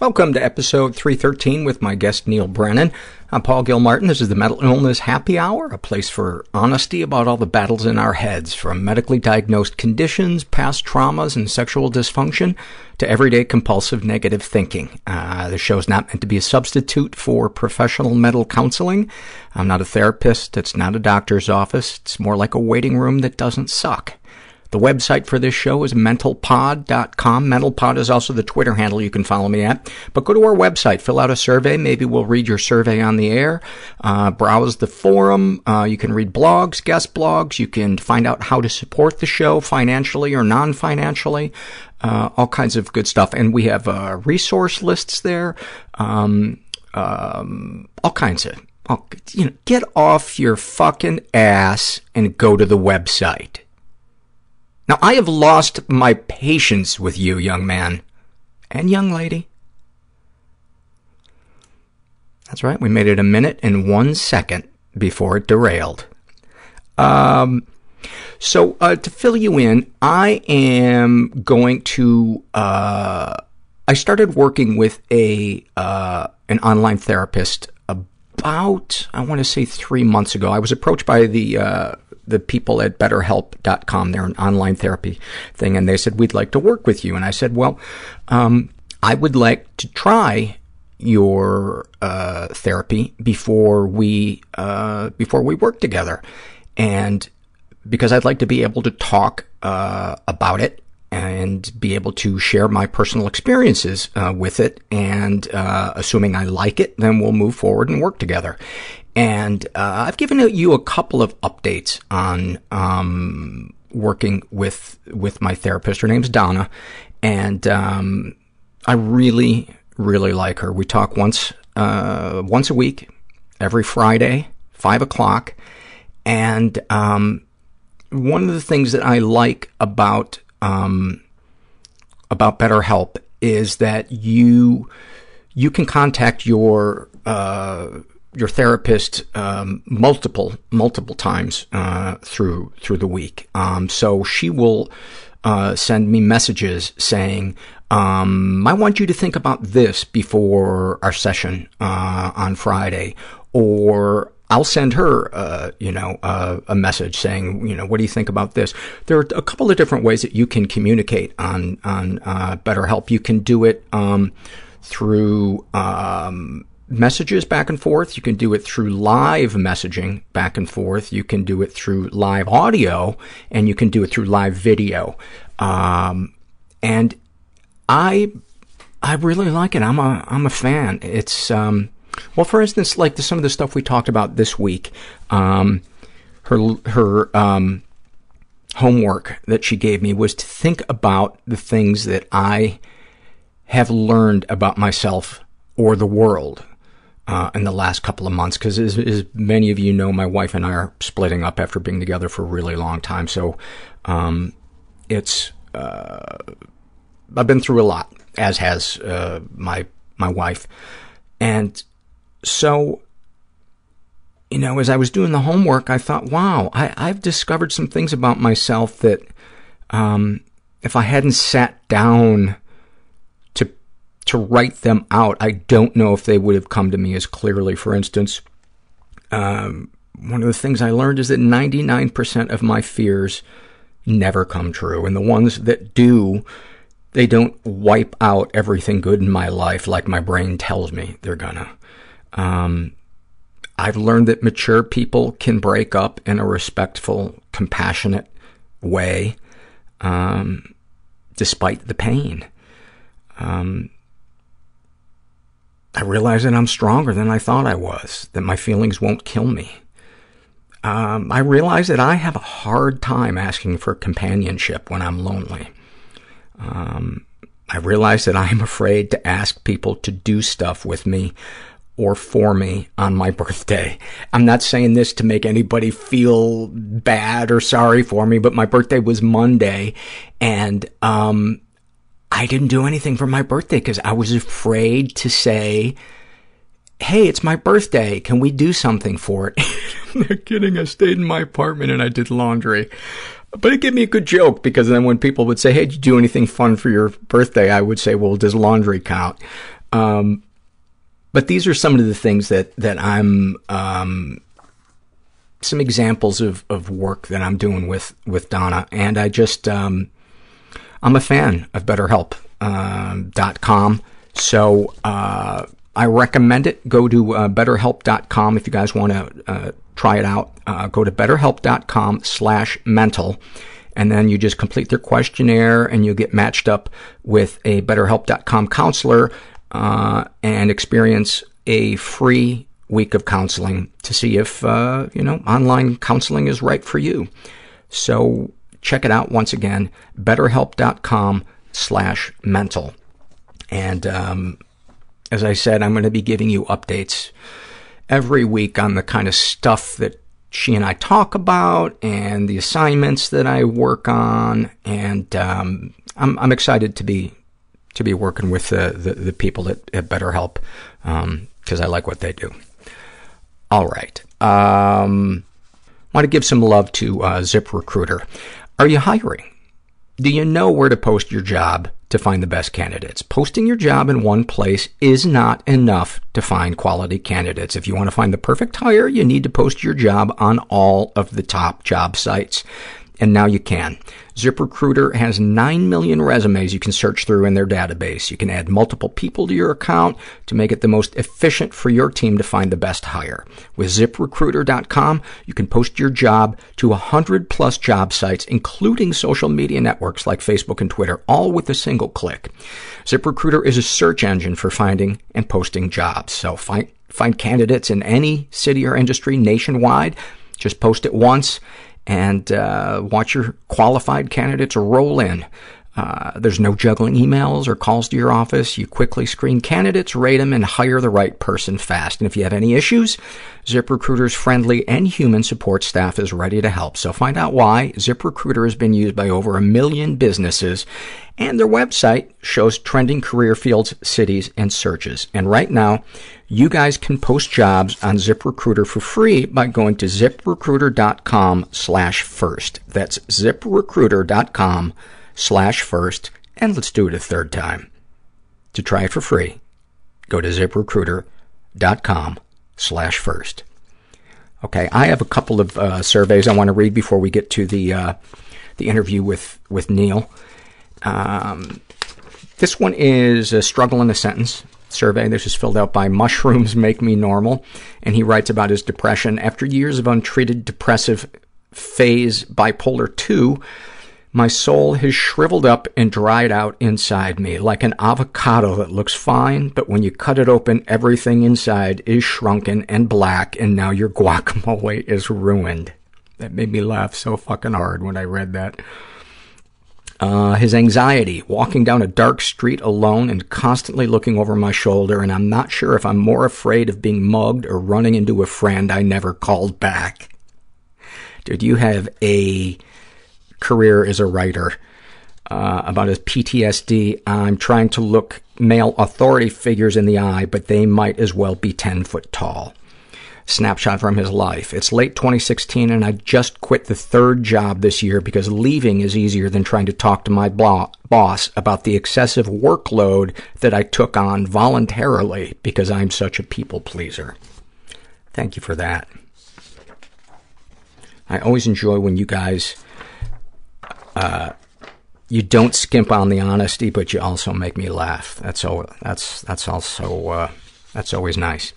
Welcome to episode 313 with my guest Neal Brennan. I'm Paul Gilmartin. This is the Mental Illness Happy Hour, a place for honesty about all the battles in our heads, from medically diagnosed conditions, past traumas, and sexual dysfunction to everyday compulsive negative thinking. Uh, the show's not meant to be a substitute for professional mental counseling. I'm not a therapist. It's not a doctor's office. It's more like a waiting room that doesn't suck. The website for this show is mentalpod.com. Mentalpod is also the Twitter handle you can follow me at. But go to our website, fill out a survey. Maybe we'll read your survey on the air. Uh, browse the forum. Uh, you can read blogs, guest blogs. You can find out how to support the show financially or non-financially. Uh, all kinds of good stuff. And we have uh, resource lists there. Um, um, all kinds of, all, you know, get off your fucking ass and go to the website. Now, I have lost my patience with you, young man and young lady. That's right. We made it a minute and one second before it derailed. Um, so uh, to fill you in, I am going to. Uh, I started working with a uh, an online therapist about I want to say three months ago. I was approached by the uh, the people at BetterHelp.com. They're an online therapy thing, and they said we'd like to work with you. And I said, well, um, I would like to try your uh, therapy before we uh, before we work together, and because I'd like to be able to talk uh, about it and be able to share my personal experiences uh, with it. And uh, assuming I like it, then we'll move forward and work together. And uh, I've given you a couple of updates on um, working with with my therapist. Her name's Donna, and um, I really, really like her. We talk once uh, once a week, every Friday, five o'clock. And um, one of the things that I like about um, about BetterHelp is that you you can contact your uh, your therapist um, multiple multiple times uh, through through the week. Um, so she will uh, send me messages saying, um, "I want you to think about this before our session uh, on Friday," or I'll send her, uh, you know, uh, a message saying, you know, what do you think about this? There are a couple of different ways that you can communicate on on uh, BetterHelp. You can do it um, through um, messages back and forth. You can do it through live messaging back and forth. You can do it through live audio, and you can do it through live video. Um, and I, I really like it. I'm a, I'm a fan. It's, um, well, for instance, like the, some of the stuff we talked about this week, um, her, her, um, homework that she gave me was to think about the things that I have learned about myself or the world in the last couple of months because, as, as, many of you know, my wife and I are splitting up after being together for a really long time. So um, it's uh, I've been through a lot, as has uh, my my wife, and so you know, as I was doing the homework, I thought, wow, I, I've discovered some things about myself that um, if I hadn't sat down to write them out, I don't know if they would have come to me as clearly. For instance, um, one of the things I learned is that 99% of my fears never come true. And the ones that do, they don't wipe out everything good in my life like my brain tells me they're gonna. Um, I've learned that mature people can break up in a respectful, compassionate way, um, despite the pain. Um, I realize that I'm stronger than I thought I was, that my feelings won't kill me. Um, I realize that I have a hard time asking for companionship when I'm lonely. Um, I realize that I'm afraid to ask people to do stuff with me or for me on my birthday. I'm not saying this to make anybody feel bad or sorry for me, but my birthday was Monday and, um, I didn't do anything for my birthday because I was afraid to say, hey, it's my birthday. Can we do something for it? I'm kidding. I stayed in my apartment and I did laundry. But it gave me a good joke because then when people would say, hey, did you do anything fun for your birthday? I would say, well, does laundry count? Um, but these are some of the things that, that I'm, um, some examples of, of work that I'm doing with, with Donna. And I just, um, I'm a fan of BetterHelp.com. So, uh, I recommend it. Go to uh, betterhelp.com if you guys want to uh, try it out. Uh, go to betterhelp.com slash mental, and then you just complete their questionnaire, and you get matched up with a betterhelp.com counselor uh, and experience a free week of counseling to see if, uh, you know, online counseling is right for you. So check it out once again, betterhelp.com slash mental. And um, as I said, I'm going to be giving you updates every week on the kind of stuff that she and I talk about and the assignments that I work on. And um, I'm, I'm excited to be to be working with the, the, the people at, at BetterHelp because um, I like what they do. All right. Um, want to give some love to uh, ZipRecruiter. Are you hiring? Do you know where to post your job to find the best candidates? Posting your job in one place is not enough to find quality candidates. If you want to find the perfect hire, you need to post your job on all of the top job sites and now you can. ZipRecruiter has 9 million resumes you can search through in their database. You can add multiple people to your account to make it the most efficient for your team to find the best hire. With ZipRecruiter.com, you can post your job to 100 plus job sites, including social media networks like Facebook and Twitter, all with a single click. ZipRecruiter is a search engine for finding and posting jobs. So find, find candidates in any city or industry nationwide. Just post it once and uh, watch your qualified candidates roll in. Uh, there's no juggling emails or calls to your office. You quickly screen candidates, rate them, and hire the right person fast. And if you have any issues, ZipRecruiter's friendly and human support staff is ready to help. So find out why ZipRecruiter has been used by over a million businesses, and their website shows trending career fields, cities, and searches. And right now, you guys can post jobs on ZipRecruiter for free by going to ziprecruiter.com slash first. That's ziprecruiter.com slash first. And let's do it a third time. To try it for free, go to ziprecruiter.com slash first. Okay, I have a couple of uh, surveys I want to read before we get to the uh, the interview with, with Neal. Um, this one is a struggle in a sentence survey. This is filled out by Mushrooms Make Me Normal, and he writes about his depression. After years of untreated depressive phase bipolar 2, my soul has shriveled up and dried out inside me like an avocado that looks fine, but when you cut it open, everything inside is shrunken and black, and now your guacamole is ruined. That made me laugh so fucking hard when I read that. Uh, his anxiety, walking down a dark street alone and constantly looking over my shoulder, and I'm not sure if I'm more afraid of being mugged or running into a friend I never called back. Dude, you have a career as a writer uh, about his PTSD. I'm trying to look male authority figures in the eye, but they might as well be 10 foot tall snapshot from his life. It's late 2016 and I just quit the third job this year because leaving is easier than trying to talk to my boss about the excessive workload that I took on voluntarily because I'm such a people pleaser. Thank you for that. I always enjoy when you guys, uh, you don't skimp on the honesty, but you also make me laugh. That's all, that's, that's also, uh, that's always nice.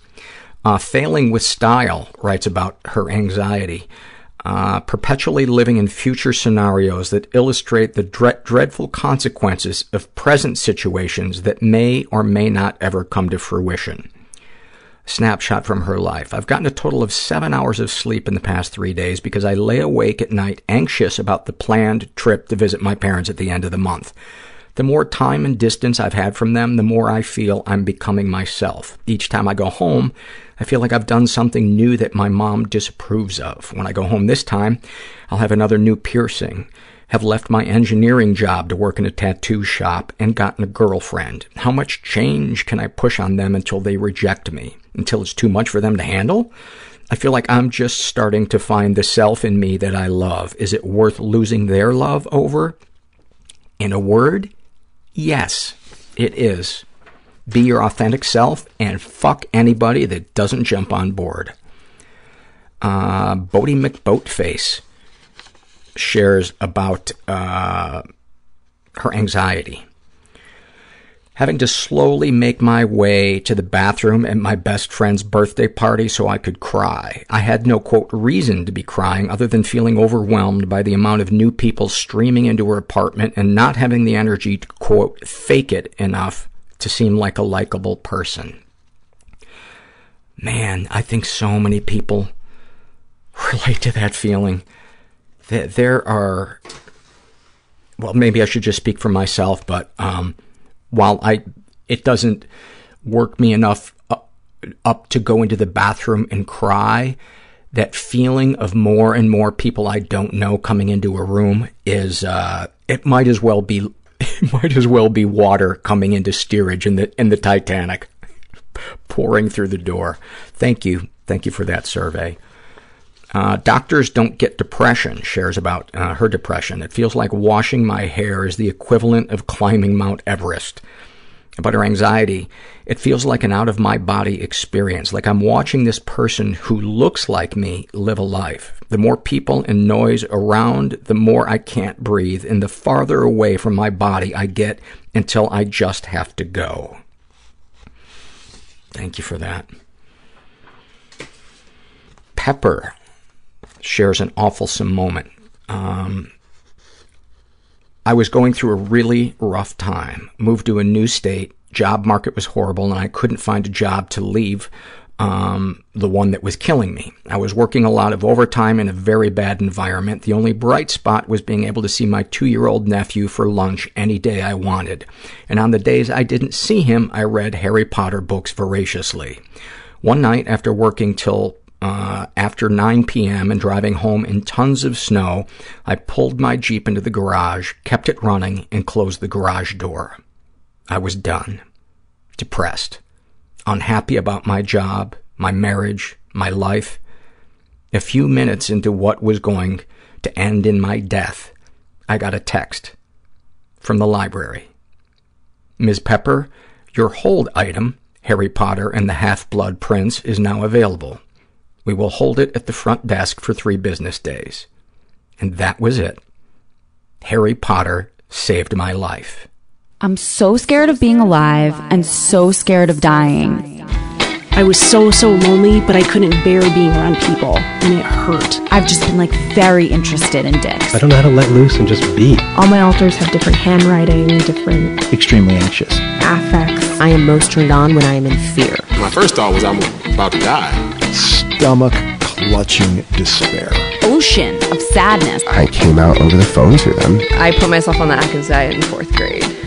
Uh, Failing with Style writes about her anxiety, uh, perpetually living in future scenarios that illustrate the dre- dreadful consequences of present situations that may or may not ever come to fruition. Snapshot from her life. I've gotten a total of seven hours of sleep in the past three days because I lay awake at night anxious about the planned trip to visit my parents at the end of the month. The more time and distance I've had from them, the more I feel I'm becoming myself. Each time I go home, I feel like I've done something new that my mom disapproves of. When I go home this time, I'll have another new piercing, have left my engineering job to work in a tattoo shop, and gotten a girlfriend. How much change can I push on them until they reject me? Until it's too much for them to handle? I feel like I'm just starting to find the self in me that I love. Is it worth losing their love over? In a word, Yes, it is. Be your authentic self and fuck anybody that doesn't jump on board. Uh, Bodie McBoatface shares about uh, her anxiety. Having to slowly make my way to the bathroom at my best friend's birthday party so I could cry. I had no, quote, reason to be crying other than feeling overwhelmed by the amount of new people streaming into her apartment and not having the energy to, quote, fake it enough to seem like a likable person. Man, I think so many people relate to that feeling. That there are, well, maybe I should just speak for myself, but um, while I, it doesn't work me enough up, up to go into the bathroom and cry, that feeling of more and more people I don't know coming into a room is, uh, it might as well be, it might as well be water coming into steerage in the, in the Titanic, pouring through the door. Thank you. Thank you for that survey. Uh, doctors don't get depression, shares about uh, her depression. It feels like washing my hair is the equivalent of climbing Mount Everest. But her anxiety, it feels like an out-of-my-body experience, like I'm watching this person who looks like me live a life. The more people and noise around, the more I can't breathe, and the farther away from my body I get until I just have to go. Thank you for that. Pepper shares an awfulsome moment. Um, I was going through a really rough time, moved to a new state, job market was horrible, and I couldn't find a job to leave um, the one that was killing me. I was working a lot of overtime in a very bad environment. The only bright spot was being able to see my two-year-old nephew for lunch any day I wanted. And on the days I didn't see him, I read Harry Potter books voraciously. One night, after working till uh, after 9 p.m. and driving home in tons of snow, I pulled my Jeep into the garage, kept it running, and closed the garage door. I was done, depressed, unhappy about my job, my marriage, my life. A few minutes into what was going to end in my death, I got a text from the library. Ms. Pepper, your hold item, Harry Potter and the Half-Blood Prince, is now available. We will hold it at the front desk for three business days. And that was it. Harry Potter saved my life. I'm so scared of being alive and so scared of dying. I was so, so lonely, but I couldn't bear being around people, and it hurt. I've just been like very interested in dicks. I don't know how to let loose and just be. All my alters have different handwriting, and different Extremely anxious. affects. I am most turned on when I am in fear. My first thought was I'm about to die. Stomach clutching despair. Ocean of sadness. I came out over the phone to them. I put myself on the Atkins diet in fourth grade.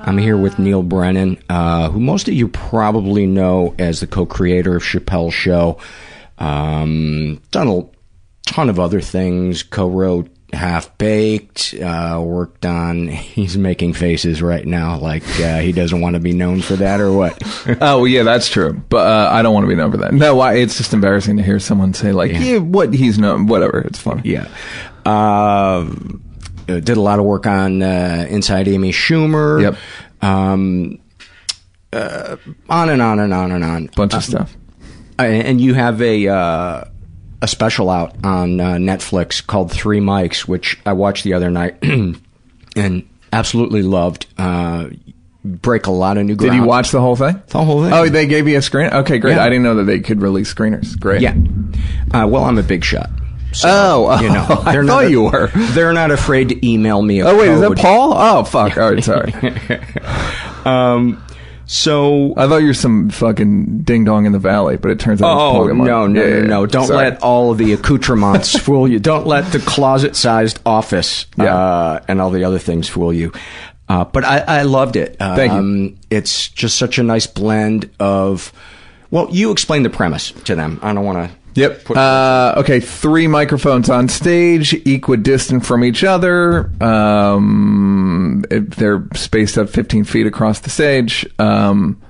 I'm here with Neal Brennan, uh, who most of you probably know as the co-creator of Chappelle's Show. Um, done a ton of other things, co-wrote Half Baked, uh, worked on, he's making faces right now like uh, he doesn't want to be known for that or what? oh, well, yeah, that's true. But uh, I don't want to be known for that. No, I, it's just embarrassing to hear someone say, like, yeah, yeah what he's known, whatever. It's funny. Yeah. Uh, did a lot of work on uh, Inside Amy Schumer. Yep. Um, uh, on and on and on and on. Bunch of stuff. And you have a uh, a special out on uh, Netflix called Three Mics, which I watched the other night and absolutely loved. Uh, break a lot of new ground. Did you watch the whole thing? The whole thing. Oh, they gave you a screen? Okay, great. Yeah. I didn't know that they could release screeners. Great. Yeah. Uh, well, I'm a big shot. So, oh, you know, I thought not, you were. They're not afraid to email me. oh wait, code. is that Paul? Oh fuck! All right, sorry. um, so I thought you were some fucking ding dong in the valley, but it turns out. Oh it's no, no, yeah, no, no! Don't sorry. let all of the accoutrements fool you. Don't let the closet-sized office yeah. uh, and all the other things fool you. Uh, but I, I loved it. Thank you. Um, It's just such a nice blend of. Well, you explain the premise to them. I don't want to. Yep. Uh, okay, three microphones on stage, equidistant from each other. Um, they're spaced out 15 feet across the stage. Um,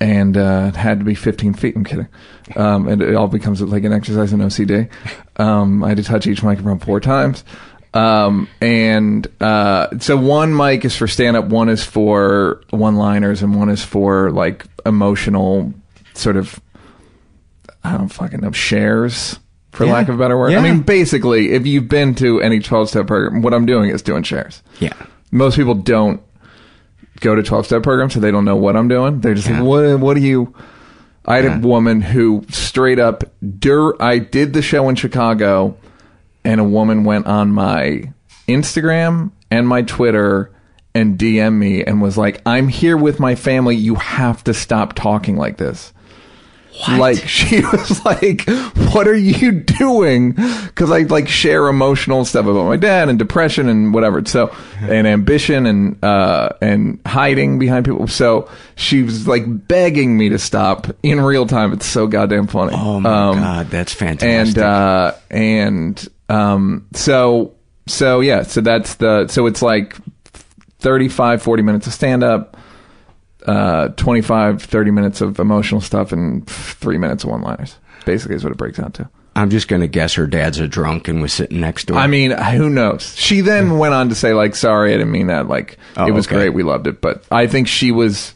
and uh, it had to be 15 feet. I'm kidding. Um, and it all becomes like an exercise in OCD. Um, I had to touch each microphone four times. Um, and uh, so one mic is for stand up, one is for one liners, and one is for like emotional sort of I don't fucking know, shares, for Yeah. lack of a better word. Yeah. I mean, basically, if you've been to any 12 step program, what I'm doing is doing shares. Yeah. Most people don't go to 12 step programs, so they don't know what I'm doing. They're just Yeah. like, what, what do you. I had a woman who straight up, dur- I did the show in Chicago, and a woman went on my Instagram and my Twitter and DM me and was like, I'm here with my family. You have to stop talking like this. Like she was like, "What are you doing?" Because I like share emotional stuff about my dad and depression and whatever. So and ambition and uh and hiding behind people. So she was like begging me to stop in real time. It's so goddamn funny. Oh my Um, god, that's fantastic. and uh and um so so yeah so that's the so it's like 35 40 minutes of stand up uh 25 30 minutes of emotional stuff and 3 minutes of one liners basically is what it breaks down to I'm just going to guess her dad's a drunk and was sitting next to her. I mean, who knows? She then went on to say, like, sorry, I didn't mean that. Like, Oh, it was okay. great. We loved it. But I think she was,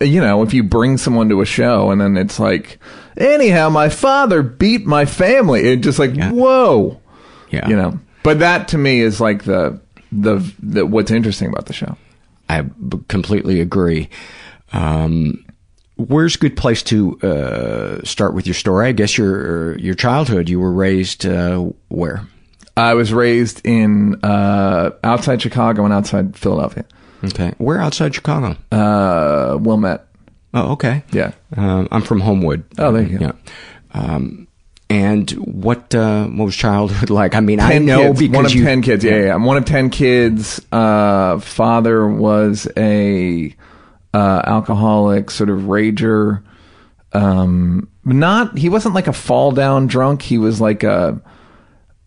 you know, if you bring someone to a show and then it's like, anyhow, my father beat my family. It just like, whoa. Yeah. You know, but that to me is like the, the, the, what's interesting about the show. I b- completely agree. Um, where's a good place to uh, start with your story? I guess your your childhood. You were raised uh, where? I was raised in, uh, outside Chicago and outside Philadelphia. Okay, where outside Chicago? Uh, Wilmette. Oh, okay. Yeah. Um, I'm from Homewood. Oh, there you go. Yeah. Um, and what uh, what was childhood like? I mean, I know kids. because one of you, 10 kids. Yeah, yeah, I'm one of 10 kids. Uh, father was a uh, alcoholic, sort of rager. Um, not he wasn't like a fall down drunk. He was like a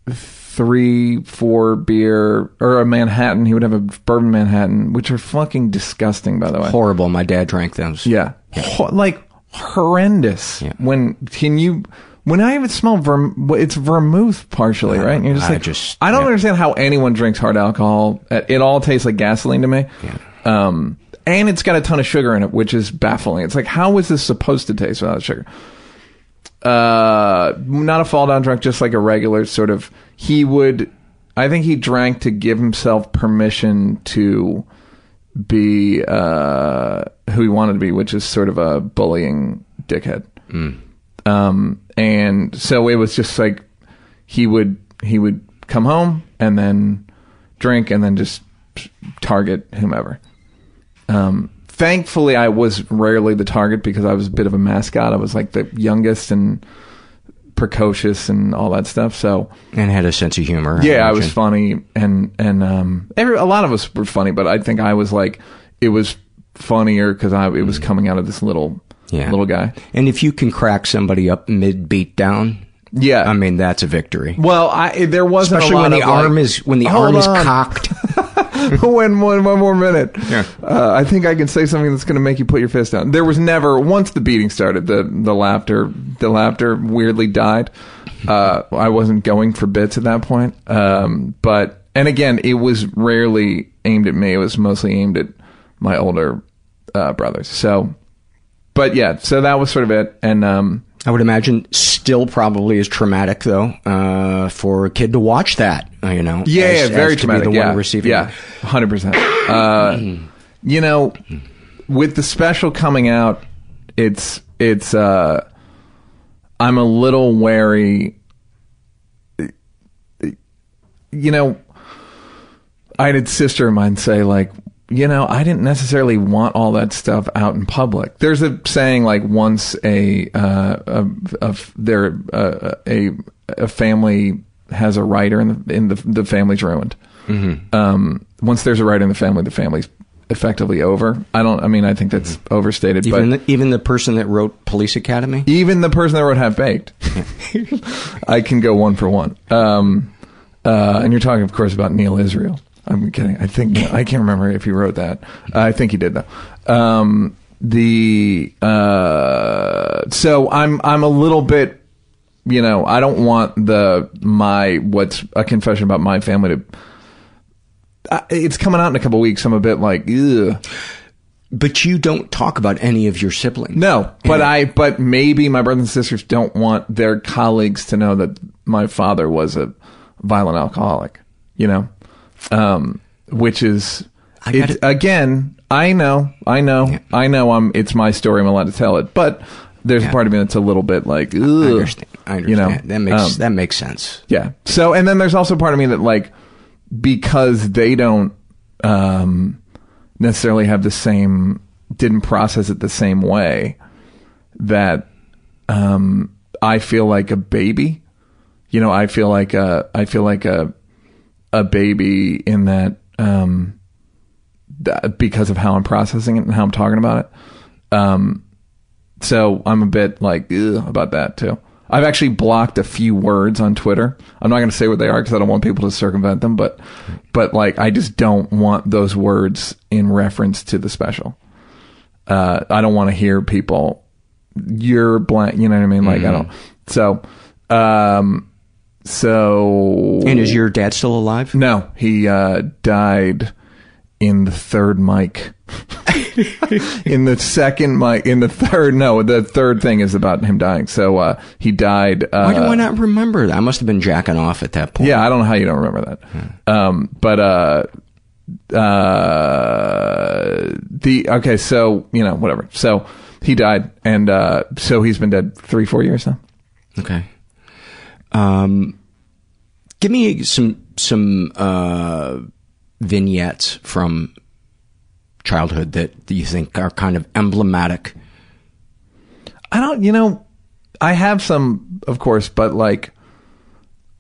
three, four beer or a Manhattan. He would have a bourbon Manhattan, which are fucking disgusting, by the way. horrible. My dad drank those. Yeah, Ho- like horrendous. Yeah. When can you? When I even smell verm, it's vermouth partially, right? And you're just I like, just- I don't yeah. understand how anyone drinks hard alcohol. It all tastes like gasoline to me. Yeah. Um, and it's got a ton of sugar in it, which is baffling. It's like, how is this supposed to taste without sugar? Uh, not a fall down drunk, just like a regular sort of. He would, I think he drank to give himself permission to be uh, who he wanted to be, which is sort of a bullying dickhead. Um, and so it was just like he would he would come home and then drink and then just target whomever. Um, thankfully, I was rarely the target because I was a bit of a mascot. I was like the youngest and precocious and all that stuff. So and had a sense of humor. yeah, I was funny, and and um, every a lot of us were funny, but I think I was like it was funnier because I it was coming out of this little Yeah. little guy. And if you can crack somebody up mid beat down, Yeah, I mean that's a victory. well, I there wasn't Especially when the like- arm is when the arm is on. cocked. one, one, one more minute. Yeah. Uh, I think I can say something that's going to make you put your fist down. There was never once the beating started, the the laughter, the laughter weirdly died. Uh, I wasn't going for bits at that point. Um, but and again, it was rarely aimed at me. It was mostly aimed at my older uh, brothers. So, but yeah, so that was sort of it. And um, I would imagine still probably is traumatic though uh, for a kid to watch that. uh, You know, Yeah, as- yeah, very as to be traumatic. The yeah, one receiving, yeah, hundred percent. Uh, you know, with the special coming out, it's it's. Uh, I'm a little wary. You know, I had a sister of mine say like, you know, I didn't necessarily want all that stuff out in public. There's a saying like once a uh, a, a there uh, a a family has a writer and the, in the the family's ruined. Um, once there's a writer in the family, the family's effectively over. I don't. I mean, I think that's overstated. Even but the, even the person that wrote Police Academy. even the person that wrote Half Baked, I can go one for one. Um, uh, and you're talking, of course, about Neal Israel. I'm kidding. I think I can't remember if he wrote that. I think he did though. Um, the uh, so I'm I'm a little bit, you know, I don't want the my what's a confession about my family to. I, it's coming out in a couple weeks. I'm a bit like, ugh. But you don't talk about any of your siblings. No, but I, but maybe my brothers and sisters don't want their colleagues to know that my father was a violent alcoholic, you know? Um, which is, it, again, I know, I know, Yeah. I know I'm, it's my story. I'm allowed to tell it, but there's a part of me that's a little bit like, I understand. I understand. You know, that makes um, that makes sense. yeah. So, and then there's also part of me that like, because they don't, um, necessarily have the same, didn't process it the same way that, um, I feel like a baby. You know, I feel like a, I feel like a, a baby in that, um, that because of how I'm processing it and how I'm talking about it. Um, so I'm a bit like Ugh, about that too. I've actually blocked a few words on Twitter. I'm not going to say what they are because I don't want people to circumvent them, but but like I just don't want those words in reference to the special. Uh, I don't want to hear people you're blank. You know what I mean? Like I don't. So, um, so And is your dad still alive? no, he uh, died in the third mic. in the second mic, in the third, no, the third thing is about him dying. So uh, he died. Uh, Why do I not remember that? I must have been jacking off at that point. Yeah, I don't know how you don't remember that. Um, but uh, uh, the okay, so you know, whatever. So he died, and uh, so he's been dead three, four years now. Okay. Um, give me some some uh, vignettes from childhood that you think are kind of emblematic. I don't, you know, I have some, of course, but like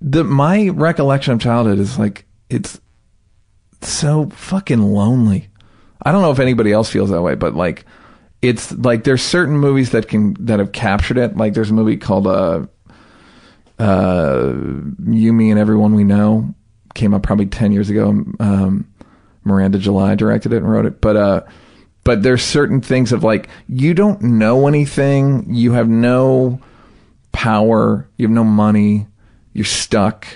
the my recollection of childhood is like it's so fucking lonely. I don't know if anybody else feels that way, but like it's like there's certain movies that can that have captured it. Like there's a movie called uh uh You, Me, and Everyone We Know came up probably ten years ago. Um, Miranda July directed it and wrote it, but uh but there's certain things of like you don't know anything. You have no power. You have no money. You're stuck.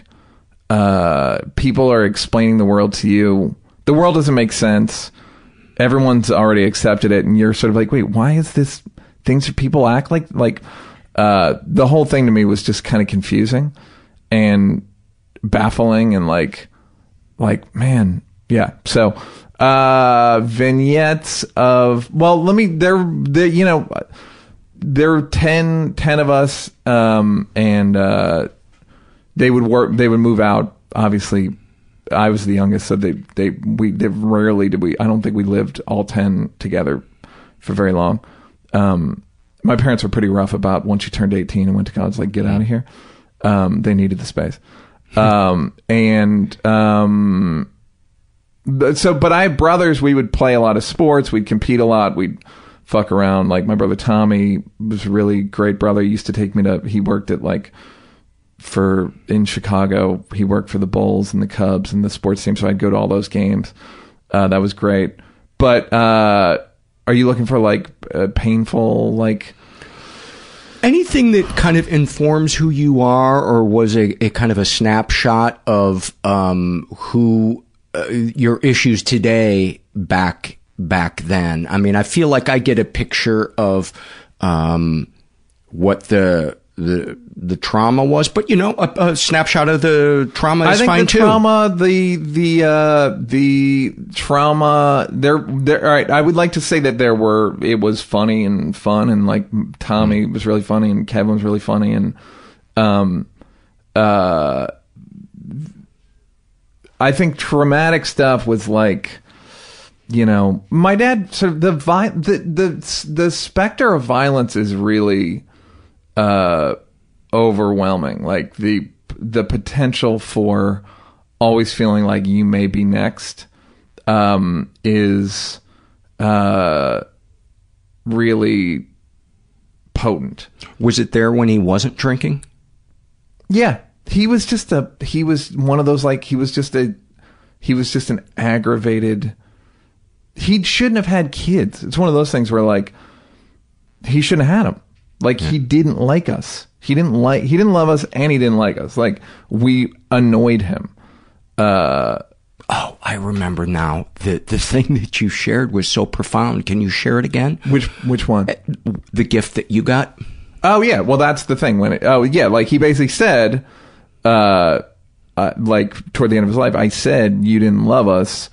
Uh people are explaining the world to you. The world doesn't make sense. Everyone's already accepted it. And you're sort of like wait why is this things people act like like uh the whole thing to me was just kind of confusing and baffling and like like man yeah. So uh vignettes of well let me there there you know there were 10 10 of us um and uh they would work they would move out obviously. I was the youngest so they they we they rarely did we i don't think we lived all 10 together for very long. Um my parents were pretty rough about once you turned 18 and went to college like get out of here. Um they needed the space. Um and um but- so but I have brothers we would play a lot of sports. We'd compete a lot. We'd fuck around. Like my brother Tommy was a really great brother. He used to take me to he worked at like for in Chicago. He worked for the Bulls and the Cubs and the sports team. So I'd go to all those games. Uh, that was great. But uh are you looking for like painful like Anything that kind of informs who you are, or was a, a kind of a snapshot of um, who uh, your issues today back back then. I mean, I feel like I get a picture of um, what the the the trauma was, but you know, a, a snapshot of the trauma is I think fine the too. trauma, the the uh, the trauma. There, there. All right, I would like to say that there were. It was funny and fun, and like Tommy Mm. was really funny, and Kevin was really funny, and um, uh, I think traumatic stuff was like. You know, my dad sort of the vi- the the the specter of violence is really uh overwhelming like the the potential for always feeling like you may be next um, is uh, really potent. Was it there when he wasn't drinking? Yeah, he was just a he was one of those like he was just a he was just an aggravated. He shouldn't have had kids. It's one of those things where like he shouldn't have had them. Like he didn't like us. He didn't like he didn't love us and he didn't like us. Like we annoyed him. Uh Oh, I remember now. The the thing that you shared was so profound. Can you share it again? which which one? The gift that you got? Oh yeah, well that's the thing when it, oh yeah, like he basically said uh, uh like toward the end of his life, I said you didn't love us.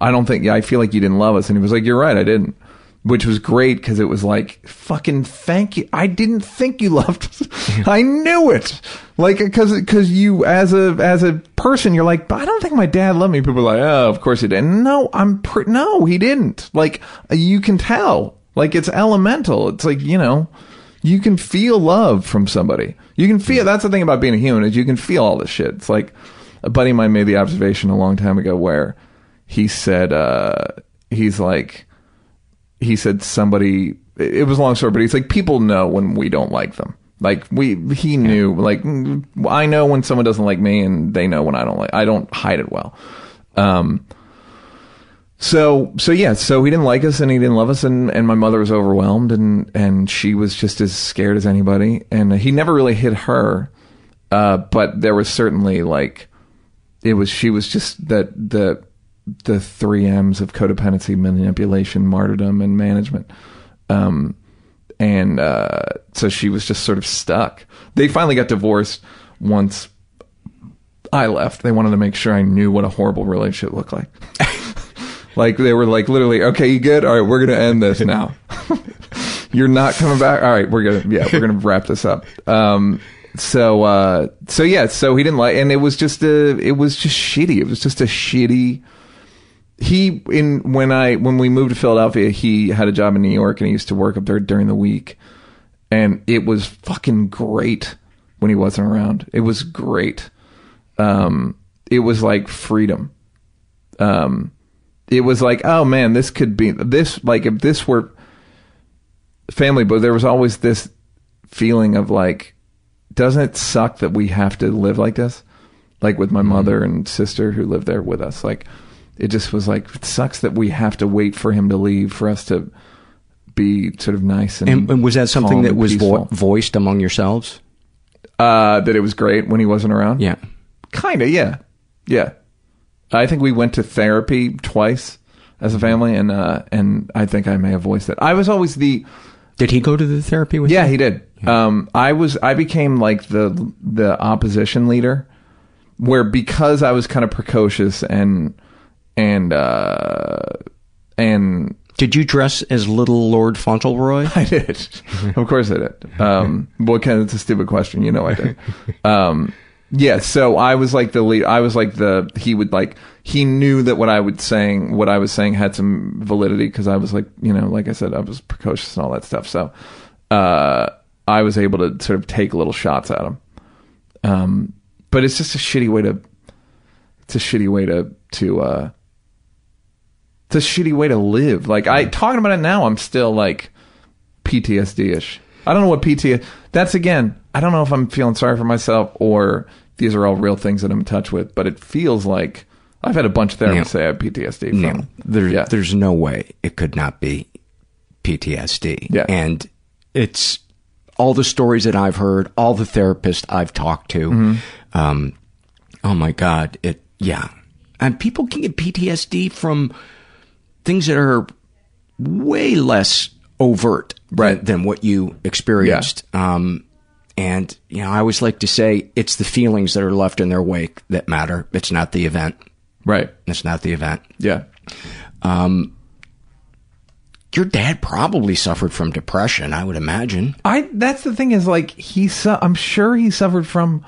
I don't think I feel like you didn't love us and he was like you're right, I didn't. Which was great cuz it was like fucking thank you. I didn't think you loved. I knew it. Like cuz cuz you as a as a person you're like, "But I don't think my dad loved me." People are like, "Oh, of course he didn't. No, I'm pre- no, he didn't. Like you can tell. Like it's elemental. It's like, you know, you can feel love from somebody. You can feel that's the thing about being a human is you can feel all this shit. It's like a buddy of mine made the observation a long time ago where he said uh he's like he said somebody it was a long story, but he's like people know when we don't like them. Like we he knew like I know when someone doesn't like me and they know when I don't like I don't hide it well. Um so so yeah, so he didn't like us and he didn't love us and and my mother was overwhelmed and and she was just as scared as anybody and he never really hit her uh but there was certainly like it was she was just that the the 3 M's of codependency, manipulation, martyrdom and management. Um and uh so she was just sort of stuck. They finally got divorced once I left. They wanted to make sure I knew what a horrible relationship looked like. like they were like literally, okay, you good? All right, we're gonna end this now. You're not coming back. All right, we're gonna yeah, we're gonna wrap this up. Um, so uh, so yeah, so he didn't like, and it was just a, it was just shitty. It was just a shitty. He in when I when we moved to Philadelphia, he had a job in New York, and he used to work up there during the week, and it was fucking great when he wasn't around. It was great. Um, it was like freedom. Um, it was like, oh man, this could be this. Like if this were family, but there was always this feeling of like, doesn't it suck that we have to live like this? Like with my mother and sister who lived there with us. Like it just was like, it sucks that we have to wait for him to leave for us to be sort of nice and. And, and was that something that was vo- voiced among yourselves? Uh, that it was great when he wasn't around. Yeah. Kind of, yeah, yeah. I think we went to therapy twice as a family, and uh, and I think I may have voiced it. I was always the Did he go to the therapy with yeah, you? he did. Um, I was I became like the the opposition leader, where because I was kind of precocious and and uh, and Did you dress as little Lord Fauntleroy? I did. of course I did. Um, what kind of, it's a stupid question. You know I did. Um, yeah. So I was like the lead. I was like the, he would like, he knew that what I would saying, what I was saying had some validity because I was like, you know, like I said, I was precocious and all that stuff. So, uh, I was able to sort of take little shots at him. Um, but it's just a shitty way to, it's a shitty way to, to, uh, it's a shitty way to live. Like I talking about it now, I'm still like PTSD ish. I don't know what PT. That's again. I don't know if I'm feeling sorry for myself or these are all real things that I'm in touch with. But it feels like I've had a bunch of therapists No. say I have PTSD. From, No, there, yeah. there's no way it could not be PTSD. Yeah. And it's all the stories that I've heard, all the therapists I've talked to. Mm-hmm. Um, oh my God. It, yeah. And people can get PTSD from things that are way less overt Right. than what you experienced. Um, and, you know, I always like to say it's the feelings that are left in their wake that matter. It's not the event. right. It's not the event. Yeah. Um, your dad probably suffered from depression, I would imagine. I that's the thing is like he su- I'm sure he suffered from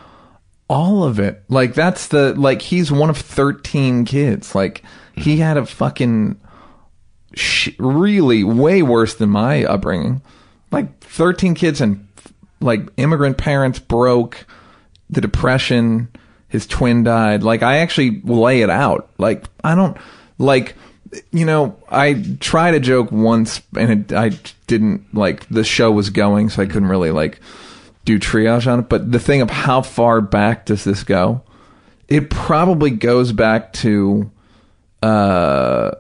all of it. Like that's the like he's one of 13 kids. Like he had a fucking sh- really way worse than my upbringing. Like 13 kids and like immigrant parents broke the depression. His twin died. Like i actually lay it out. Like i don't like you know i tried a joke once and it, i didn't like the show was going so i couldn't really like do triage on it. But the thing of how far back does this go? It probably goes back to uh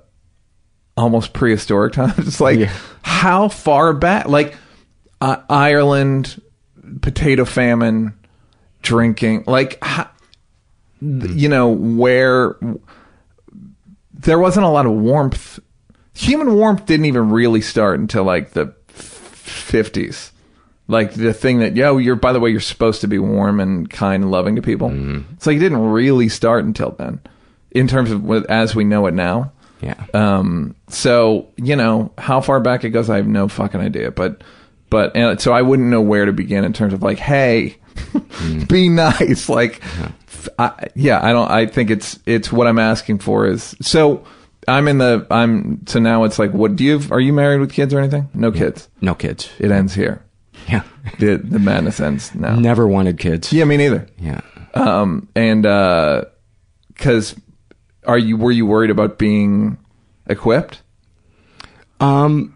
almost prehistoric times. It's like how far back? Like uh, ireland potato famine drinking like how, you know where there wasn't a lot of warmth. Human warmth didn't even really start until like the 50s like the thing that yo you're by the way you're supposed to be warm and kind and loving to people. It's like it didn't really start until then in terms of as we know it now Yeah. um so you know how far back it goes i have no fucking idea but but and so i wouldn't know where to begin in terms of like hey be nice like f- I, yeah i don't i think it's it's what i'm asking for is so i'm in the i'm so now it's like what do you are you married with kids or anything no kids No kids. it ends here Yeah. the the madness ends now Never wanted kids. yeah me neither Yeah. um and uh because are you were you worried about being equipped Um,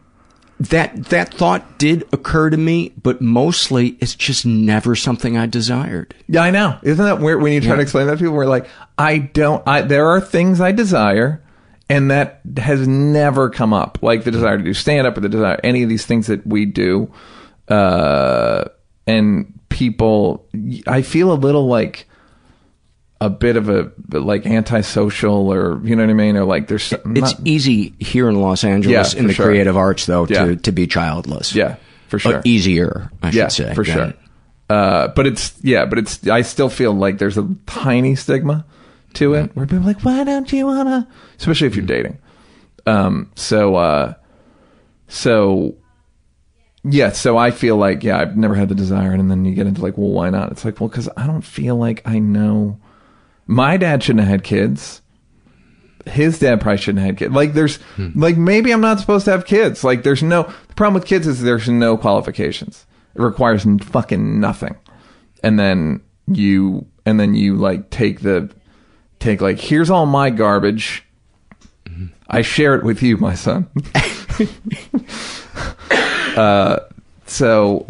that that thought did occur to me, but mostly it's just never something I desired. Yeah, I know. Isn't that weird when you try Yeah. to explain that to people? We're like, I don't. I there are things I desire, and that has never come up. Like the desire to do stand up or the desire any of these things that we do. Uh, and people, I feel a little like a bit of a like antisocial, or you know what I mean, or like there's It's not- easy here in Los Angeles Yeah, in the sure. creative arts, though, Yeah. to, to be childless. Yeah, for Uh, sure. easier, I yeah, should say. for sure. Uh, but it's yeah, but it's I still feel like there's a tiny stigma to it where people are like, why don't you wanna? Especially if you're dating. Um. So. Uh. So. Yeah. So I feel like yeah, I've never had the desire, and then you get into like, well, why not? It's like, well, because I don't feel like I know. My dad shouldn't have had kids. His dad probably shouldn't have had kids. Like, there's, like, maybe I'm not supposed to have kids. Like, there's no, the problem with kids is there's no qualifications. It requires fucking nothing. And then you, and then you, like, take the, take, like, here's all my garbage. I share it with you, my son. uh, so,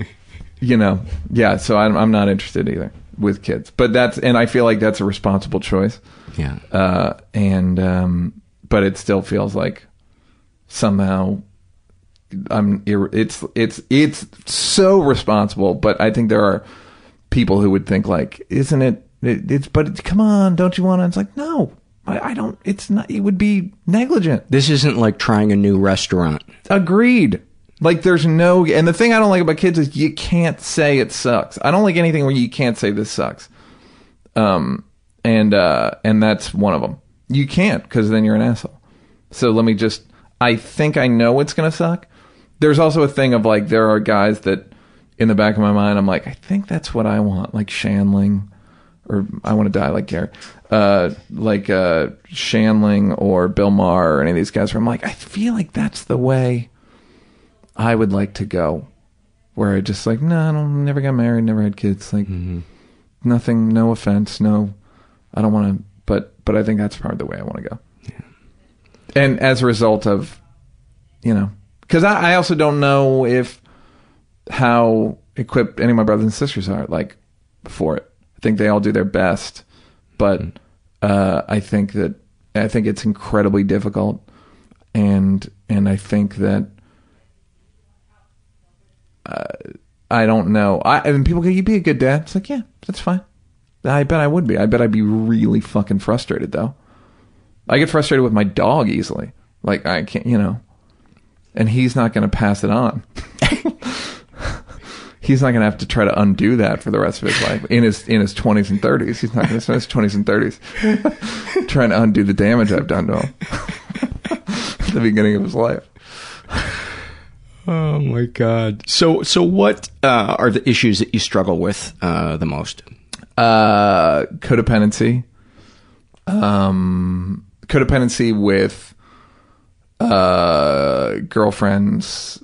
you know, yeah, so I'm, I'm not interested either with kids. But that's, and I feel like that's a responsible choice. Yeah. Uh, and, um, but it still feels like somehow I'm, it's, it's, it's so responsible, but I think there are people who would think like, isn't it, it it's, but it's, come on, don't you want to? It's like, no, I, I don't, it's not, it would be negligent. This isn't like trying a new restaurant. Agreed. Like there's no and the thing I don't like about kids is you can't say it sucks. I don't like anything where you can't say this sucks. Um and uh and that's one of them. You can't cuz then you're an asshole. So let me just I think I know it's going to suck. There's also a thing of like there are guys that in the back of my mind I'm like I think that's what I want like Shandling or I want to die like Garry. Uh like uh Shandling or Bill Maher or any of these guys where I'm like I feel like that's the way I would like to go, where I just like, no, I don't, never got married, never had kids, like nothing, no offense, no, I don't want to, but but I think that's probably the way I want to go. And as a result of, you know, because I, I also don't know if how equipped any of my brothers and sisters are like for it. I think they all do their best, but uh, I think that I think it's incredibly difficult, and and I think that I don't know. I and people go, "You'd be a good dad." It's like, yeah, that's fine. I bet I would be. I bet I'd be really fucking frustrated though. I get frustrated with my dog easily. Like I can't, you know, and he's not going to pass it on. he's not going to have to try to undo that for the rest of his life in his in his twenties and thirties. He's not going to spend his twenties and thirties trying to undo the damage I've done to him at the beginning of his life. Oh my god. So so what uh, are the issues that you struggle with uh, the most? Uh, codependency. Um, codependency with uh, girlfriends,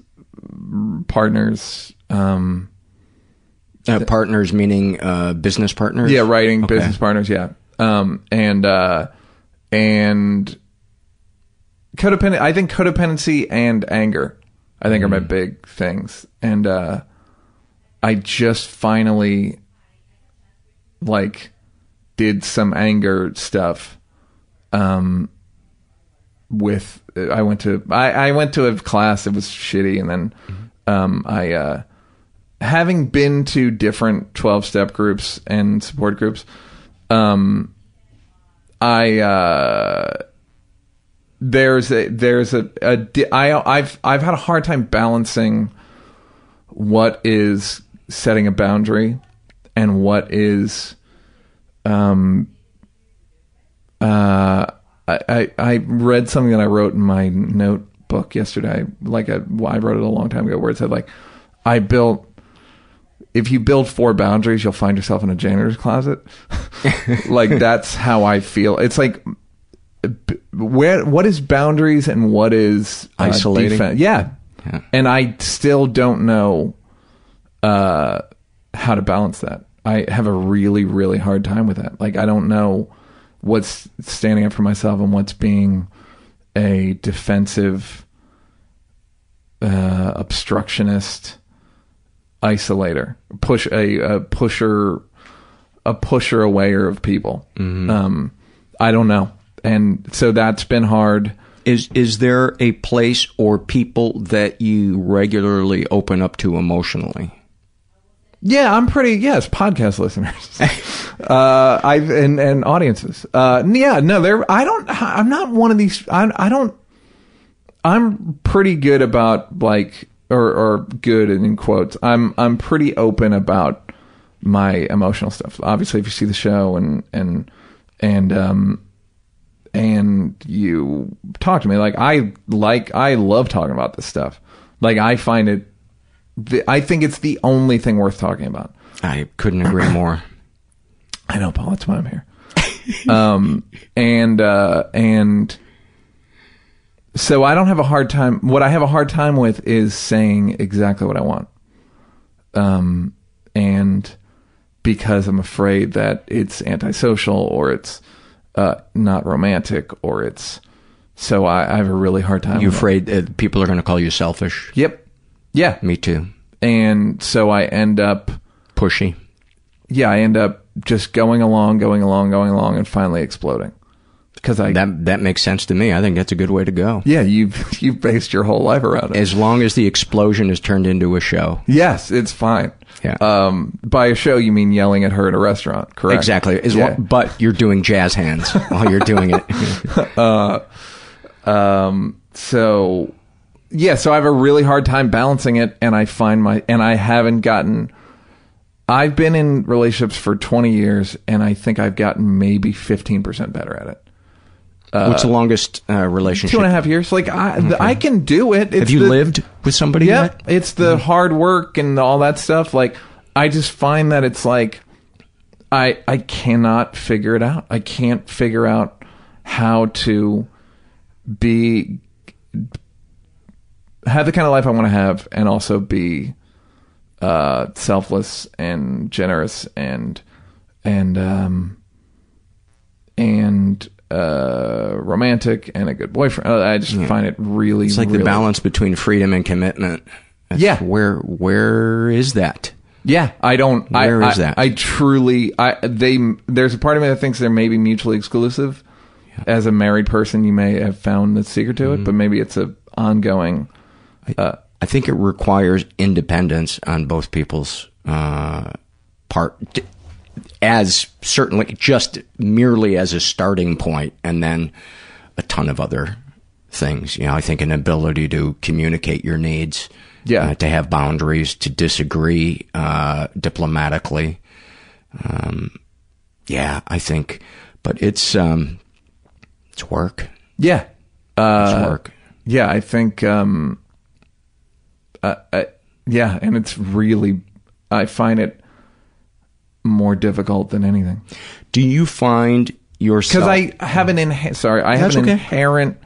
partners. Um, Uh, partners meaning uh, business partners? yeah, writing Okay. business partners. Yeah, um, and uh, and codependent. I think codependency and anger, I think, are my Mm. big things. And uh, I just finally like did some anger stuff. Um, with I went to I, I went to a class. It was shitty, and then um, I uh, having been to different twelve step groups and support groups. Um, I uh, there's a there's a, a I I've I've had a hard time balancing what is setting a boundary and what is um uh I, I I read something that I wrote in my notebook yesterday. Like a, I wrote it a long time ago where it said like I built if you build four boundaries you'll find yourself in a janitor's closet. Like that's how I feel. It's like where what is boundaries and what is uh, Isolating? defen- yeah. Yeah. and I still don't know uh, how to balance that. I have a really really hard time with that. Like I don't know what's standing up for myself and what's being a defensive uh, obstructionist isolator push a, a pusher a pusher awayer of people um i don't know and so that's been hard Is is there a place or people that you regularly open up to emotionally? Yeah, I'm pretty. Yes, podcast listeners, uh, I and and audiences. Uh, yeah, no, there. I don't. I'm not one of these. I I don't. I'm pretty good about like or or good in quotes. I'm I'm pretty open about my emotional stuff. Obviously, if you see the show and and and um and you talk to me like I like I love talking about this stuff. Like I find it the, I think it's the only thing worth talking about. I couldn't agree more. I know, Paul. That's why I'm here. um, and uh, and so I don't have a hard time. What I have a hard time with is saying exactly what I want. Um, and because I'm afraid that it's antisocial or it's uh, not romantic or it's so I, I have a really hard time. You afraid that people are going to call you selfish? Yep. Yeah. Me too. And so I end up Pushy. yeah, I end up just going along, going along, going along, and finally exploding. Because I That that makes sense to me. I think that's a good way to go. yeah, you've you've based your whole life around it. As long as the explosion is turned into a show. yes, it's fine. Yeah. Um, by a show, you mean yelling at her at a restaurant, correct? Exactly. As Yeah. but you're doing jazz hands while you're doing it. uh, um, so yeah, so I have a really hard time balancing it, and I find my and I haven't gotten. I've been in relationships for 20 years, and I think I've gotten maybe 15% better at it. What's the longest uh, relationship? Two and a half years. Like I, th- I can do it. It's Have you the- lived with somebody Yeah, yet? it's the hard work and all that stuff. Like I just find that it's like I I cannot figure it out. I can't figure out how to be have the kind of life I want to have and also be uh selfless and generous and and um and uh romantic and a good boyfriend. Uh, I just find it really It's like really the balance between freedom and commitment. That's Yeah. Where where is that? Yeah, I don't. Where I, is I- that? I truly, I they. There's a part of me that thinks they're maybe mutually exclusive. As a married person, you may have found the secret to Mm-hmm. it, but maybe it's a ongoing. Uh, I think it requires independence on both people's uh, part, as certainly just merely as a starting point, and then a ton of other things. You know, I think an ability to communicate your needs, Yeah. uh, to have boundaries, to disagree uh, diplomatically. Um, yeah, I think, but it's um, it's work. yeah, uh, It's work. yeah. I think. Um, uh, I, yeah, and it's really. I find it more difficult than anything Do you find yourself? because I have an inha- sorry, I have an okay. inherent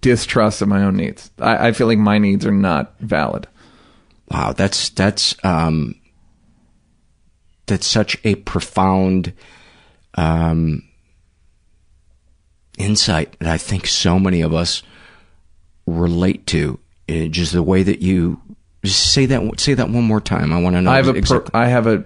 distrust of my own needs. I, I feel like my needs are not valid. Wow, that's that's um, that's such a profound um, insight that I think so many of us relate to? Uh, just the way that you just say that. Say that one more time. I want to know. I have a per, I have a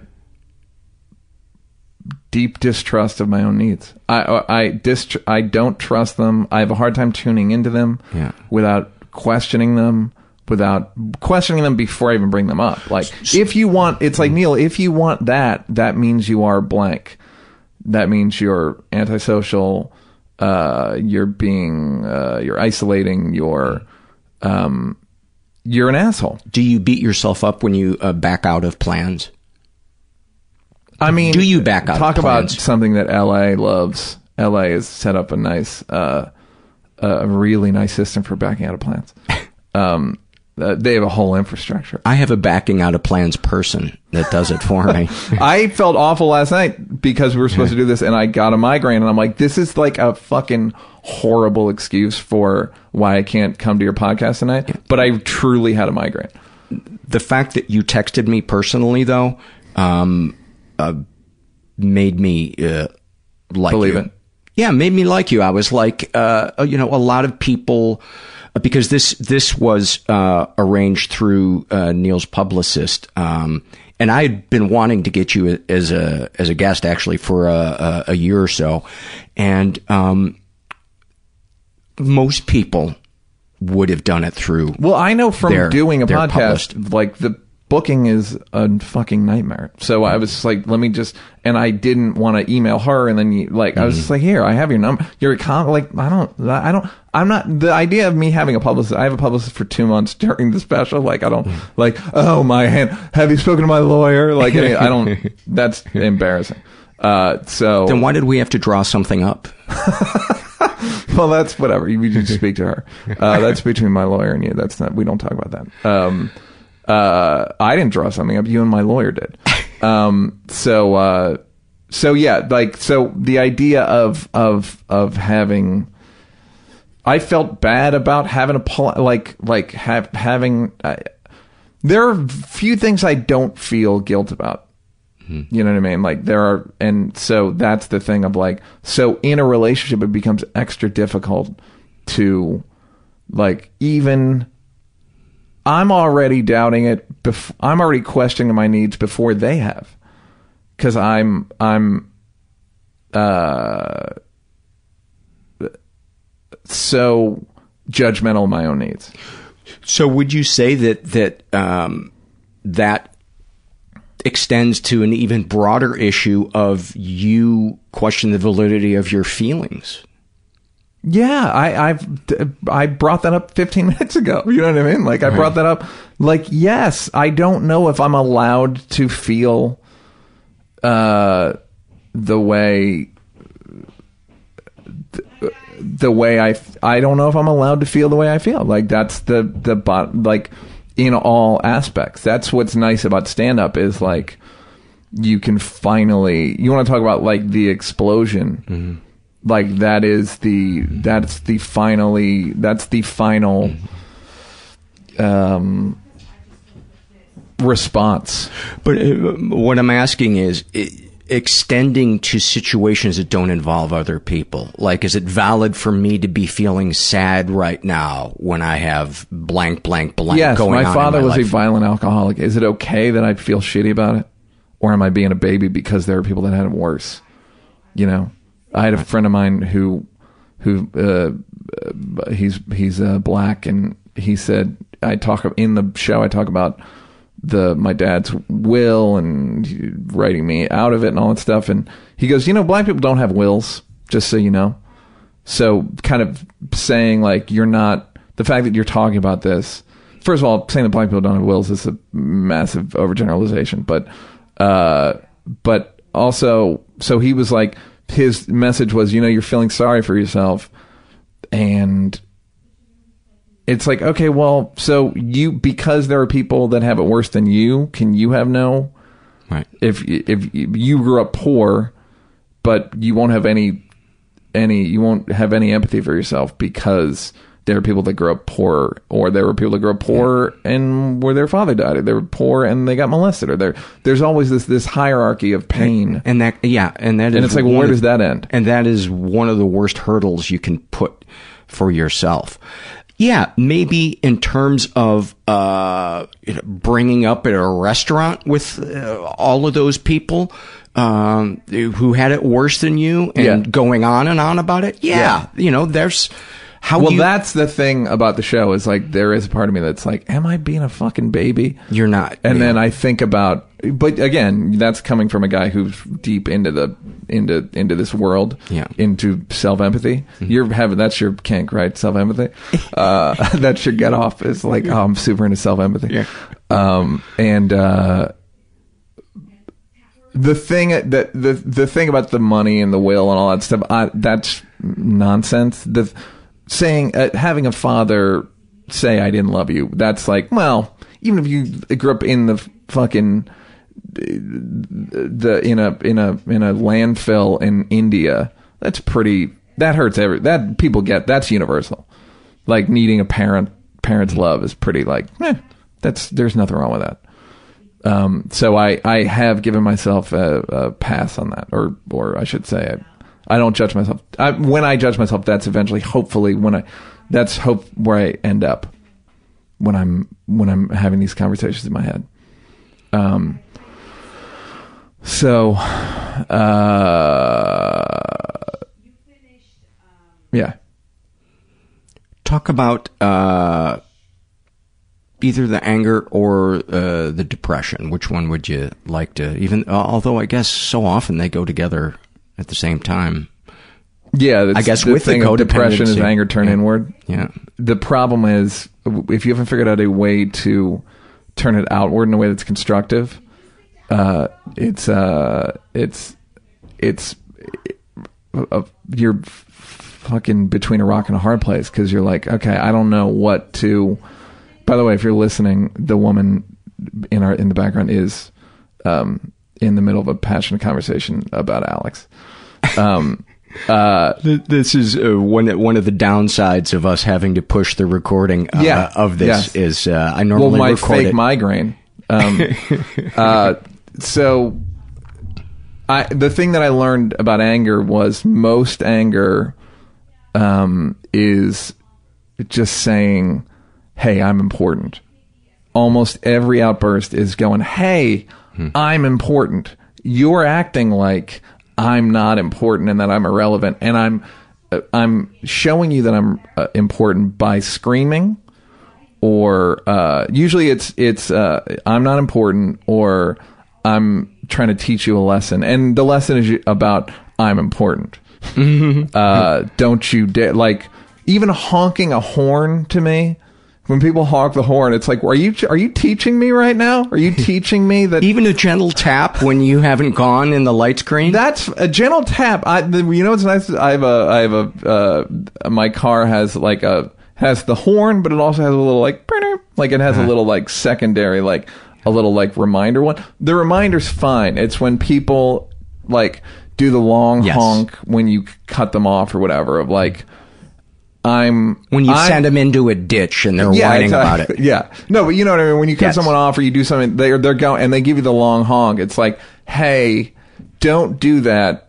deep distrust of my own needs. I I I, dist- I don't trust them. I have a hard time tuning into them Yeah. without questioning them, without questioning them before I even bring them up. Like if you want, it's like Neal. If you want that, that means you are blank. That means you're antisocial. Uh, you're being uh, you're isolating. You're um, you're an asshole. Do you beat yourself up when you uh, back out of plans? I mean, Do you back up? Talk about something that LA loves. LA has set up a nice, uh, a really nice system for backing out of plans. Um, uh, they have a whole infrastructure. I have a backing out of plans person that does it for me. I felt awful last night because we were supposed to do this, and I got a migraine, and I'm like, this is like a fucking horrible excuse for why I can't come to your podcast tonight. But I truly had a migraine. the fact that you texted me personally, though, um, uh, made me uh, like Believe you. it. Yeah, made me like you. I was like, uh, you know, a lot of people uh, because this this was uh, arranged through uh, Neal's publicist, um, and I had been wanting to get you as a as a guest actually for a, a, a year or so, and um, most people would have done it through. Well, I know from their- doing a podcast, like the booking is a fucking nightmare. So I was just like, let me just, and I didn't want to email her, and then you, like, I was just like, here, I have your number. You're a con, like, I don't, I don't, I'm not, the idea of me having a publicist, I have a publicist for two months during the special, like, I don't, like, oh, my hand, have you spoken to my lawyer? Like, I don't, that's embarrassing. Uh, so. Then why did we have to draw something up? well, that's whatever. You just speak to her. Uh, that's between my lawyer and you. That's not. We don't talk about that. Um, uh, I didn't draw something up. You and my lawyer did. Um, so, uh, so yeah, like, so the idea of of of having, I felt bad about having a pol- like like have having. Uh, there are few things I don't feel guilt about. You know what I mean? Like there are, and so that's the thing of like, so in a relationship, it becomes extra difficult to, like, even. I'm already doubting it. Bef- I'm already questioning my needs before they have, because I'm I'm, uh, so judgmental of my own needs. So would you say that that um, that extends to an even broader issue of you question the validity of your feelings? Yeah, I, I've I brought that up 15 minutes ago. You know what I mean? Like I brought that up. Like yes, I don't know if I'm allowed to feel uh, the way the, the way I I don't know if I'm allowed to feel the way I feel. Like that's the the bot like in all aspects. That's what's nice about stand up is like you can finally you want to talk about like the explosion like that is the that's the finally that's the final um response. But uh, what I'm asking is extending to situations that don't involve other people. Like, is it valid for me to be feeling sad right now when I have blank, blank, blank yes going my on? father my was a violent alcoholic. Is it okay that i feel shitty about it? Or am i being a baby because there are people that had it worse? You know i had a friend of mine who who uh, he's he's uh, black and he said i talk in the show i talk about the my dad's will and writing me out of it and all that stuff and he goes you know black people don't have wills just so you know. So kind of saying like you're not the fact that you're talking about this first of all saying that black people don't have wills is a massive overgeneralization but uh but also so he was like his message was you know you're feeling sorry for yourself and it's like okay well so you because there are people that have it worse than you can you have no Right. if if you grew up poor but you won't have any any you won't have any empathy for yourself because there are people that grew up poor or there were people that grew up poor and where their father died or they were poor and they got molested or there there's always this this hierarchy of pain And that, yeah, and that, and it's like where does that end And that is one of the worst hurdles you can put for yourself. Yeah, maybe in terms of uh, you know, bringing up at a restaurant with uh, all of those people um, who had it worse than you and Yeah. going on and on about it. Yeah, Yeah. you know, there's how well, you, that's the thing about the show is like there is a part of me that's like, am I being a fucking baby? you're not. And yeah. then I think about, but again, that's coming from a guy who's deep into the into into this world, Yeah. Mm-hmm. into self empathy. You're having that's your kink, right? Self empathy. uh, that's your get off. It's like, oh, I'm super into self empathy. Yeah. Um, and uh, the thing that the the thing about the money and the will and all that stuff, I, that's nonsense. The saying uh, having a father say I didn't love you, that's like, well, even if you grew up in the fucking the in a in a in a landfill in India, that's pretty. That hurts every. That people get. That's universal. Like needing a parent parent's love is pretty like. Eh, that's there's nothing wrong with that. Um, so I, I have given myself a, a pass on that, or or I should say, I, don't judge myself. I, when I judge myself, that's eventually, hopefully, when I, that's hope where I end up when I'm when I'm having these conversations in my head. Um. So, uh, yeah. talk about uh, either the anger or uh, the depression. Which one would you like to? Even although I guess so often they go together at the same time. Yeah, I guess the with the thing of depression is anger turn Yeah. inward. Yeah. The problem is if you haven't figured out a way to turn it outward in a way that's constructive, uh, it's uh, it's it's uh, you're fucking between a rock and a hard place because you're like, okay, I don't know what to. By the way, if you're listening, the woman in our in the background is um, in the middle of a passionate conversation about Alex. Um, uh, This is uh, one one of the downsides of us having to push the recording uh, Yeah. of this Yes. is uh, I well, normally my record fake it. migraine. Um, uh, so, I the thing that I learned about anger was most anger um, is just saying, "Hey, I'm important." Almost every outburst is going, "Hey, I'm important." You're acting like I'm not important and that I'm irrelevant, and I'm uh, I'm showing you that I'm uh, important by screaming or uh, usually it's it's uh, I'm not important or I'm trying to teach you a lesson, and the lesson is about I'm important. uh, don't you dare like even honking a horn to me. When people honk the horn, it's like, are you are you teaching me right now? Are you teaching me that Even a gentle tap when you haven't gone in the light screen. that's a gentle tap. I, the, you know what's nice? I have a, I have a, uh, my car has like a, has the horn, but it also has a little like, like it has a little like secondary, like a little like reminder one. The reminder's fine. It's when people like do the long Yes. honk when you cut them off or whatever of like, I'm, when you I'm- send them into a ditch and they're whining about it. Yeah. No, but you know what I mean. When you cut Yes. someone off or you do something, they're they're going and they give you the long honk. It's like, hey, don't do that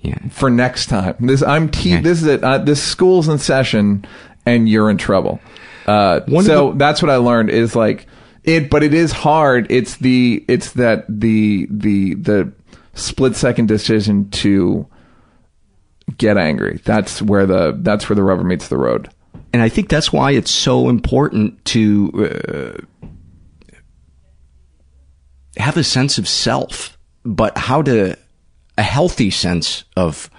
Yeah. for next time. This I'm te- Yeah. this is it. Uh, this school's in session and you're in trouble. Uh, so the- that's what I learned is like it, but it is hard. It's the it's that the the the split second decision to get angry. That's where the that's where the rubber meets the road. And I think that's why it's so important to uh, have a sense of self, but how to a healthy sense of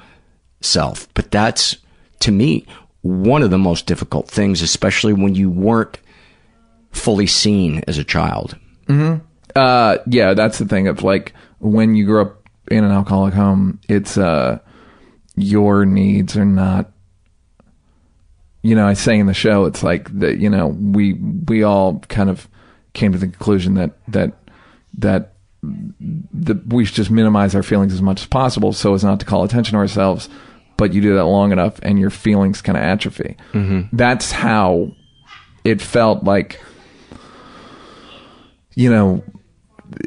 self. But that's to me one of the most difficult things, especially when you weren't fully seen as a child. Uh, yeah, that's the thing of like when you grew up in an alcoholic home, it's uh, your needs are not. You know, I say in the show, it's like that. You know, we we all kind of came to the conclusion that that that the, we should just minimize our feelings as much as possible, so as not to call attention to ourselves. But you do that long enough, and your feelings kind of atrophy. Mm-hmm. That's how it felt like you know,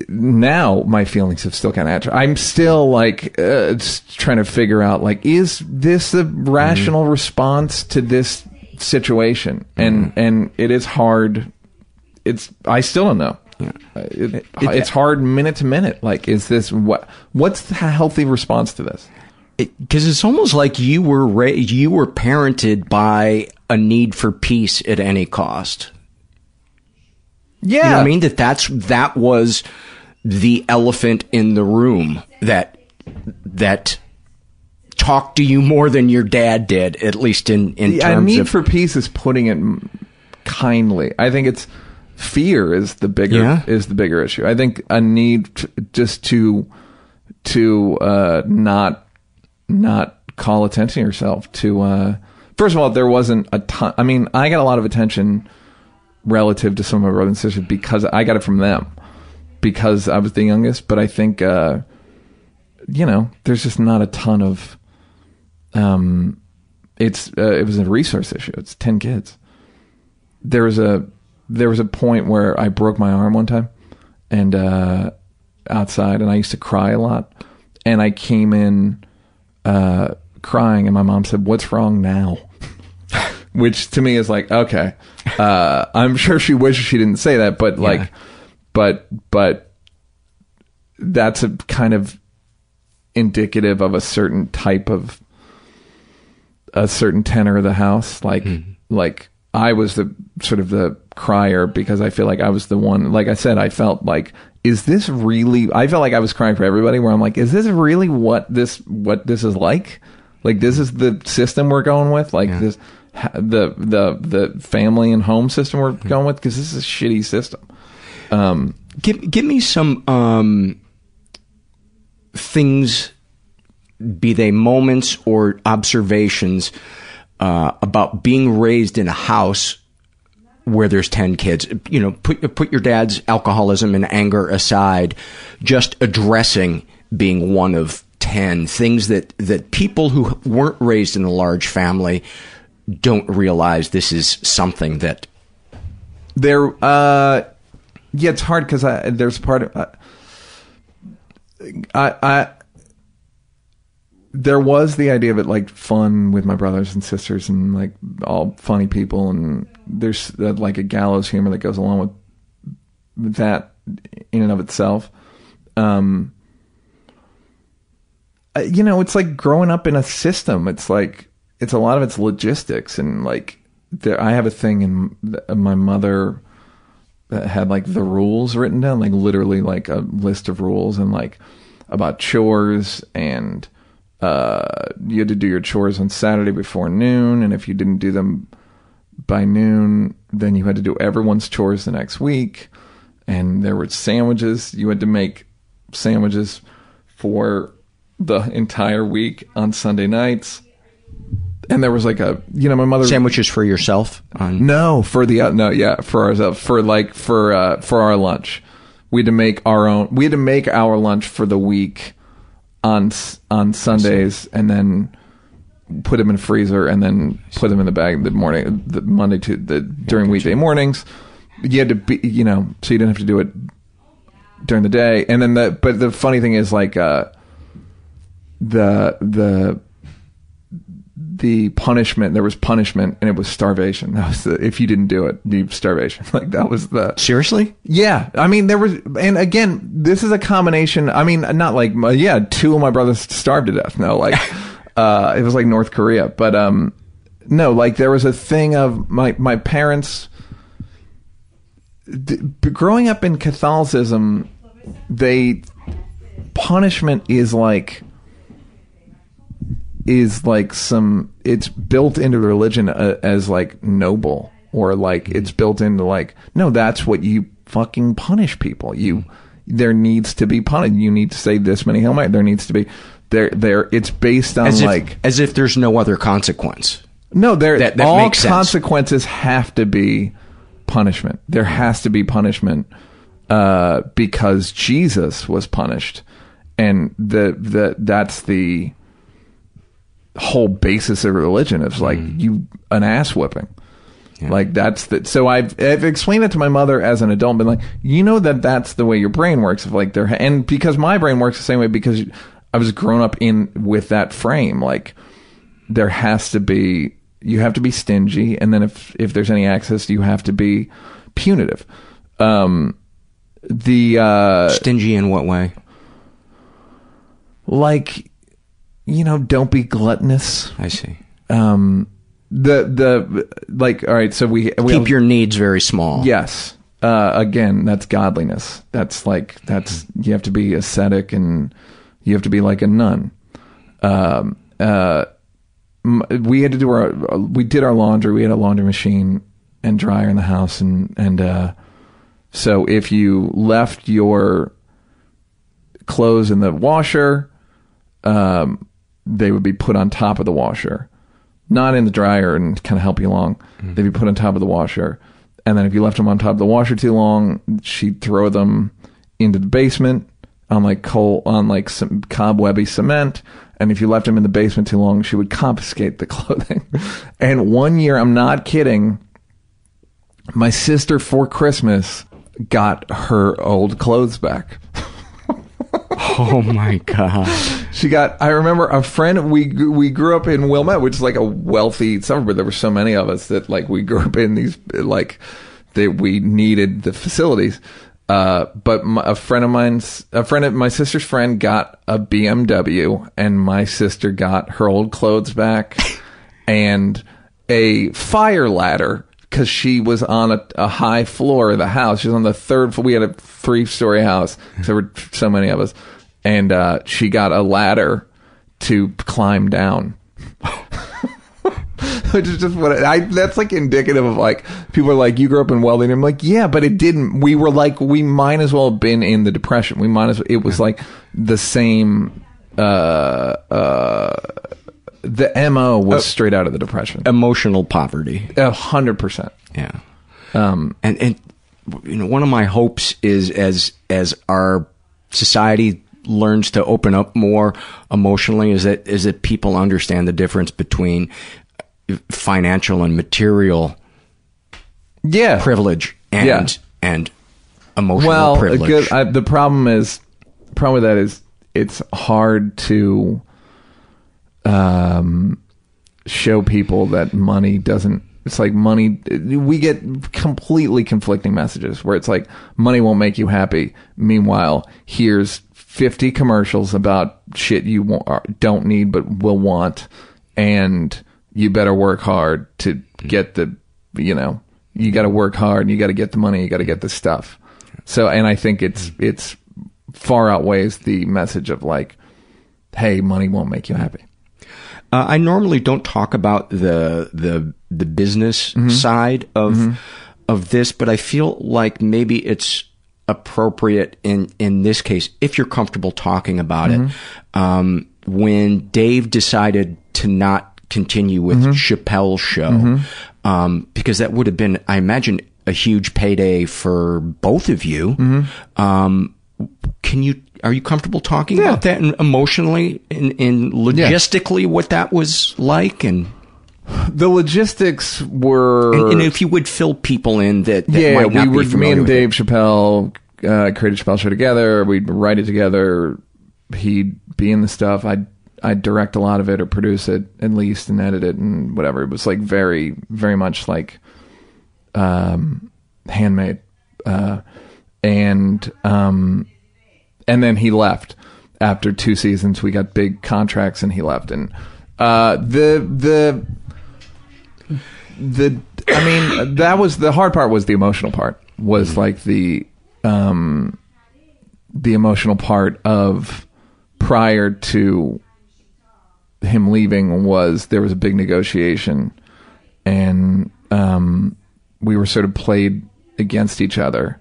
now my feelings have still kind of. I'm still like uh, trying to figure out like is this the rational response to this situation, and and it is hard. It's I still don't know. Uh, It, it's hard minute to minute. Like, is this what? What's the healthy response to this? because it's almost like you were ra- you were parented by a need for peace at any cost. Yeah, You know what I mean that that's that was the elephant in the room that that talked to you more than your dad did, at least in in Yeah, a terms need of for peace is putting it kindly. I think it's fear is the bigger Yeah? is the bigger issue. I think a need t- just to to uh, not not call attention to yourself. To uh, first of all, there wasn't a ton. I mean, I got a lot of attention relative to some of my brothers and sisters because I got it from them because I was the youngest. But I think uh, you know, there's just not a ton of um it's uh, it was a resource issue. It's ten kids. There was a there was a point where I broke my arm one time, and uh, outside, and I used to cry a lot. And I came in uh, crying, and my mom said, "What's wrong now?" Which to me is like, okay, uh, I'm sure she wishes she didn't say that, but like, but but that's a kind of indicative of a certain type of a certain tenor of the house. Like like i was the sort of the crier because i feel like i was the one like i said i felt like is this really i felt like i was crying for everybody where i'm like is this really what this what this is like? Like this is the system we're going with? Like this ha- the the the family and home system we're going with because this is a shitty system. Um give give me some um things be they moments or observations uh, about being raised in a house where there's 10 kids. You know put put your dad's alcoholism and anger aside just addressing being one of 10 things that that people who weren't raised in a large family don't realize this is something that there uh yeah it's hard because there's part of uh, i i there was the idea of it like fun with my brothers and sisters and like all funny people and there's uh, like a gallows humor that goes along with that in and of itself. Um uh, you know it's like growing up in a system. It's like it's a lot of it's logistics and like there i have a thing in my mother had like the rules written down like literally like a list of rules and like about chores and uh you had to do your chores on saturday before noon and if you didn't do them by noon then you had to do everyone's chores the next week and there were sandwiches. You had to make sandwiches for the entire week on sunday nights and there was like a you know my mother sandwiches for yourself on no for the uh, no yeah for ourselves for like for uh for our lunch. We had to make our own we had to make our lunch for the week on on sundays and then put them in freezer and then put them in the bag the morning the monday to the during weekday mornings. You had to be you know so you didn't have to do it during the day. And then the but the funny thing is like uh the the the punishment there was punishment and it was starvation. That was the if you didn't do it you starvation. Like that was the seriously? Yeah. I mean there was and again this is a combination i mean not like my- yeah two of my brothers starved to death. No like uh it was like north korea but um no like there was a thing of my my parents d- growing up in catholicism they punishment is like is like some it's built into the religion uh, as like noble or like it's built into like no that's what you fucking punish people. You there needs to be punished you need to say this many Mary there needs to be there there it's based on as if, like as if there's no other consequence. No, there That- that all makes sense. consequences have to be punishment. There has to be punishment uh, because Jesus was punished, and the the that's the whole basis of religion. Is like Mm-hmm. you an ass whipping. Like that's the so I've I've explained it to my mother as an adult, been like, you know that that's the way your brain works. Of like there and because my brain works the same way because I was grown up in with that frame. Like there has to be you have to be stingy, and then if if there's any access, you have to be punitive. Um, the uh, Stingy in what way? like you know, don't be gluttonous. I see. Um, the the like all right, so we, we Keep have- your needs very small. Yes. Uh, again, that's godliness. That's like that's you have to be ascetic and you have to be like a nun. Um, uh, we had to do our we did our laundry. We had a laundry machine and dryer in the house, and and uh, so if you left your clothes in the washer, um, they would be put on top of the washer, not in the dryer, and kind of help you along. Mm-hmm. They'd be put on top of the washer, and then if you left them on top of the washer too long, she'd throw them into the basement on like coal on like some cobwebby cement. And if you left them in the basement too long, she would confiscate the clothing. and one year, I'm not kidding, my sister for Christmas got her old clothes back. Oh my god. She got. I remember a friend. We we grew up in Wilmette, which is like a wealthy suburb. There were so many of us that like we grew up in these like that we needed the facilities. Uh, but my, a friend of mine's, a friend of my sister's friend got a BMW, and my sister got her old clothes back and a fire ladder because she was on a, a high floor of the house. She was on the third floor. We had a three story house. 'cause There were so many of us. And uh, she got a ladder to climb down. Which is just what I, that's like indicative of like people are like you grew up in Wilmette. I'm like yeah, but it didn't. We were like we might as well have been in the depression. We might as it was like the same. Uh, uh, the mo was straight out of the depression. Emotional poverty. A hundred percent. Yeah. Um, and and you know one of my hopes is as as our society learns to open up more emotionally is that is that people understand the difference between financial and material yeah privilege and Yeah. and emotional well, privilege. good. I, the problem is, problem with that is it's hard to um, show people that money doesn't. It's like money. We get completely conflicting messages where it's like money won't make you happy. Meanwhile, here's 50 commercials about shit you wa- don't need but will want, and you better work hard to get the. You know, you got to work hard. and You got to get the money. You got to get the stuff. So, and I think it's it's far outweighs the message of like, hey, money won't make you happy. Uh, I normally don't talk about the the the business Mm-hmm. side of of this, but I feel like maybe it's appropriate in in this case if you're comfortable talking about it. Mm-hmm. Um, when Dave decided to not continue with Mm-hmm. Chappelle's show, um, because that would have been, I imagine, a huge payday for both of you. Mm-hmm. Um, can you are you comfortable talking about that and emotionally and, and logistically what that was like and The logistics were, and, and if you would fill people in that, that yeah, we were me and with it. Dave Chappelle uh, created Chappelle Show together. We'd write it together. He'd be in the stuff. I'd I'd direct a lot of it or produce it at least and edit it and whatever. It was like very very much like um, handmade. Uh, and um, and then he left after two seasons. We got big contracts, and he left. And uh, the the the I mean that was the hard part. Was the emotional part? Was like the um the emotional part of prior to him leaving was there was a big negotiation and um we were sort of played against each other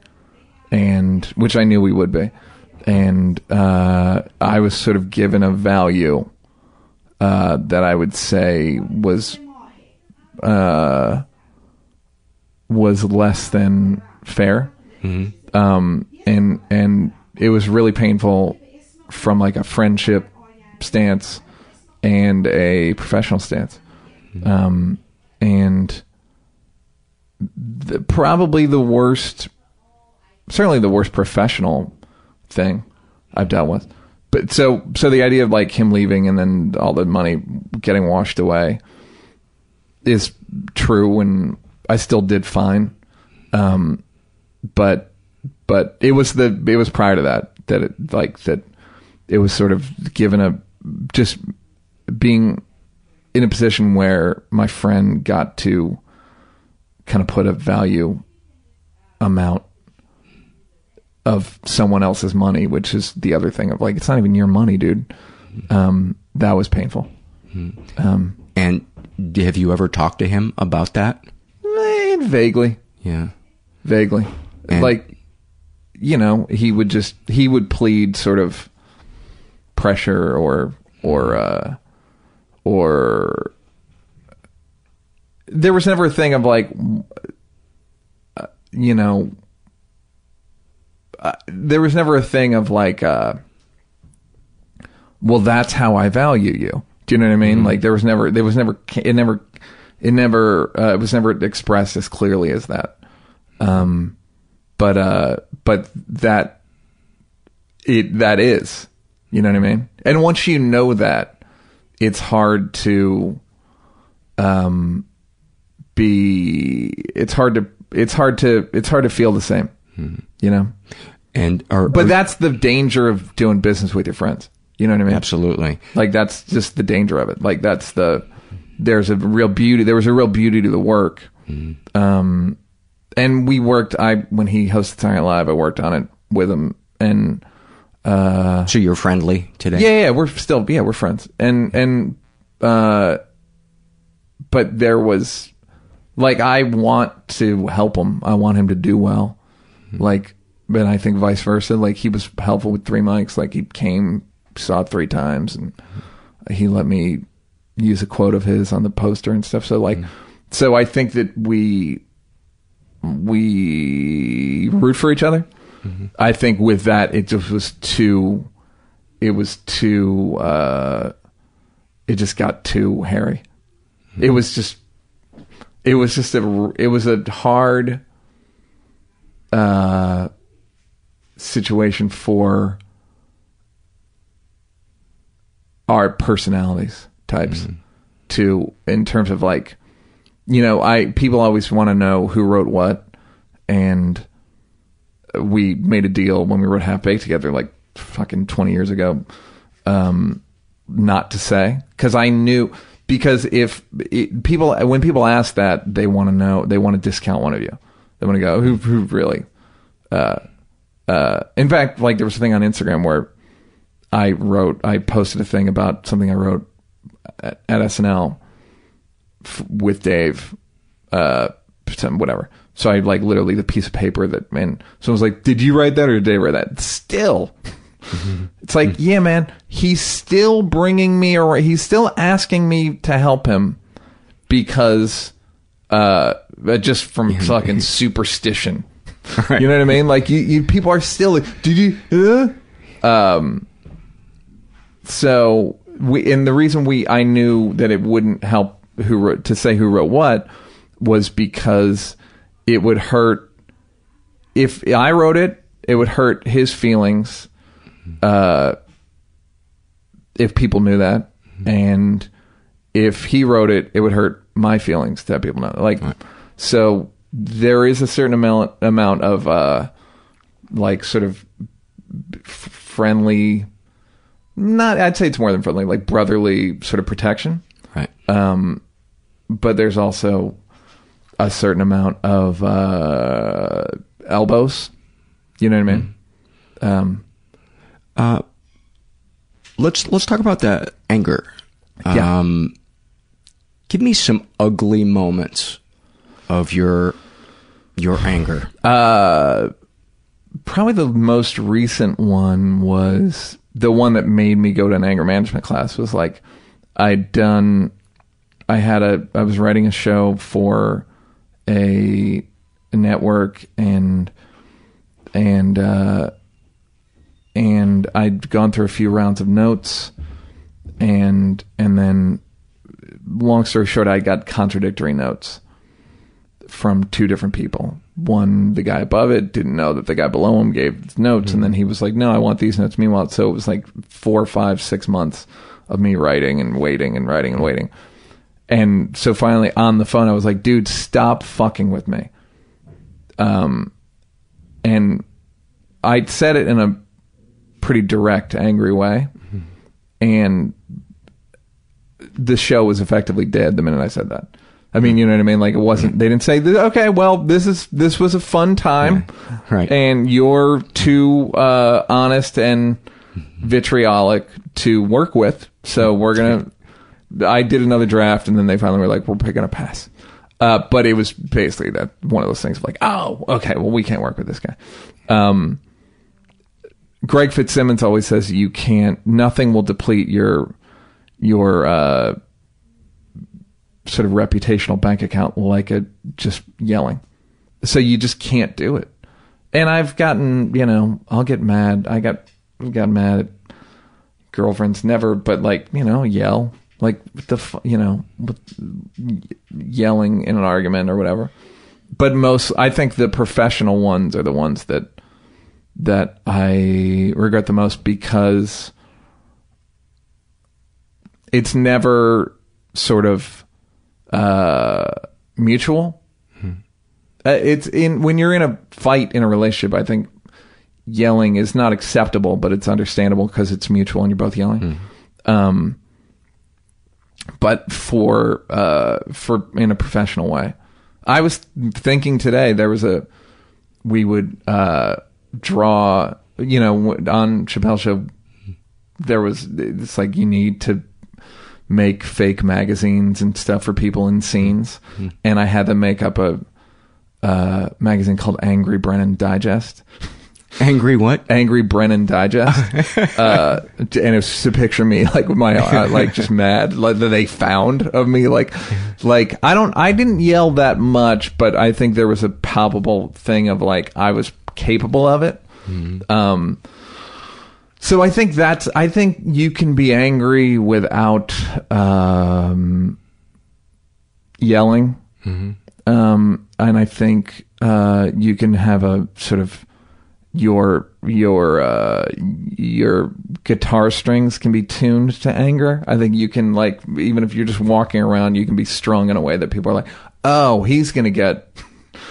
and which I knew we would be and uh I was sort of given a value uh that I would say was uh was less than fair. Um and and it was really painful from like a friendship stance and a professional stance. Um and the, probably the worst certainly the worst professional thing I've dealt with. But so so the idea of like him leaving and then all the money getting washed away is true, and I still did fine. Um, but but it was the it was prior to that that it like that it was sort of given a just being in a position where my friend got to kind of put a value amount of someone else's money, which is the other thing of like it's not even your money, dude. Um, that was painful. Um, and have you ever talked to him about that? eh, vaguely, Yeah. vaguely, And- like you know, he would just he would plead sort of pressure or or uh, or there was never a thing of like uh, you know uh, there was never a thing of like uh well that's how i value you do you know what i mean? Like there was never there was never it never it never uh, it was never expressed as clearly as that. Um but uh but that it that is. You know what i mean? And once you know that it's hard to um be it's hard to it's hard to it's hard to feel the same. You know? And are, but are- that's the danger of doing business with your friends you know what i mean absolutely. like that's just the danger of it like that's the there's a real beauty there was a real beauty to the work um and we worked i when he hosted Saturday Night live i worked on it with him and uh So you're friendly today? yeah, yeah, we're still yeah, we're friends. And and uh but there was like I want to help him. I want him to do well. Like but I think vice versa. Like he was helpful with three mics. Like he came, saw it three times and he let me use a quote of his on the poster and stuff. So like so I think that we we root for each other. I think with that it just was too it was too uh it just got too hairy. It was just it was just a it was a hard uh situation for our personalities types to in terms of like you know i people always want to know who wrote what and we made a deal when we wrote half baked together like fucking 20 years ago um not to say because i knew because if it, people when people ask that they want to know they want to discount one of you. They want to go who who really? Uh uh in fact like there was a thing on instagram where i wrote i posted a thing about something i wrote at, at snl f- with dave uh some- whatever so i like literally the piece of paper that man someone was like did you write that or did dave write that still it's like, yeah, man, he's still bringing me or he's still asking me to help him because uh uh, just from fucking superstition. You know what I mean? Like you, you people are still like, did you uh? um so we and the reason we I knew that it wouldn't help who wrote to say who wrote what was because it would hurt if I wrote it, it would hurt his feelings uh, if people knew that, and if he wrote it, it would hurt my feelings to have people know. Like, so there is a certain amount amount of uh, like sort of f- friendly. Not, I'd say it's more than friendly, like brotherly sort of protection. Right. Um, but there's also a certain amount of uh, elbows. You know what I mean? Um, Uh, let's let's talk about the anger. Yeah. Um, give me some ugly moments of your your anger. Uh, probably the most recent one was the one that made me go to an anger management class. Was like I'd done. I had a. I was writing a show for a, network and and uh, and I'd gone through a few rounds of notes and and then long story short I got contradictory notes from two different people. One, the guy above it didn't know that the guy below him gave notes, and then he was like, "No, I want these notes." Meanwhile, so it was like four, five, six months of me writing and waiting and writing and waiting, And so finally on the phone, I was like, dude, stop fucking with me. Um, and I said it in a pretty direct, angry way. And the show was effectively dead the minute I said that. I mean, you know what I mean? Like it wasn't. They didn't say, "Okay, well, this is this was a fun time, right?" And you're too uh, honest and vitriolic to work with, so we're gonna. I did another draft, and then they finally were like, "We're picking a pass." Uh, but it was basically that one of those things of like, "Oh, okay, well, we can't work with this guy." Um, Greg Fitzsimmons always says you can't. Nothing will deplete your your uh, sort of reputational bank account like a just yelling. So you just can't do it. And I've gotten, you know, I'll get mad. I got got mad at girlfriends never, but like, you know, yell like the you know, yelling in an argument or whatever. But most I think the professional ones are the ones that that I regret the most because it's never sort of uh, mutual. Hmm. Uh, it's in when you're in a fight in a relationship. I think yelling is not acceptable, but it's understandable because it's mutual and you're both yelling. Hmm. Um, but for uh, for in a professional way, I was thinking today there was a we would uh, draw. You know, on Chappelle show, there was it's like you need to make fake magazines and stuff for people in scenes, mm-hmm. and I had them make up a uh, magazine called Angry Brennan Digest. Angry what? Angry Brennan Digest. uh, and it was a picture of me like with my uh, like just mad like that they found of me like like I don't I didn't yell that much, but I think there was a palpable thing of like I was capable of it. Mm-hmm. Um, so I think that's I think you can be angry without um, yelling, mm-hmm. um, and I think uh, you can have a sort of your your uh, your guitar strings can be tuned to anger. I think you can like even if you're just walking around, you can be strung in a way that people are like, oh, he's gonna get.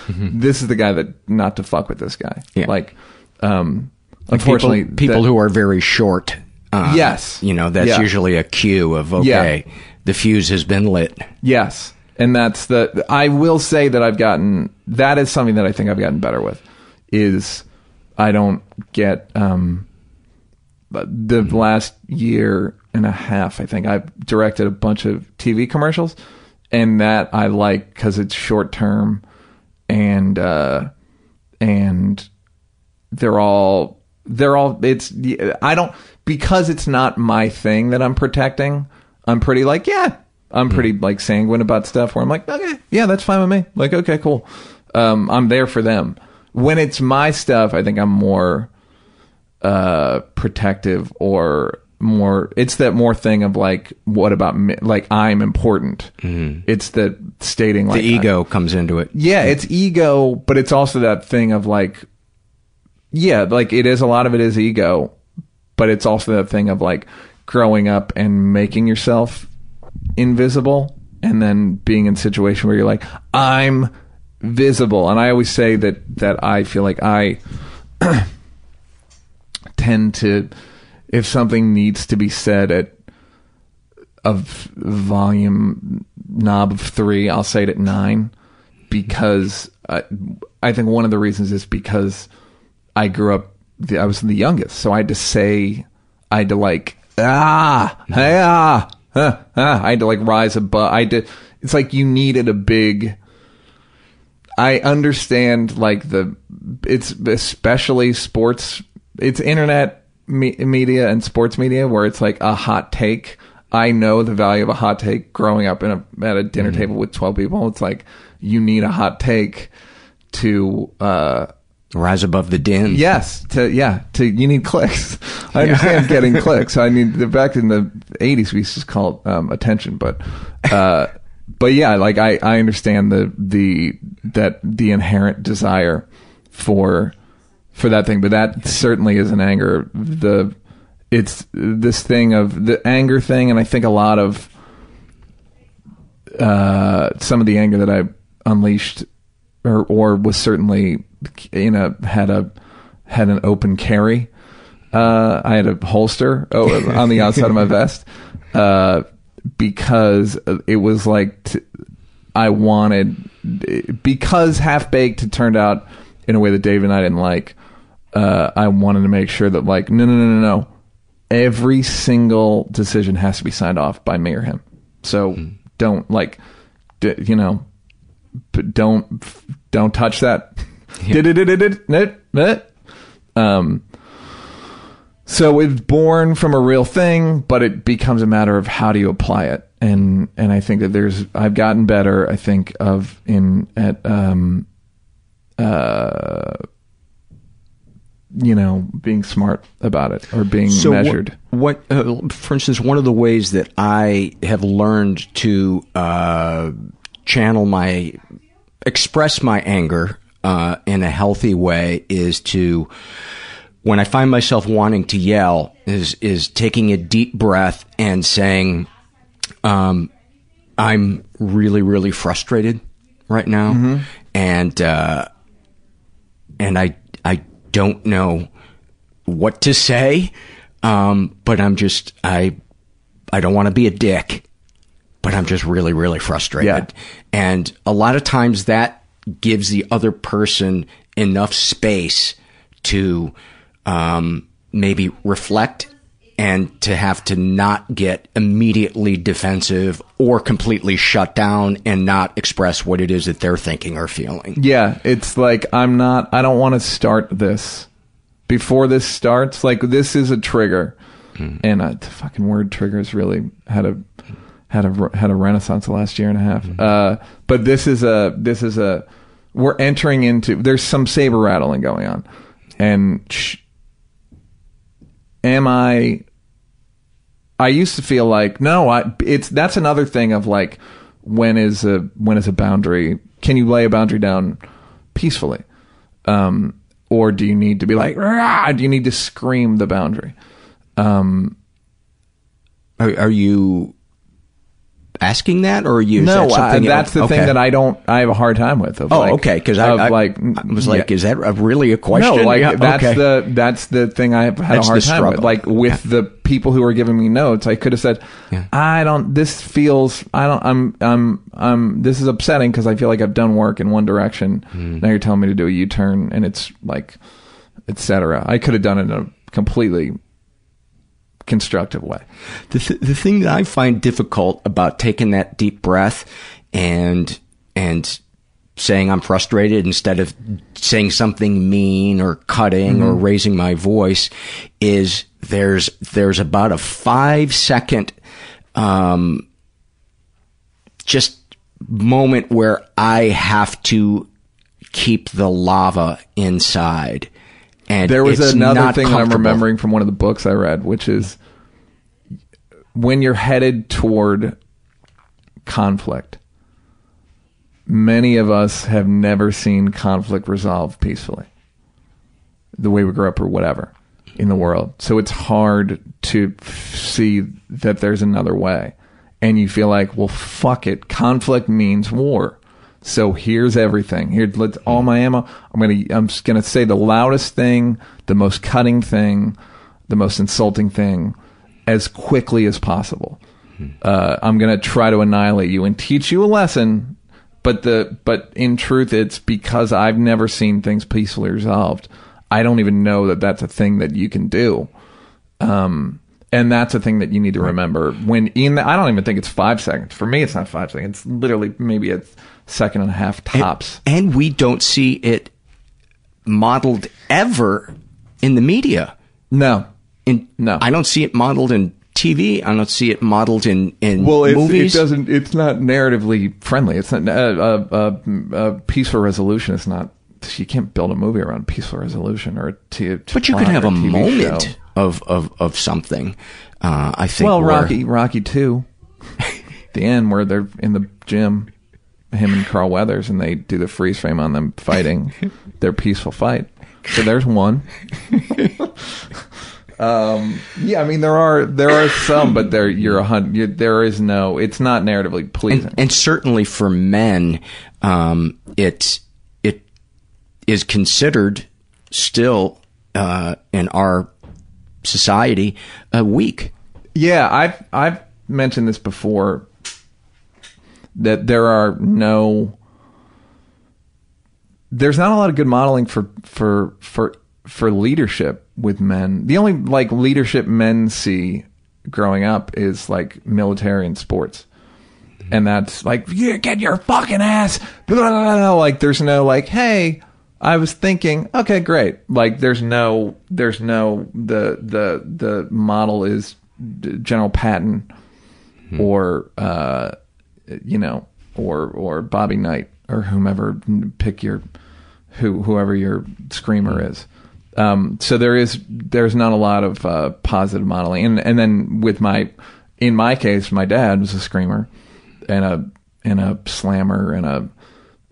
Mm-hmm. This is the guy that not to fuck with this guy. Yeah. Like, um, like Unfortunately, people, people that, who are very short. Uh, yes, you know that's yeah. usually a cue of okay, yeah. the fuse has been lit. Yes, and that's the. I will say that I've gotten that is something that I think I've gotten better with. Is I don't get um, the last year and a half. I think I've directed a bunch of TV commercials, and that I like because it's short term, and uh, and they're all they're all it's I don't because it's not my thing that I'm protecting. I'm pretty like yeah, I'm pretty mm. like sanguine about stuff where I'm like okay, yeah, that's fine with me. Like okay, cool. Um, I'm there for them. When it's my stuff, I think I'm more uh, protective or more it's that more thing of like what about me like i'm important mm. it's that stating like the ego I, comes into it yeah it's ego but it's also that thing of like yeah, like it is a lot of it is ego, but it's also that thing of like growing up and making yourself invisible and then being in a situation where you're like, I'm visible. And I always say that that I feel like I tend to if something needs to be said at a volume knob of three, I'll say it at nine because I, I think one of the reasons is because I grew up, I was the youngest, so I had to say, I had to like, ah, hey, ah, ah, ah. I had to like rise above. I did. It's like you needed a big. I understand like the, it's especially sports. It's internet me- media and sports media where it's like a hot take. I know the value of a hot take growing up in a at a dinner mm-hmm. table with twelve people. It's like you need a hot take to uh, rise above the din. Yes, to yeah, to you need clicks. I understand getting clicks. I mean, back in the '80s, we used to call it um, attention, but uh, but yeah, like I I understand the the that the inherent desire for for that thing, but that certainly is an anger. The it's this thing of the anger thing, and I think a lot of uh, some of the anger that I unleashed, or or was certainly, you know, had a had an open carry. Uh, I had a holster oh, on the outside of my vest uh, because it was like t- I wanted because half baked had turned out in a way that Dave and I didn't like. Uh, I wanted to make sure that like no no no no no every single decision has to be signed off by me or him. So mm. don't like d- you know don't don't touch that. Yeah. um so it's born from a real thing, but it becomes a matter of how do you apply it. And and I think that there's I've gotten better. I think of in at um uh you know being smart about it or being so measured. What, what uh, for instance, one of the ways that I have learned to uh, channel my express my anger uh, in a healthy way is to when I find myself wanting to yell, is is taking a deep breath and saying, um, "I'm really, really frustrated right now, mm-hmm. and uh, and I I don't know what to say, um, but I'm just I I don't want to be a dick, but I'm just really, really frustrated, yeah. and a lot of times that gives the other person enough space to um, maybe reflect and to have to not get immediately defensive or completely shut down and not express what it is that they're thinking or feeling. Yeah, it's like I'm not I don't want to start this before this starts. Like this is a trigger. Mm. And uh, the fucking word triggers really had a had a had a renaissance the last year and a half. Mm. Uh, but this is a this is a we're entering into there's some saber rattling going on. And sh- am I I used to feel like no, I it's that's another thing of like when is a when is a boundary can you lay a boundary down peacefully? Um or do you need to be like Rah! do you need to scream the boundary? Um are, are you asking that, or are you? No, that that's the okay. thing that I don't. I have a hard time with. oh, like, okay. Because I, I, like I was like, yeah. is that a, really a question? No, like yeah, that's okay. the that's the thing I have had that's a hard time with. Like with the people who are giving me notes, I could have said, yeah. I don't. This feels. I don't. I'm. I'm. I'm. This is upsetting because I feel like I've done work in one direction. Mm. Now you're telling me to do a U turn, and it's like, etc. I could have done it in a completely constructive way. The, th- the thing that I find difficult about taking that deep breath and, and saying I'm frustrated instead of saying something mean or cutting mm-hmm. or raising my voice is there's, there's about a five second, um, just moment where I have to keep the lava inside and there was another thing that I'm remembering from one of the books I read, which is when you're headed toward conflict. Many of us have never seen conflict resolved peacefully, the way we grew up or whatever in the world. So it's hard to see that there's another way. And you feel like, well, fuck it. Conflict means war. So here's everything. Here, let all my ammo. I'm gonna. I'm just gonna say the loudest thing, the most cutting thing, the most insulting thing, as quickly as possible. Uh, I'm gonna try to annihilate you and teach you a lesson. But the but in truth, it's because I've never seen things peacefully resolved. I don't even know that that's a thing that you can do. Um, and that's a thing that you need to remember when in the, I don't even think it's five seconds. For me, it's not five seconds. It's literally maybe a second and a half tops. And, and we don't see it modeled ever in the media. No, in no, I don't see it modeled in TV. I don't see it modeled in in well, movies. it doesn't. It's not narratively friendly. It's not a uh, uh, uh, uh, peaceful resolution. It's not. You can't build a movie around peaceful resolution or a t- but you could have a, a moment show of of of something. Uh, I think. Well, Rocky, Rocky two, the end where they're in the gym, him and Carl Weathers, and they do the freeze frame on them fighting their peaceful fight. So there's one. Um, yeah, I mean there are there are some, but there you're a hundred. There is no. It's not narratively pleasing. And, and certainly for men, um, it it is considered still uh, in our society uh, weak. Yeah, I've I've mentioned this before that there are no there's not a lot of good modeling for for for for leadership with men. The only like leadership men see growing up is like military and sports. And that's like, you get your fucking ass. Blah, blah, blah. Like, there's no like, hey, I was thinking, okay, great. Like, there's no, there's no, the, the, the model is General Patton or, uh, you know, or, or Bobby Knight or whomever, pick your, who, whoever your screamer is. Um, so there is there's not a lot of uh, positive modeling, and and then with my in my case, my dad was a screamer, and a and a slammer and a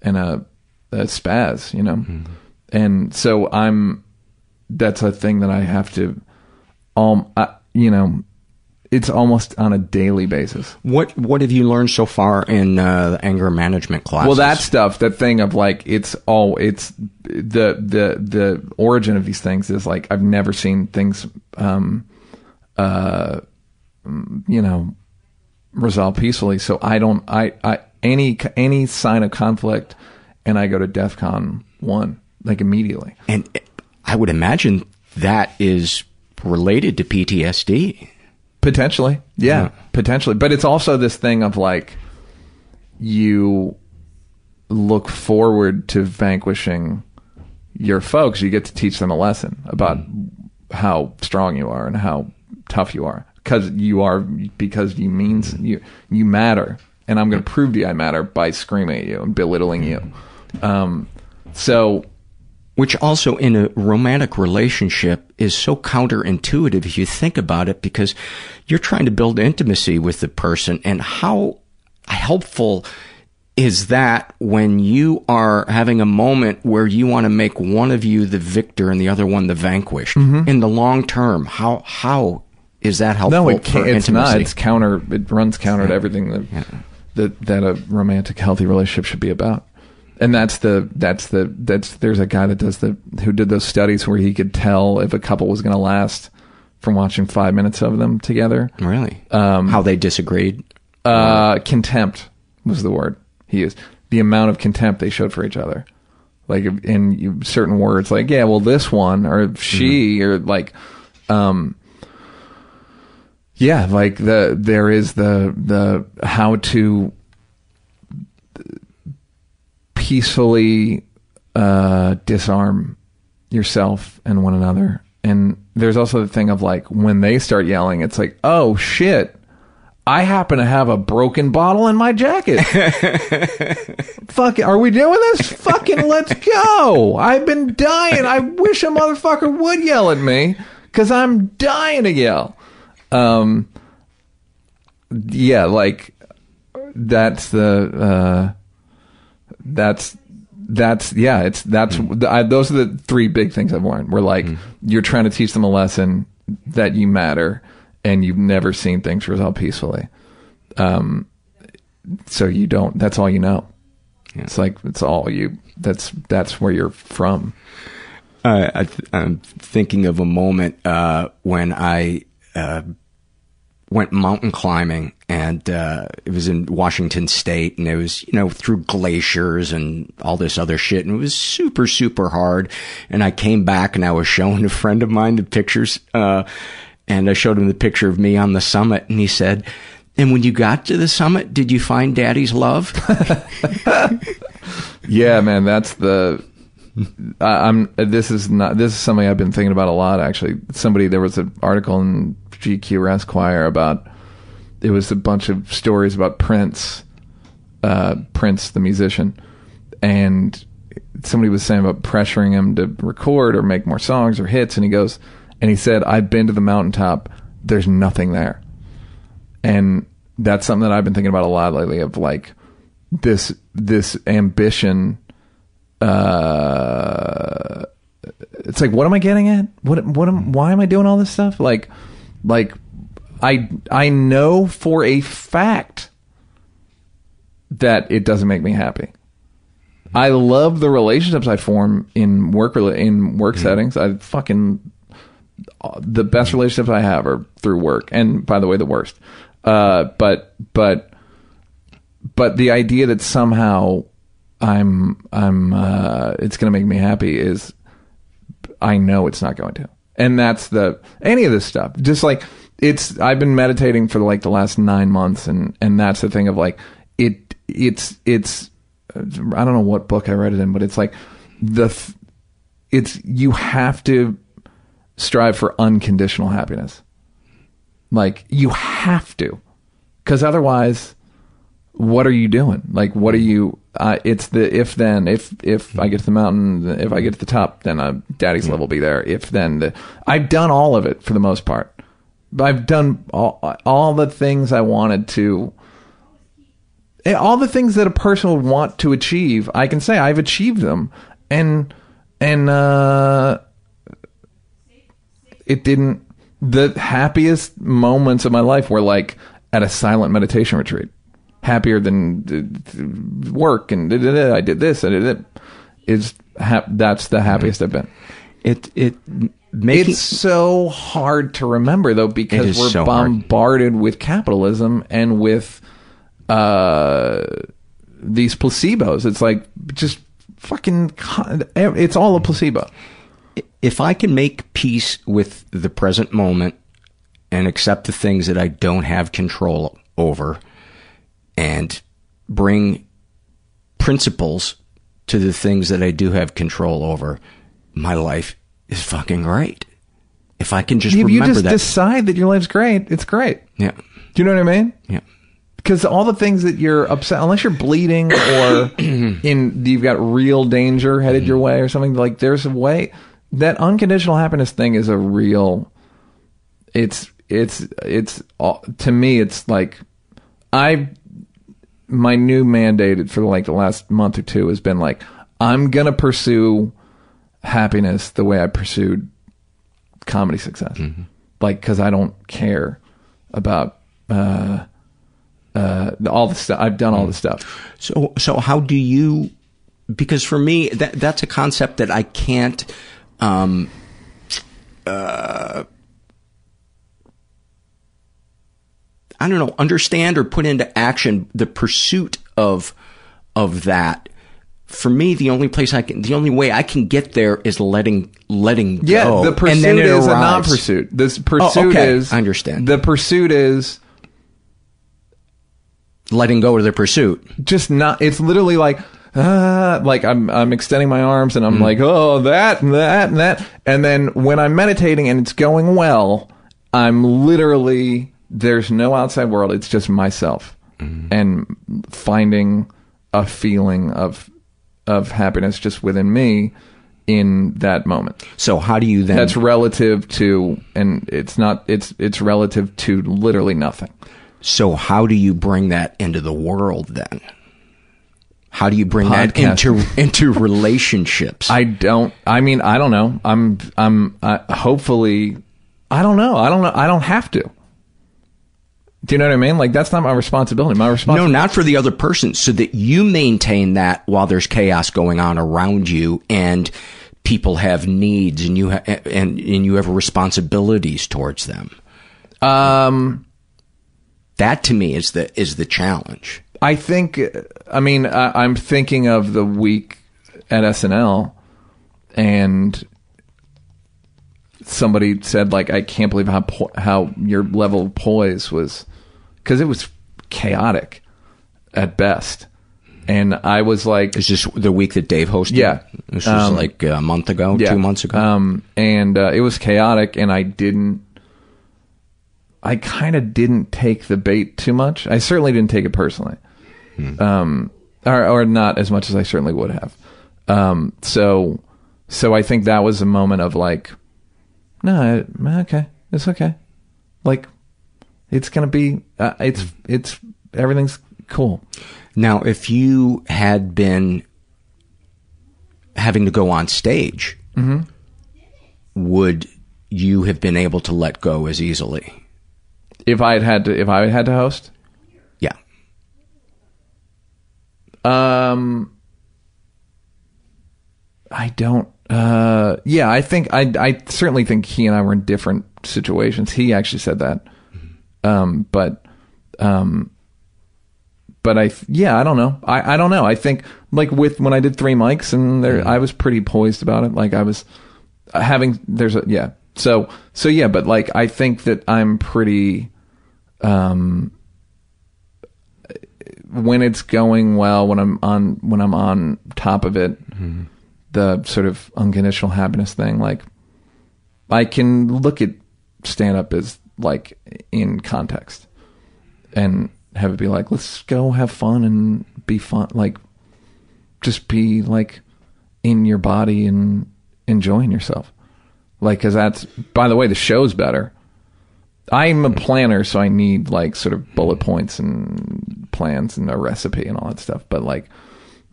and a, a spaz, you know, mm-hmm. and so I'm that's a thing that I have to, um, I, you know, it's almost on a daily basis. What what have you learned so far in uh, anger management class? Well, that stuff, that thing of like it's all it's the the the origin of these things is like I've never seen things, um, uh, you know, resolve peacefully. So I don't I I any any sign of conflict, and I go to DEFCON one like immediately. And I would imagine that is related to PTSD. Potentially. Yeah, yeah, potentially. But it's also this thing of like you look forward to vanquishing your folks. You get to teach them a lesson about mm. how strong you are and how tough you are because you are because you means you you matter and I'm going to prove to you I matter by screaming at you and belittling you. Um, so which also in a romantic relationship is so counterintuitive if you think about it because you're trying to build intimacy with the person and how helpful is that when you are having a moment where you want to make one of you the victor and the other one the vanquished? Mm-hmm. in the long term how how is that helpful no it can't, it's not. it's counter it runs counter to everything that, yeah. that that a romantic healthy relationship should be about and that's the that's the that's there's a guy that does the who did those studies where he could tell if a couple was going to last from watching five minutes of them together. Really? Um, How they disagreed? Uh, contempt was the word he used. The amount of contempt they showed for each other, like in certain words, like yeah, well, this one or she mm-hmm. or like, um, yeah, like the there is the the how to peacefully uh, disarm yourself and one another. And there's also the thing of like when they start yelling, it's like, oh shit, I happen to have a broken bottle in my jacket. Fucking, are we doing this? Fucking let's go. I've been dying. I wish a motherfucker would yell at me because I'm dying to yell. Um, yeah, like that's the, uh, that's that's yeah it's that's mm. I, those are the three big things i've learned we're like mm. you're trying to teach them a lesson that you matter and you've never seen things resolve peacefully um so you don't that's all you know yeah. it's like it's all you that's that's where you're from uh, I am thinking of a moment uh, when I uh, went mountain climbing and uh, it was in Washington State, and it was you know through glaciers and all this other shit, and it was super super hard. And I came back and I was showing a friend of mine the pictures, uh, and I showed him the picture of me on the summit, and he said. And when you got to the summit, did you find Daddy's love? yeah, man, that's the I, am This is not. This is something I've been thinking about a lot. Actually, somebody there was an article in GQ Esquire about it was a bunch of stories about Prince, uh, Prince the musician, and somebody was saying about pressuring him to record or make more songs or hits, and he goes, and he said, "I've been to the mountaintop. There's nothing there," and that's something that I've been thinking about a lot lately. Of like this this ambition, uh, it's like what am I getting at? What what am why am I doing all this stuff? Like like I I know for a fact that it doesn't make me happy. I love the relationships I form in work in work settings. I fucking the best relationships I have are through work, and by the way, the worst. Uh, but but but the idea that somehow I'm I'm uh, it's going to make me happy is I know it's not going to, and that's the any of this stuff. Just like it's I've been meditating for like the last nine months, and and that's the thing of like it it's it's uh, I don't know what book I read it in, but it's like the th- it's you have to strive for unconditional happiness. Like you have to, because otherwise, what are you doing? Like what are you? Uh, it's the if then if if I get to the mountain, if I get to the top, then uh, Daddy's love will be there. If then the, I've done all of it for the most part. I've done all all the things I wanted to. eh, All the things that a person would want to achieve, I can say I've achieved them, and and uh, it didn't. The happiest moments of my life were like at a silent meditation retreat. Happier than work and I did this. Did it. Is that's the happiest I've been. It it making It's so hard to remember though because we're so hard. bombarded with capitalism and with uh, these placebos. It's like just fucking. It's all a placebo. if I can make peace with the present moment and accept the things that I don't have control over and bring principles to the things that I do have control over, my life is fucking great. If I can just if you just that. decide that your life's great, it's great. yeah. Do you know what I mean? Yeah. Because all the things that you're upset, unless you're bleeding or in you've got real danger headed your way or something, like there's a way that unconditional happiness thing is a real. It's it's it's uh, to me it's like I my new mandate for like the last month or two has been like I'm gonna pursue happiness the way I pursued comedy success, like because I don't care about. uh uh, all the stuff. I've done all the stuff. So, so how do you? Because for me, that that's a concept that I can't. Um, uh, I don't know, understand or put into action the pursuit of of that. For me, the only place I can, the only way I can get there is letting letting Yeah, go. the and pursuit then it is a non-pursuit. This pursuit Oh, okay. is I understand. The pursuit is letting go of the pursuit. just not. It's literally like. Uh, like I'm, I'm extending my arms and I'm Mm. like, oh, that and that and that. And then when I'm meditating and it's going well, I'm literally, there's no outside world. It's just myself Mm. and finding a feeling of, of happiness just within me in that moment. So how do you then? That's relative to, and it's not, it's, it's relative to literally nothing. So how do you bring that into the world then? How do you bring that into into relationships? I don't. I mean, I don't know. I'm. I'm. Uh, hopefully, I don't know. I don't know. I don't have to. Do you know what I mean? Like that's not my responsibility. My responsibility. no, not for the other person, so that you maintain that while there's chaos going on around you, and people have needs, and you ha- and and you have responsibilities towards them. Um, That to me is the is the challenge. I think. I mean, I, I'm thinking of the week at SNL, and somebody said like, "I can't believe how po- how your level of poise was," because it was chaotic at best. And I was like, Is this the week that Dave hosted? Yeah. this was Um, like a month ago, Yeah. two months ago. Um, and uh, it was chaotic, and I didn't. I kind of didn't take the bait too much. I certainly didn't take it personally, um, or or not as much as I certainly would have. Um, so, so I think that was a moment of like, no, okay, it's okay. Like, it's gonna be, uh, it's it's everything's cool. Now, if you had been having to go on stage, Mhm. would you have been able to let go as easily? If I had had to, if I had to host, Yeah. um, I don't. Uh, yeah, I think I I certainly think he and I were in different situations. He actually said that. Um, but um, but I yeah I don't know. I I don't know. I think like with when I did three mics and there I was pretty poised about it. Like I was having there's a yeah. So so yeah but like I think that I'm pretty um when it's going well when I'm on when I'm on top of it the sort of unconditional happiness thing like I can look at stand up as like in context. And have it be like let's go have fun and be fun like just be like in your body and enjoying yourself. Like because that's by the way the show's better. I'm a planner so i need like sort of bullet points and plans and a recipe and all that stuff. But like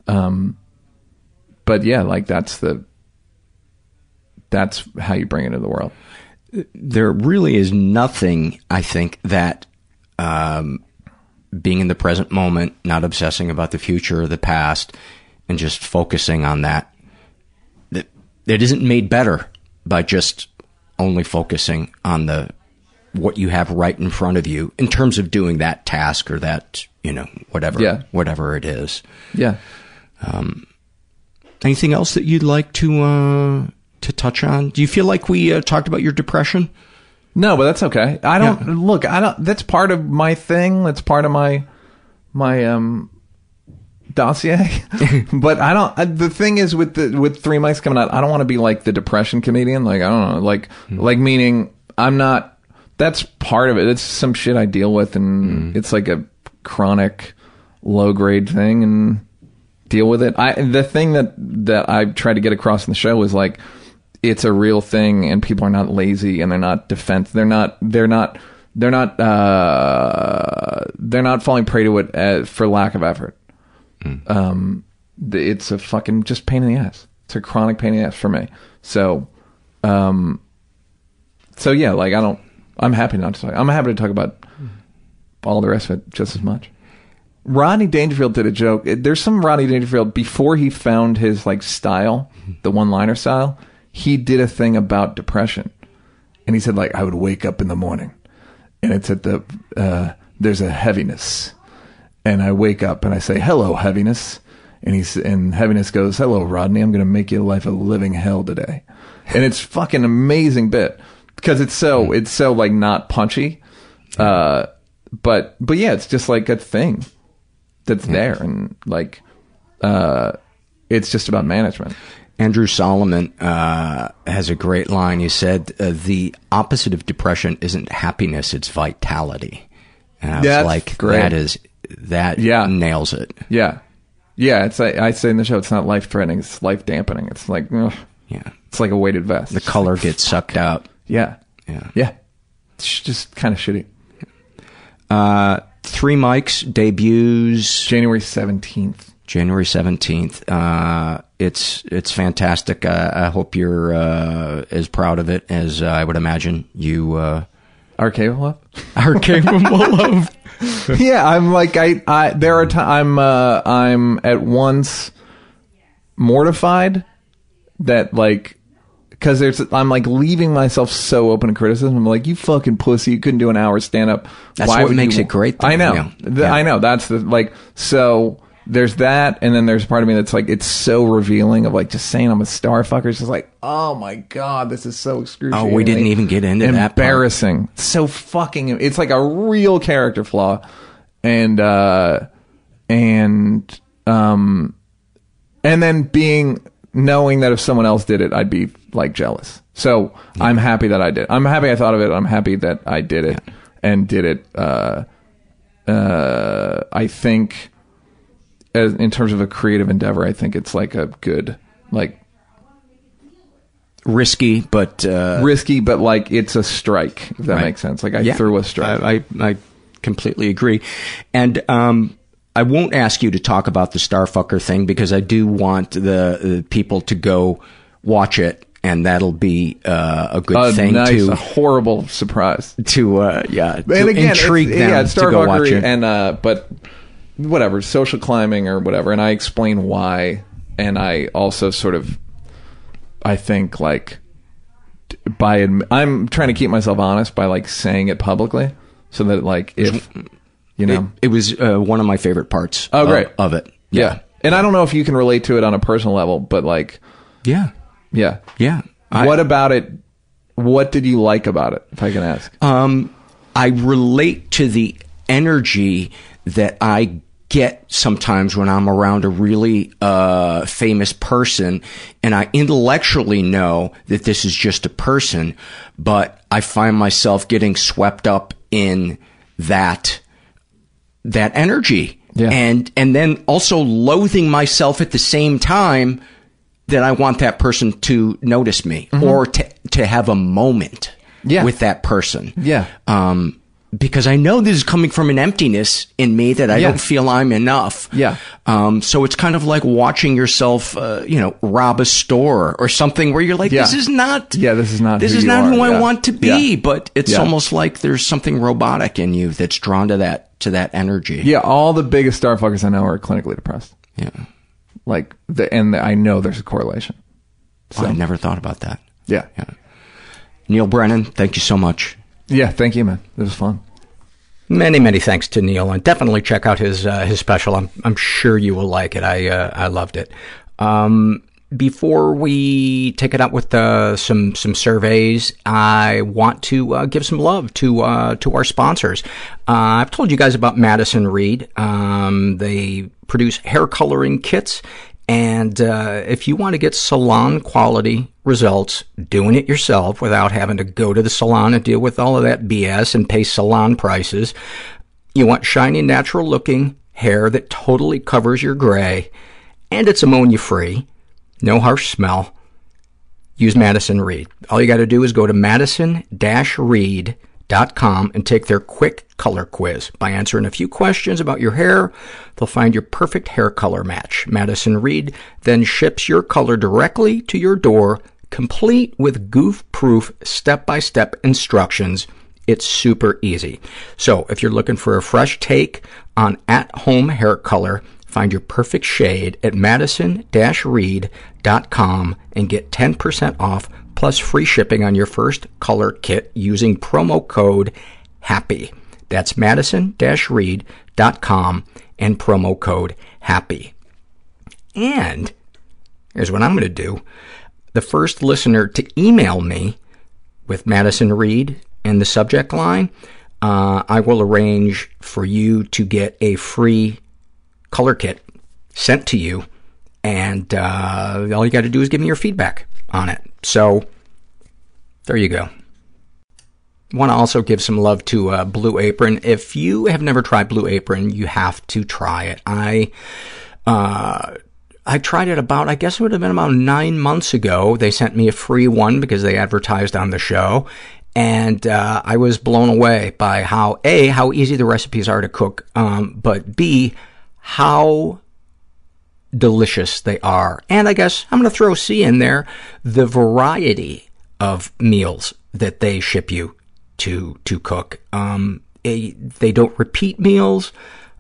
um but yeah like that's the that's how you bring it into the world there really is nothing I think that um, being in the present moment, not obsessing about the future or the past, and just focusing on that that it isn't made better by just only focusing on the what you have right in front of you in terms of doing that task or that you know whatever Yeah. whatever it is. yeah Um, anything else that you'd like to uh, to touch on? Do you feel like we uh, talked about your depression? No, but that's okay. I don't look. I don't. That's part of my thing. That's part of my my um dossier. but I don't. I, the thing is with the with three mics coming out, I don't want to be like the depression comedian. Like I don't know. Like like meaning I'm not. That's part of it. It's some shit I deal with, and it's like a chronic low grade thing, and deal with it. I the thing that that I tried to get across in the show is like it's a real thing and people are not lazy and they're not defense they're not they're not they're not uh they're not falling prey to it uh for lack of effort um it's a fucking just pain in the ass it's a chronic pain in the ass for me so um so yeah like i don't i'm happy not to talk i'm happy to talk about all the rest of it just as much Rodney Dangerfield did a joke. There's some Rodney Dangerfield before he found his like style, the one-liner style. He did a thing about depression, and he said like I would wake up in the morning, and it's at the uh, there's a heaviness, and I wake up and I say hello heaviness, and he's and heaviness goes hello Rodney I'm gonna make your life a living hell today, and it's fucking amazing bit because it's so it's so like not punchy, uh, but but yeah it's just like a thing that's there and like uh it's just about management Andrew Solomon uh, has a great line. He said, uh, "The opposite of depression isn't happiness; it's vitality." And I was That's like, great. "That is that Yeah. nails it." yeah yeah it's like i say in the show it's not life threatening it's life dampening it's like ugh. Yeah, it's like a weighted vest the color gets sucked out. yeah Yeah. yeah it's just kind of shitty Uh, three mics debuts january 17th January seventeenth. Uh, it's it's fantastic. Uh, I hope you're uh, as proud of it as I would imagine you uh, are capable of are capable of. yeah i'm like i i there are times i'm uh i'm at once mortified that like because there's i'm like leaving myself so open to criticism i'm like you fucking pussy you couldn't do an hour stand up That's what makes it great, though. i know Yeah. i know that's the like so there's that and then there's part of me that's like it's so revealing of like just saying i'm a star fucker it's just like oh my god this is so excruciating. Oh, we didn't even get into that embarrassing. So fucking it's like a real character flaw. And uh and um and then being knowing that if someone else did it i'd be like jealous. So i'm happy that i did. I'm happy i thought of it. I'm happy that i did it and did it. Uh uh i think as, in terms of a creative endeavor i think it's like a good like risky, but uh, risky but like it's a strike if that Right. makes sense like i Yeah. threw a strike I, I, I completely agree. And um, I won't ask you to talk about the Starfucker thing because I do want the, the people to go watch it and that'll be uh, a good a thing nice, to a horrible surprise to uh, yeah to again, intrigue them yeah, to go watch it. and uh, but whatever social climbing or whatever, and I explain why, and I also sort of, I think like by admi- I'm trying to keep myself honest by like saying it publicly, so that like if you know it, it was uh, one of my favorite parts. Oh, of- great. of, it. yeah. and I don't know if you can relate to it on a personal level, but like Yeah, yeah, yeah. I- what about it? What did you like about it? If I can ask. Um, I relate to the energy that I get sometimes when I'm around a really uh, famous person, and I intellectually know that this is just a person, but I find myself getting swept up in that that energy, Yeah. and and then also loathing myself at the same time that I want that person to notice me or to to have a moment Mm-hmm. Yeah. with that person. Yeah. Um, because I know this is coming from an emptiness in me that I Yeah. don't feel I'm enough. Yeah. Um, so it's kind of like watching yourself, uh, you know, rob a store or something where you're like, Yeah. this is not, Yeah, this is not this who is not are. who I want to be. Yeah. But it's Yeah. almost like there's something robotic in you that's drawn to that, to that energy. Yeah, all the biggest starfuckers I know are clinically depressed. Yeah. Like the and I know there's a correlation. Oh, I never thought about that. Yeah. Yeah. Neal Brennan, thank you so much. Yeah, thank you, man. It was fun. Many, many thanks to Neal, and definitely check out his uh, his special. I'm I'm sure you will like it. I uh, I loved it. Um, before we take it out with uh, some some surveys, I want to uh, give some love to uh, to our sponsors. Uh, I've told you guys about Madison Reed. Um, they produce hair coloring kits, and uh, if you want to get salon quality results, doing it yourself without having to go to the salon and deal with all of that BS and pay salon prices, you want shiny, natural looking hair that totally covers your gray, and it's ammonia free, no harsh smell. Use Madison Reed. All you got to do is go to madison-reed.com and take their quick color quiz. By answering a few questions about your hair, they'll find your perfect hair color match. Madison Reed then ships your color directly to your door, complete with goof-proof step-by-step instructions. It's super easy. So if you're looking for a fresh take on at-home hair color, find your perfect shade at madison-reed.com and get 10% off plus free shipping on your first color kit using promo code HAPPY. That's madison-reed.com and promo code HAPPY. And here's what I'm going to do. The first listener to email me with Madison Reed in the subject line, uh, I will arrange for you to get a free color kit sent to you, and uh, all you got to do is give me your feedback on it. So there you go. Want to also give some love to uh, Blue Apron. If you have never tried Blue Apron, you have to try it. I uh, I tried it about, I guess it would have been about nine months ago. They sent me a free one because they advertised on the show. And uh, I was blown away by how, A, how easy the recipes are to cook, um, but B, how delicious they are. And I guess I'm going to throw C in there, the variety of meals that they ship you to to cook. Um, a, they don't repeat meals.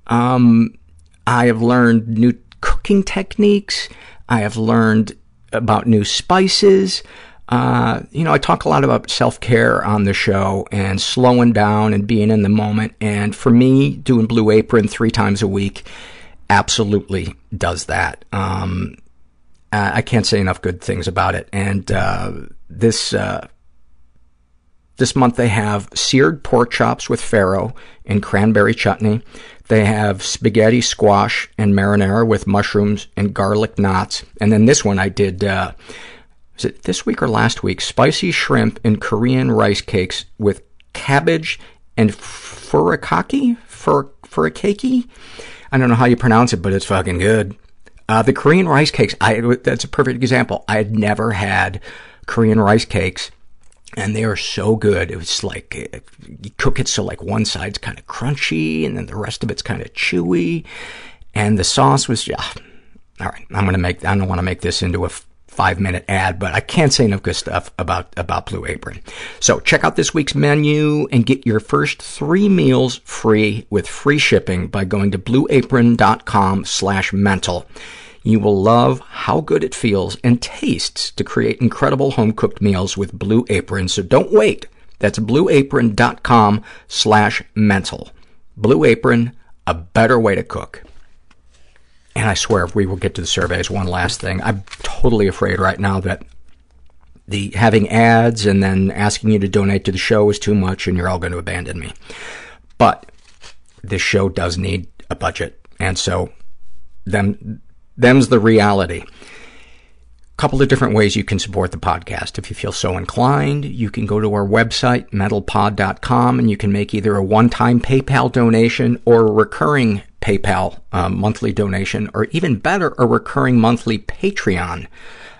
Um, I have learned new cooking techniques. I have learned about new spices. Uh, you know, I talk a lot about self-care on the show and slowing down and being in the moment. And for me, doing Blue Apron three times a week absolutely does that. Um, uh, I can't say enough good things about it. And uh, this uh, this month they have seared pork chops with farro and cranberry chutney. They have spaghetti squash and marinara with mushrooms and garlic knots. And then this one I did, uh, was it this week or last week? Spicy shrimp and Korean rice cakes with cabbage and furikake? Fur, furikake? I don't know how you pronounce it, but it's fucking good. Uh, the Korean rice cakes, I, that's a perfect example. I had never had Korean rice cakes and they are so good. It was like, uh, you cook it so like one side's kind of crunchy and then the rest of it's kind of chewy. And the sauce was, yeah. All right, I'm going to make, I don't want to make this into a five-minute ad, but I can't say enough good stuff about, about Blue Apron. So check out this week's menu and get your first three meals free with free shipping by going to blueapron.com slash mental. You will love how good it feels and tastes to create incredible home-cooked meals with Blue Apron, so don't wait. That's blueapron.com slash mental. Blue Apron, a better way to cook. And I swear, we will get to the surveys. One last thing. I'm totally afraid right now that the having ads and then asking you to donate to the show is too much and you're all going to abandon me. But this show does need a budget. And so them, them's the reality couple of different ways you can support the podcast. If you feel so inclined, you can go to our website, mentalpod.com, and you can make either a one-time PayPal donation or a recurring PayPal um, monthly donation, or even better, a recurring monthly Patreon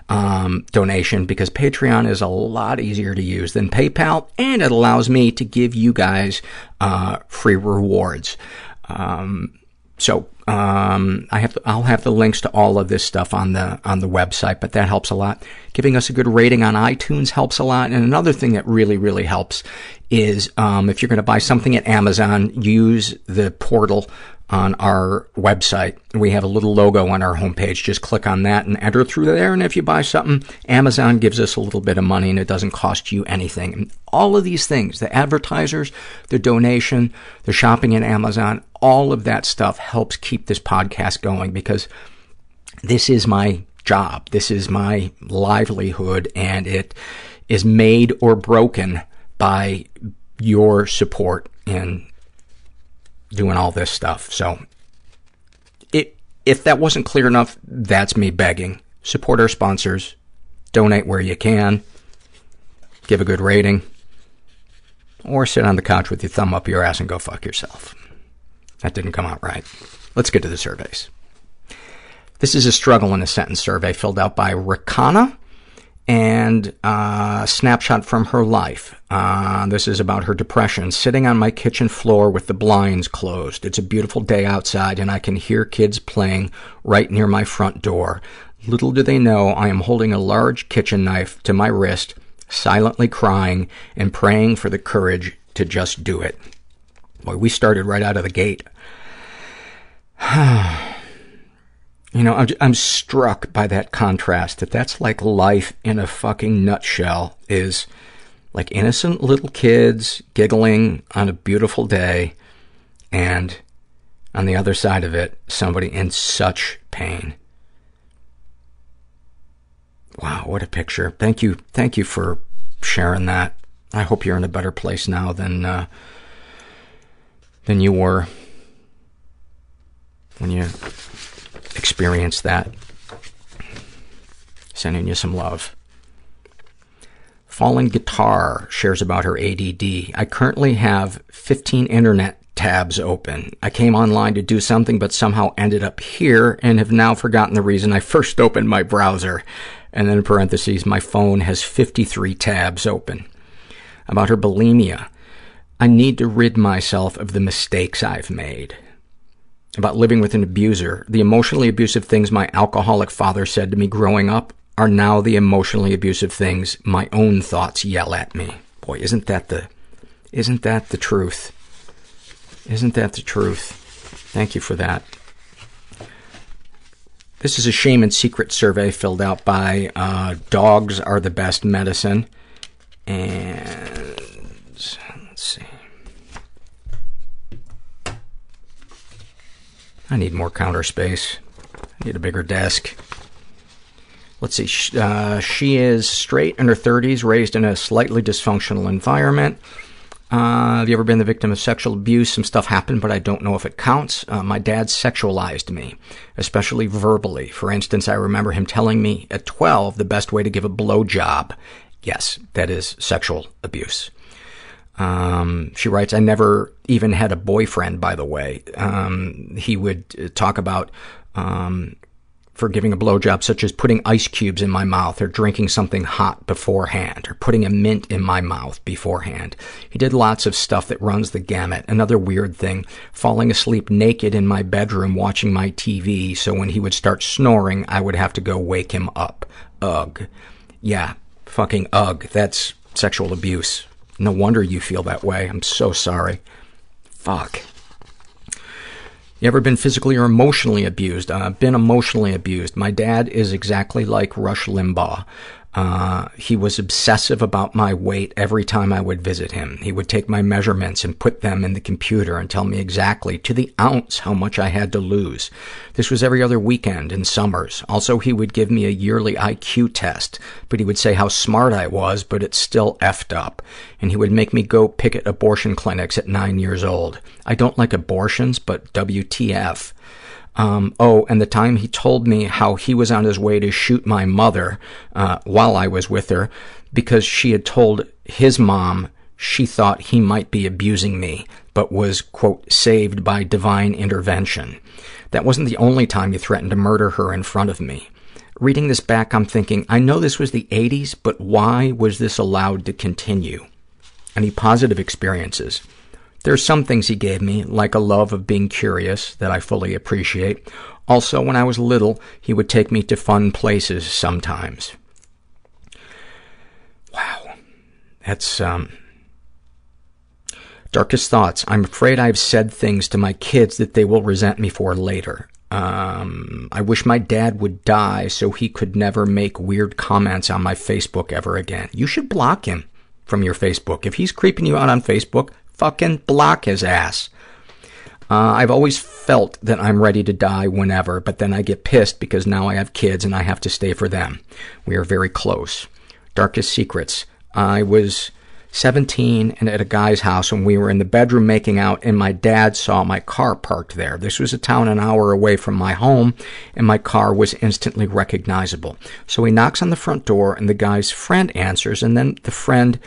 um, donation, because Patreon is a lot easier to use than PayPal, and it allows me to give you guys uh, free rewards. Um, so um, I have, I'll have the links to all of this stuff on the on the website, but that helps a lot. Giving us a good rating on iTunes helps a lot. And another thing that really, really helps is um, if you're going to buy something at Amazon, use the portal on our website. We have a little logo on our homepage. Just click on that and enter through there. And if you buy something, Amazon gives us a little bit of money and it doesn't cost you anything. And all of these things, the advertisers, the donation, the shopping in Amazon, all of that stuff helps keep this podcast going because this is my job. This is my livelihood and it is made or broken by your support in doing all this stuff. So it, if that wasn't clear enough, that's me begging. Support our sponsors. Donate where you can. Give a good rating. Or sit on the couch with your thumb up your ass and go fuck yourself. That didn't come out right. Let's get to the surveys. This is a struggle in a sentence survey filled out by Rakana and a snapshot from her life. Uh, this is about her depression. Sitting on my kitchen floor with the blinds closed. It's a beautiful day outside and I can hear kids playing right near my front door. Little do they know I am holding a large kitchen knife to my wrist, silently crying and praying for the courage to just do it. Boy, we started right out of the gate. You know, I'm, I'm struck by that contrast, that that's like life in a fucking nutshell, is like innocent little kids giggling on a beautiful day, and on the other side of it, somebody in such pain. Wow, what a picture. Thank you, thank you for sharing that. I hope you're in a better place now than, uh, than you were when you experienced that. Sending you some love. Fallen Guitar shares about her ADD. I currently have 15 internet tabs open. I came online to do something but somehow ended up here and have now forgotten the reason I first opened my browser. And then in parentheses, my phone has 53 tabs open. About her bulimia. I need to rid myself of the mistakes I've made about living with an abuser. The emotionally abusive things my alcoholic father said to me growing up are now the emotionally abusive things my own thoughts yell at me. Boy, isn't that the, isn't that the truth? Isn't that the truth? Thank you for that. This is a shame and secret survey filled out by uh, Dogs Are the Best Medicine. And let's see. I need more counter space. I need a bigger desk. Let's see. Uh, she is straight, in her 30s, raised in a slightly dysfunctional environment. Uh, have you ever been the victim of sexual abuse? Some stuff happened, but I don't know if it counts. Uh, my dad sexualized me, especially verbally. For instance, I remember him telling me at 12 the best way to give a blowjob. Yes, that is sexual abuse. Um, she writes, I never even had a boyfriend, by the way. Um, he would talk about, um, for giving a blowjob, such as putting ice cubes in my mouth or drinking something hot beforehand or putting a mint in my mouth beforehand. He did lots of stuff that runs the gamut. Another weird thing, falling asleep naked in my bedroom watching my TV, so when he would start snoring, I would have to go wake him up. Ugh. Yeah, fucking ugh. That's sexual abuse. No wonder you feel that way. I'm so sorry. Fuck. You ever been physically or emotionally abused? I've uh, been emotionally abused. My dad is exactly like Rush Limbaugh. Uh, he was obsessive about my weight every time I would visit him. He would take my measurements and put them in the computer and tell me exactly to the ounce how much I had to lose. This was every other weekend in summers. Also, he would give me a yearly IQ test, but he would say how smart I was, but it's still effed up. And he would make me go picket abortion clinics at nine years old. I don't like abortions, but WTF. Um, oh, and the time he told me how he was on his way to shoot my mother uh, while I was with her because she had told his mom she thought he might be abusing me, but was, quote, saved by divine intervention. That wasn't the only time you threatened to murder her in front of me. Reading this back, I'm thinking, I know this was the 80s, but why was this allowed to continue? Any positive experiences? There are some things he gave me, like a love of being curious that I fully appreciate. Also, when I was little, he would take me to fun places sometimes. Wow. That's, um... Darkest thoughts. I'm afraid I've said things to my kids that they will resent me for later. Um, I wish my dad would die so he could never make weird comments on my Facebook ever again. You should block him from your Facebook. If he's creeping you out on Facebook, fucking block his ass. Uh, I've always felt that I'm ready to die whenever, but then I get pissed because now I have kids and I have to stay for them. We are very close. Darkest secrets. I was 17 and at a guy's house and we were in the bedroom making out and my dad saw my car parked there. This was a town an hour away from my home and my car was instantly recognizable. So he knocks on the front door and the guy's friend answers and then the friend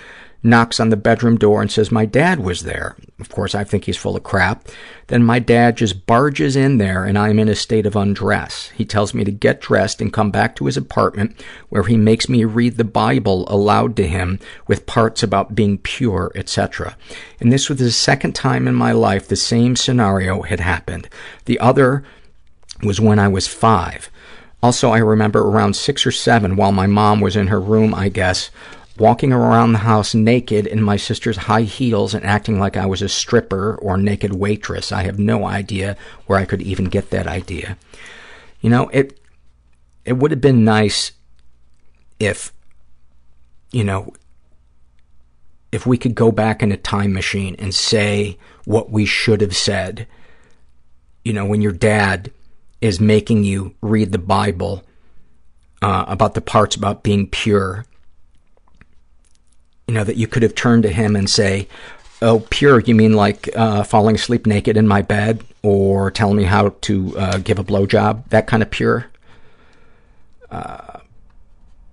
knocks on the bedroom door and says, my dad was there. Of course, I think he's full of crap. Then my dad just barges in there and I'm in a state of undress. He tells me to get dressed and come back to his apartment where he makes me read the Bible aloud to him with parts about being pure, etc. And this was the second time in my life the same scenario had happened. The other was when I was five. Also, I remember around six or seven while my mom was in her room, I guess, walking around the house naked in my sister's high heels and acting like I was a stripper or naked waitress. I have no idea where I could even get that idea. You know, it it would have been nice if, you know, if we could go back in a time machine and say what we should have said. You know, when your dad is making you read the Bible uh, about the parts about being pure you know, that you could have turned to him and say, oh, pure, you mean like uh, falling asleep naked in my bed or telling me how to uh, give a blowjob, that kind of pure? Uh,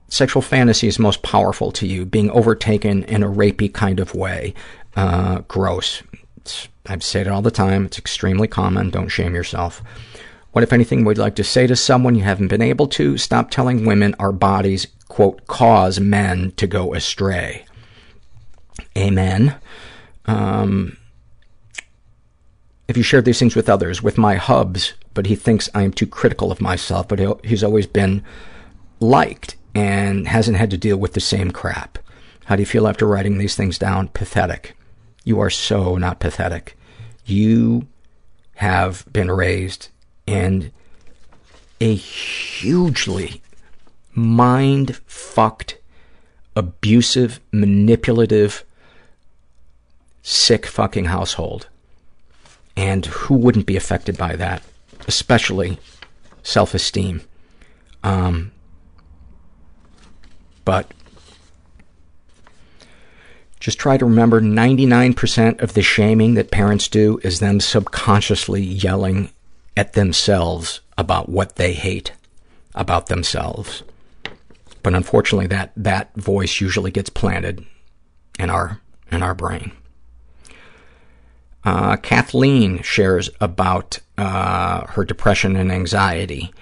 sexual fantasy is most powerful to you, being overtaken in a rapey kind of way. Uh, gross. It's, I've said it all the time. It's extremely common. Don't shame yourself. What, if anything, would you like to say to someone you haven't been able to? Stop telling women our bodies, quote, cause men to go astray. Amen. Um, if you share these things with others, with my hubs, but he thinks I am too critical of myself, but he's always been liked and hasn't had to deal with the same crap. How do you feel after writing these things down? Pathetic. You are so not pathetic. You have been raised in a hugely mind-fucked, abusive, manipulative, sick fucking household. And who wouldn't be affected by that? Especially self-esteem. Um, but just try to remember 99% of the shaming that parents do is them subconsciously yelling at themselves about what they hate about themselves. But unfortunately, that, that voice usually gets planted in our, in our brain. Uh, Kathleen shares about uh, her depression and anxiety.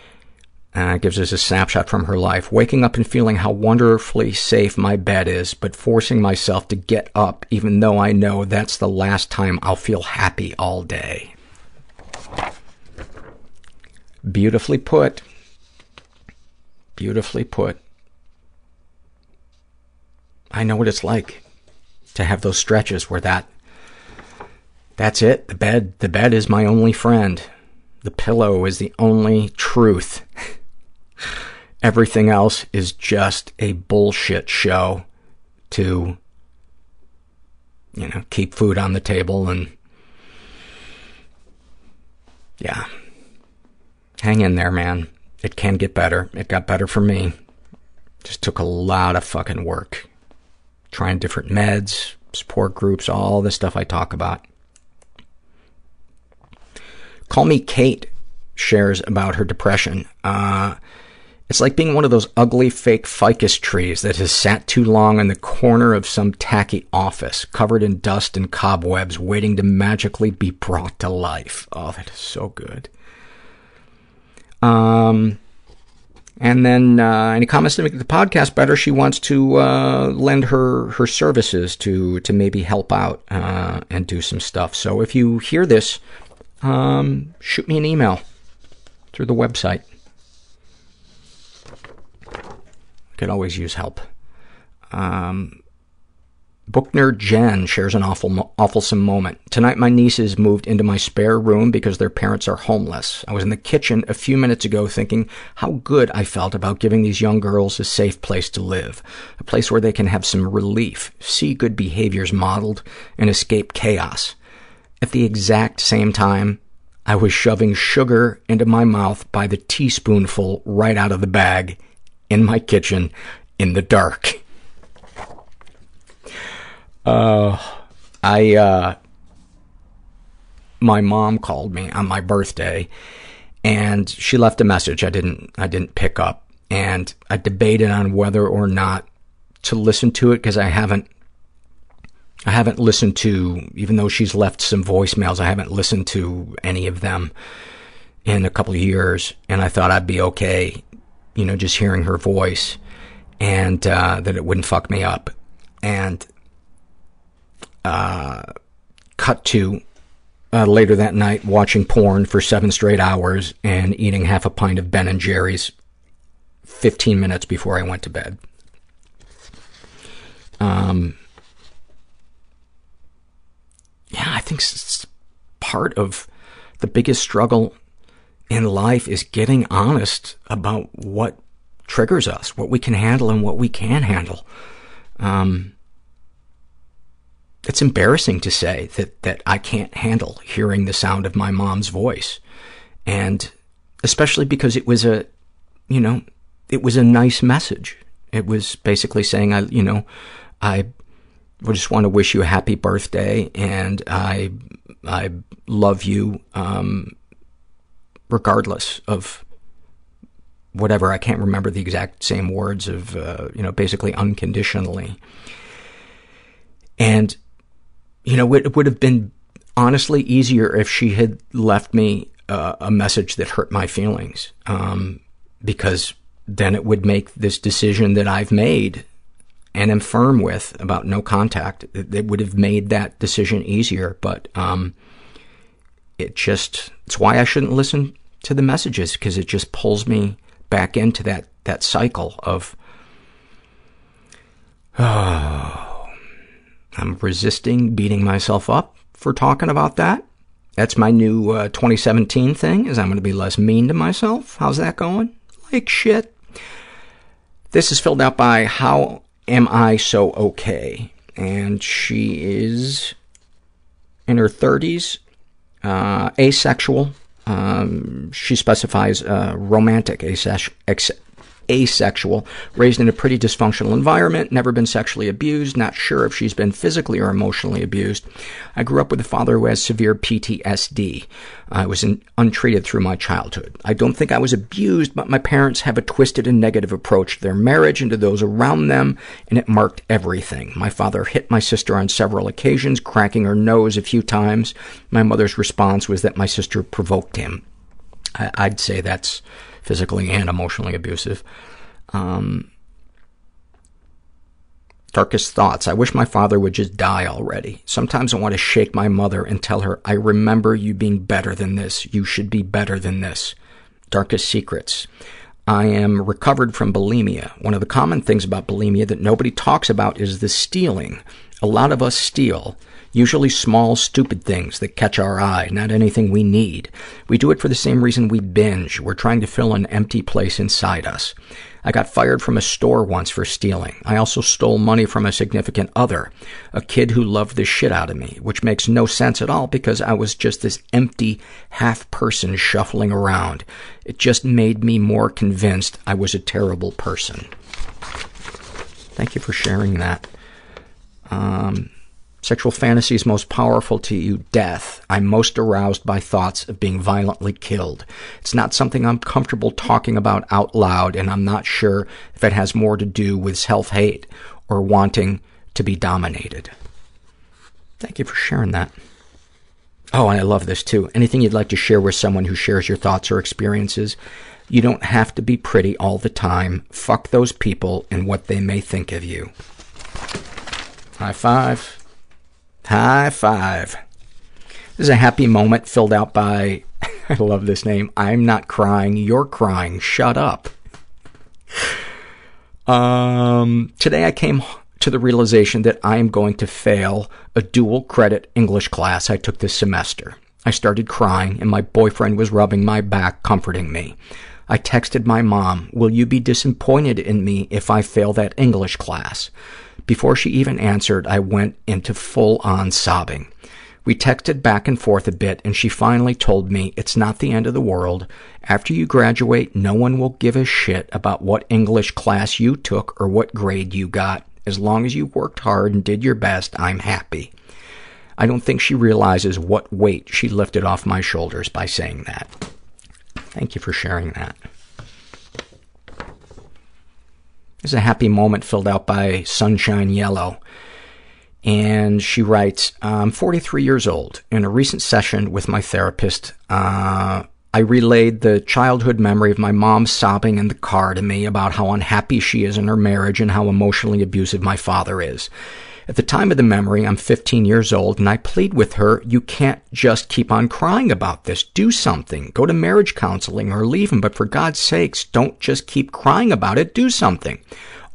Uh, gives us a snapshot from her life. Waking up and feeling how wonderfully safe my bed is, but forcing myself to get up even though I know that's the last time I'll feel happy all day. Beautifully put. Beautifully put. I know what it's like to have those stretches where that, that's it. The bed, the bed is my only friend. The pillow is the only truth. Everything else is just a bullshit show to, you know, keep food on the table and, yeah. Hang in there, man. It can get better. It got better for me. Just took a lot of fucking work. Trying different meds, support groups, all the stuff I talk about. Call Me Kate shares about her depression. Uh, it's like being one of those ugly fake ficus trees that has sat too long in the corner of some tacky office, covered in dust and cobwebs, waiting to magically be brought to life. Oh, that is so good. Um, and then uh, any comments to make the podcast better? She wants to uh, lend her her services to to maybe help out uh, and do some stuff. So if you hear this, um, shoot me an email through the website. Could always use help. Um, Bookner Jen shares an awful, awfulsome moment. Tonight, my nieces moved into my spare room because their parents are homeless. I was in the kitchen a few minutes ago thinking how good I felt about giving these young girls a safe place to live, a place where they can have some relief, see good behaviors modeled, and escape chaos. At the exact same time, I was shoving sugar into my mouth by the teaspoonful right out of the bag in my kitchen in the dark. Uh, I, uh, my mom called me on my birthday and she left a message I didn't, I didn't pick up. And I debated on whether or not to listen to it because I haven't, I haven't listened to, even though she's left some voicemails, I haven't listened to any of them in a couple of years. And I thought I'd be okay, you know, just hearing her voice and, uh, that it wouldn't fuck me up. And uh, cut to uh, later that night watching porn for seven straight hours and eating half a pint of Ben and Jerry's 15 minutes before I went to bed. Um, yeah, I think it's part of the biggest struggle in life is getting honest about what triggers us, what we can handle and what we can't handle. Um, it's embarrassing to say that, that I can't handle hearing the sound of my mom's voice. And especially because it was a, you know, it was a nice message. It was basically saying, I, you know, I just want to wish you a happy birthday and I, I love you, um, regardless of whatever. I can't remember the exact same words of, uh, you know, basically unconditionally. And you know, it would have been honestly easier if she had left me uh, a message that hurt my feelings, um, because then it would make this decision that I've made and am firm with about no contact, it would have made that decision easier. But um, it just, it's why I shouldn't listen to the messages, because it just pulls me back into that, that cycle of, oh, I'm resisting beating myself up for talking about that. That's my new uh, 2017 thing, is I'm going to be less mean to myself. How's that going? Like shit. This is filled out by How Am I So Okay? And she is in her 30s, uh, asexual. Um, she specifies uh, romantic asex- asexual, raised in a pretty dysfunctional environment, never been sexually abused, not sure if she's been physically or emotionally abused. I grew up with a father who has severe PTSD. I was in, untreated through my childhood. I don't think I was abused, but my parents have a twisted and negative approach to their marriage and to those around them, and it marked everything. My father hit my sister on several occasions, cracking her nose a few times. My mother's response was that my sister provoked him. I, I'd say that's physically and emotionally abusive. Um, darkest thoughts. I wish my father would just die already. Sometimes I want to shake my mother and tell her, I remember you being better than this. You should be better than this. Darkest secrets. I am recovered from bulimia. One of the common things about bulimia that nobody talks about is the stealing. A lot of us steal, usually small, stupid things that catch our eye, not anything we need. We do it for the same reason we binge. We're trying to fill an empty place inside us. I got fired from a store once for stealing. I also stole money from a significant other, a kid who loved the shit out of me, which makes no sense at all because I was just this empty half-person shuffling around. It just made me more convinced I was a terrible person. Thank you for sharing that. Um, Sexual fantasies most powerful to you, death. I'm most aroused by thoughts of being violently killed. It's not something I'm comfortable talking about out loud, and I'm not sure if it has more to do with self-hate or wanting to be dominated. Thank you for sharing that. Oh, and I love this too. Anything you'd like to share with someone who shares your thoughts or experiences? You don't have to be pretty all the time. Fuck those people and what they may think of you. High five. High five. This is a happy moment filled out by, I love this name, I'm not crying, you're crying, shut up. Um, today I came to the realization that I am going to fail a dual credit English class I took this semester. I started crying and my boyfriend was rubbing my back, comforting me. I texted my mom, will you be disappointed in me if I fail that English class? Before she even answered, I went into full-on sobbing. We texted back and forth a bit, and she finally told me it's not the end of the world. After you graduate, no one will give a shit about what English class you took or what grade you got. As long as you worked hard and did your best, I'm happy. I don't think she realizes what weight she lifted off my shoulders by saying that. Thank you for sharing that. This is a happy moment filled out by Sunshine Yellow. And she writes, I'm 43 years old. In a recent session with my therapist, uh, I relayed the childhood memory of my mom sobbing in the car to me about how unhappy she is in her marriage and how emotionally abusive my father is. At the time of the memory, I'm 15 years old, and I plead with her, you can't just keep on crying about this. Do something. Go to marriage counseling or leave him, but for God's sakes, don't just keep crying about it. Do something.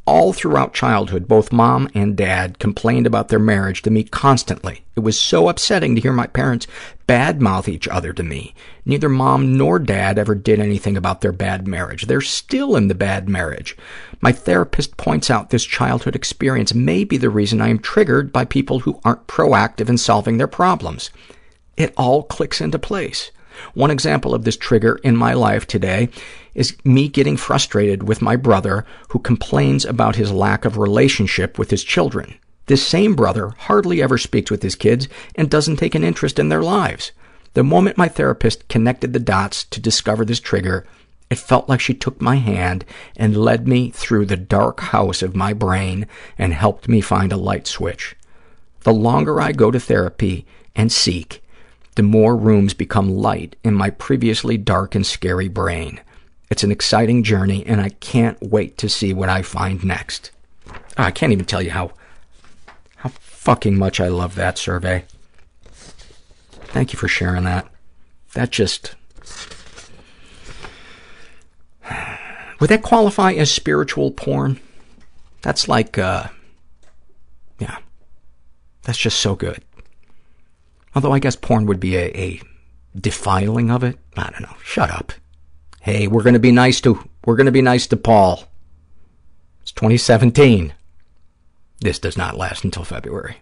All throughout childhood, both mom and dad complained about their marriage to me constantly. It was so upsetting to hear my parents badmouth each other to me. Neither mom nor dad ever did anything about their bad marriage. They're still in the bad marriage. My therapist points out this childhood experience may be the reason I am triggered by people who aren't proactive in solving their problems. It all clicks into place. One example of this trigger in my life today is me getting frustrated with my brother who complains about his lack of relationship with his children. This same brother hardly ever speaks with his kids and doesn't take an interest in their lives. The moment my therapist connected the dots to discover this trigger, it felt like she took my hand and led me through the dark house of my brain and helped me find a light switch. The longer I go to therapy and seek, the more rooms become light in my previously dark and scary brain. It's an exciting journey, and I can't wait to see what I find next. Oh, I can't even tell you how, how fucking much I love that survey. Thank you for sharing that. That just... Would that qualify as spiritual porn? That's like, uh, yeah, that's just so good. Although I guess porn would be a, a defiling of it. I don't know. Shut up. Hey, we're going to be nice to, we're going to be nice to Paul. It's 2017. This does not last until February.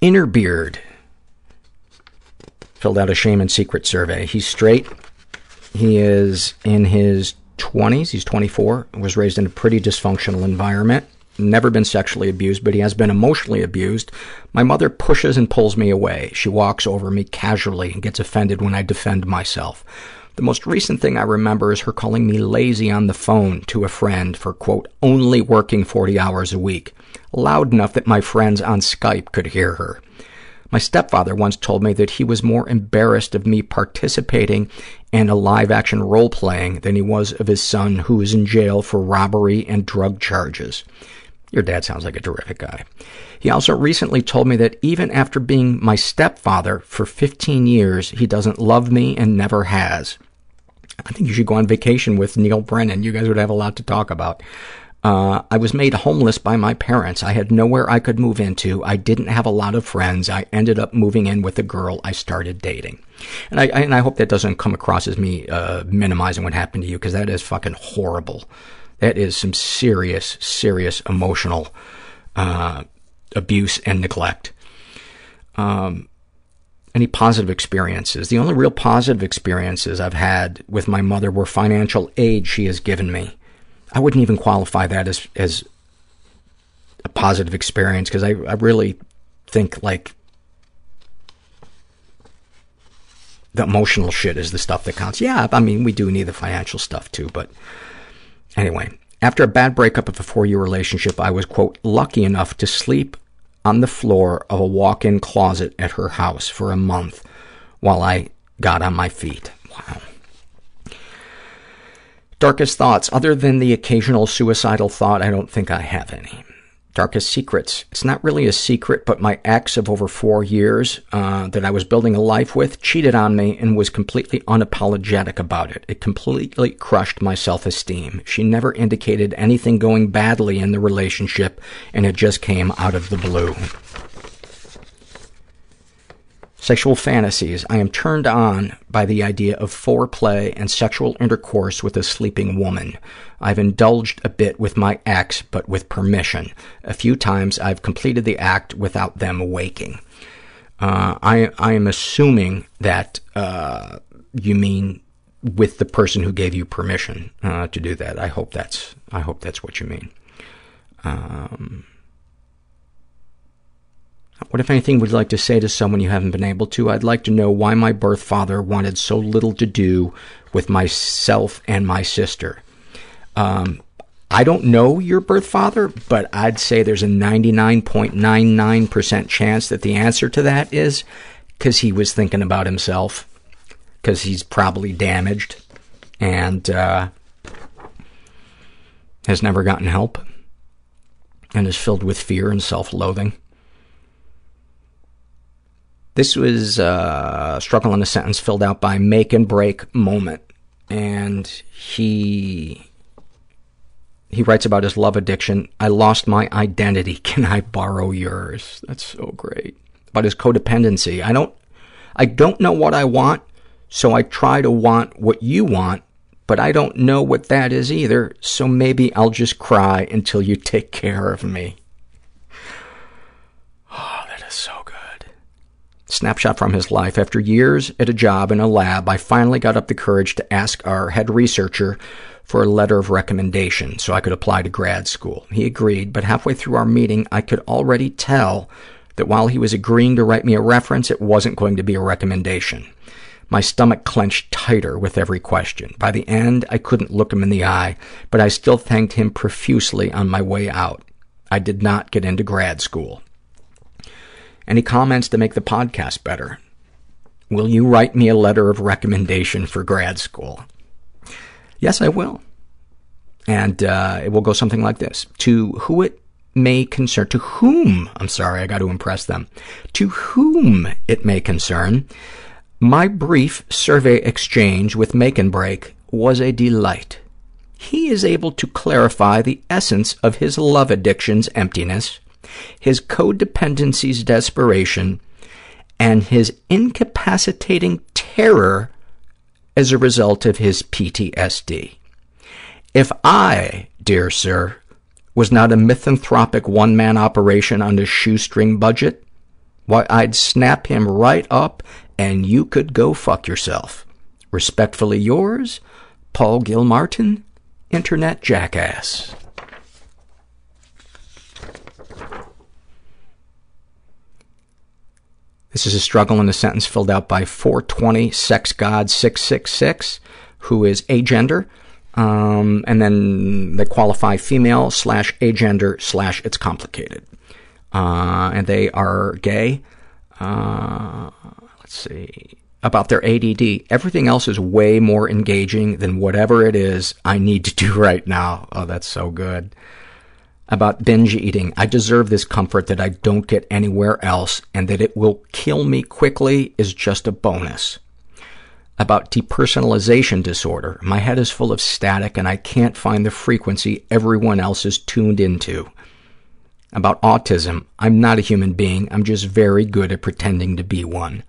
Inner Beard filled out a shame and secret survey. He's straight. He is in his 20s. He's 24. Was raised in a pretty dysfunctional environment never been sexually abused, but he has been emotionally abused. My mother pushes and pulls me away. She walks over me casually and gets offended when I defend myself. The most recent thing I remember is her calling me lazy on the phone to a friend for, quote, only working 40 hours a week, loud enough that my friends on Skype could hear her. My stepfather once told me that he was more embarrassed of me participating in a live-action role-playing than he was of his son who is in jail for robbery and drug charges. Your dad sounds like a terrific guy. He also recently told me that even after being my stepfather for 15 years, he doesn't love me and never has. I think you should go on vacation with Neal Brennan. You guys would have a lot to talk about. Uh, I was made homeless by my parents. I had nowhere I could move into. I didn't have a lot of friends. I ended up moving in with a girl I started dating. And I, and I hope that doesn't come across as me uh, minimizing what happened to you, because that is fucking horrible. That is some serious, serious emotional uh, abuse and neglect. Um, any positive experiences? The only real positive experiences I've had with my mother were financial aid she has given me. I wouldn't even qualify that as as a positive experience because I, I really think like the emotional shit is the stuff that counts. Yeah, I mean, we do need the financial stuff too, but anyway, after a bad breakup of a four-year relationship, I was, quote, lucky enough to sleep on the floor of a walk-in closet at her house for a month while I got on my feet. Wow. Darkest thoughts. Other than the occasional suicidal thought, I don't think I have any. Darkest secrets. It's not really a secret, but my ex of over four years uh, that I was building a life with cheated on me and was completely unapologetic about it. It completely crushed my self-esteem. She never indicated anything going badly in the relationship, and it just came out of the blue. Sexual fantasies. I am turned on by the idea of foreplay and sexual intercourse with a sleeping woman. I've indulged a bit with my ex, but with permission. A few times I've completed the act without them waking. Uh, I, I am assuming that uh, you mean with the person who gave you permission uh, to do that. I hope that's I hope that's what you mean. Um, what, if anything, would you like to say to someone you haven't been able to? I'd like to know why my birth father wanted so little to do with myself and my sister. Um, I don't know your birth father, but I'd say there's a 99.99% chance that the answer to that is because he was thinking about himself, because he's probably damaged and uh, has never gotten help and is filled with fear and self-loathing. This was uh, struggle in a sentence filled out by Make and Break Moment, and he he writes about his love addiction. I lost my identity. Can I borrow yours? That's so great. About his codependency. I don't I don't know what I want, so I try to want what you want, but I don't know what that is either, so maybe I'll just cry until you take care of me. Oh, that is so good. Snapshot from his life. After years at a job in a lab, I finally got up the courage to ask our head researcher for a letter of recommendation so I could apply to grad school. He agreed, but halfway through our meeting, I could already tell that while he was agreeing to write me a reference, it wasn't going to be a recommendation. My stomach clenched tighter with every question. By the end, I couldn't look him in the eye, but I still thanked him profusely on my way out. I did not get into grad school. Any comments to make the podcast better? Will you write me a letter of recommendation for grad school? Yes, I will. And uh, it will go something like this. To who it may concern, to whom, I'm sorry, I got to impress them, to whom it may concern, my brief survey exchange with Make and Break was a delight. He is able to clarify the essence of his love addiction's emptiness his codependency's desperation, and his incapacitating terror as a result of his PTSD. If I, dear sir, was not a misanthropic one-man operation on a shoestring budget, why, I'd snap him right up and you could go fuck yourself. Respectfully yours, Paul Gilmartin, Internet Jackass. This is a struggle in a sentence filled out by 420 Sex God 666, who is agender, um, and then they qualify female slash agender slash it's complicated. Uh, and they are gay. Uh, let's see. About their ADD. Everything else is way more engaging than whatever it is I need to do right now. Oh, that's so good about binge eating. I deserve this comfort that I don't get anywhere else, and that it will kill me quickly is just a bonus. about depersonalization disorder. My head is full of static and I can't find the frequency everyone else is tuned into. About autism, I'm not a human being. I'm just very good at pretending to be one.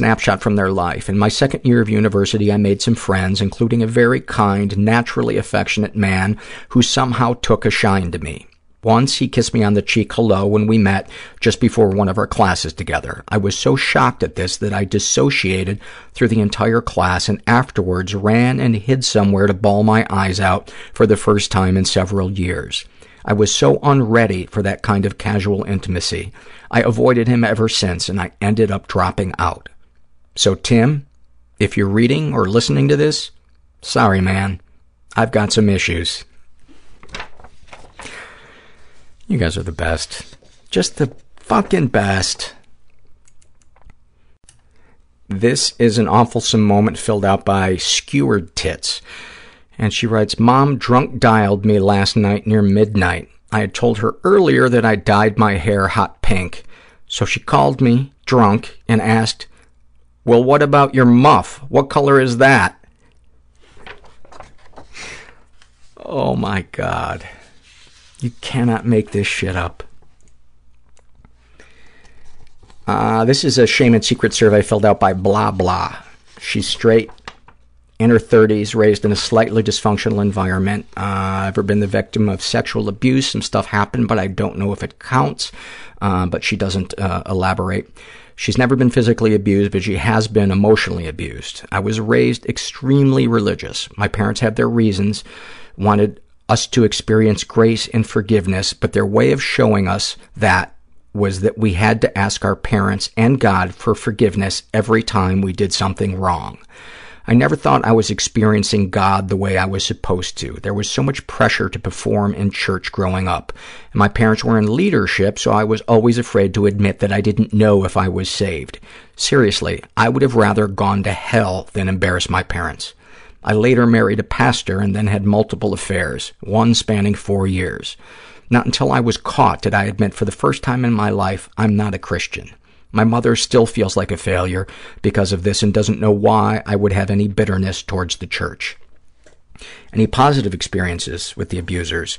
Snapshot from their life. In my second year of university, I made some friends, including a very kind, naturally affectionate man who somehow took a shine to me. Once he kissed me on the cheek hello when we met just before one of our classes together. I was so shocked at this that I dissociated through the entire class and afterwards ran and hid somewhere to bawl my eyes out for the first time in several years. I was so unready for that kind of casual intimacy. I avoided him ever since, and I ended up dropping out. So, Tim, if you're reading or listening to this, sorry, man. I've got some issues. You guys are the best. Just the fucking best. This is an awfulsome moment filled out by Skewered Tits. And she writes, Mom drunk dialed me last night near midnight. I had told her earlier that I dyed my hair hot pink. So she called me, drunk, and asked, well, what about your muff? What color is that? Oh, my God. You cannot make this shit up. Uh, this is a shame and secret survey filled out by Blah Blah. She's straight, in her 30s, raised in a slightly dysfunctional environment. Uh, ever been the victim of sexual abuse? Some stuff happened, but I don't know if it counts. Uh, but she doesn't uh, elaborate. She's never been physically abused, but she has been emotionally abused. I was raised extremely religious. My parents had their reasons, wanted us to experience grace and forgiveness, but their way of showing us that was that we had to ask our parents and God for forgiveness every time we did something wrong. I never thought I was experiencing God the way I was supposed to. There was so much pressure to perform in church growing up. And my parents were in leadership, so I was always afraid to admit that I didn't know if I was saved. Seriously, I would have rather gone to hell than embarrass my parents. I later married a pastor and then had multiple affairs, one spanning four years. Not until I was caught did I admit for the first time in my life I'm not a Christian. My mother still feels like a failure because of this and doesn't know why I would have any bitterness towards the church. Any positive experiences with the abusers?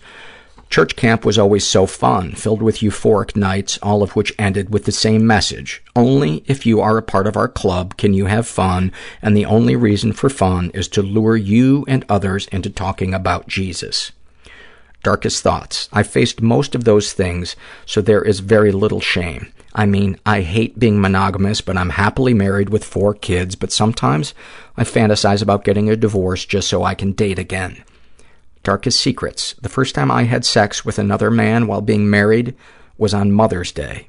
Church camp was always so fun, filled with euphoric nights, all of which ended with the same message. Only if you are a part of our club can you have fun, and the only reason for fun is to lure you and others into talking about Jesus. Darkest thoughts. I faced most of those things, so there is very little shame. I mean, I hate being monogamous, but I'm happily married with four kids, but sometimes I fantasize about getting a divorce just so I can date again. Darkest secrets. The first time I had sex with another man while being married was on Mother's Day.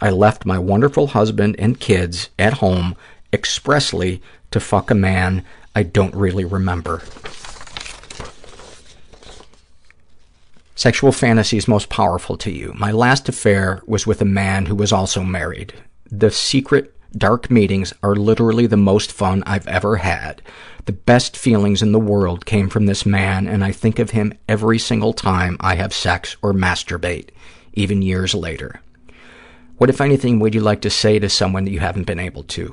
I left my wonderful husband and kids at home expressly to fuck a man I don't really remember. Sexual fantasies most powerful to you. My last affair was with a man who was also married. The secret, dark meetings are literally the most fun I've ever had. The best feelings in the world came from this man, and I think of him every single time I have sex or masturbate, even years later. What, if anything, would you like to say to someone that you haven't been able to?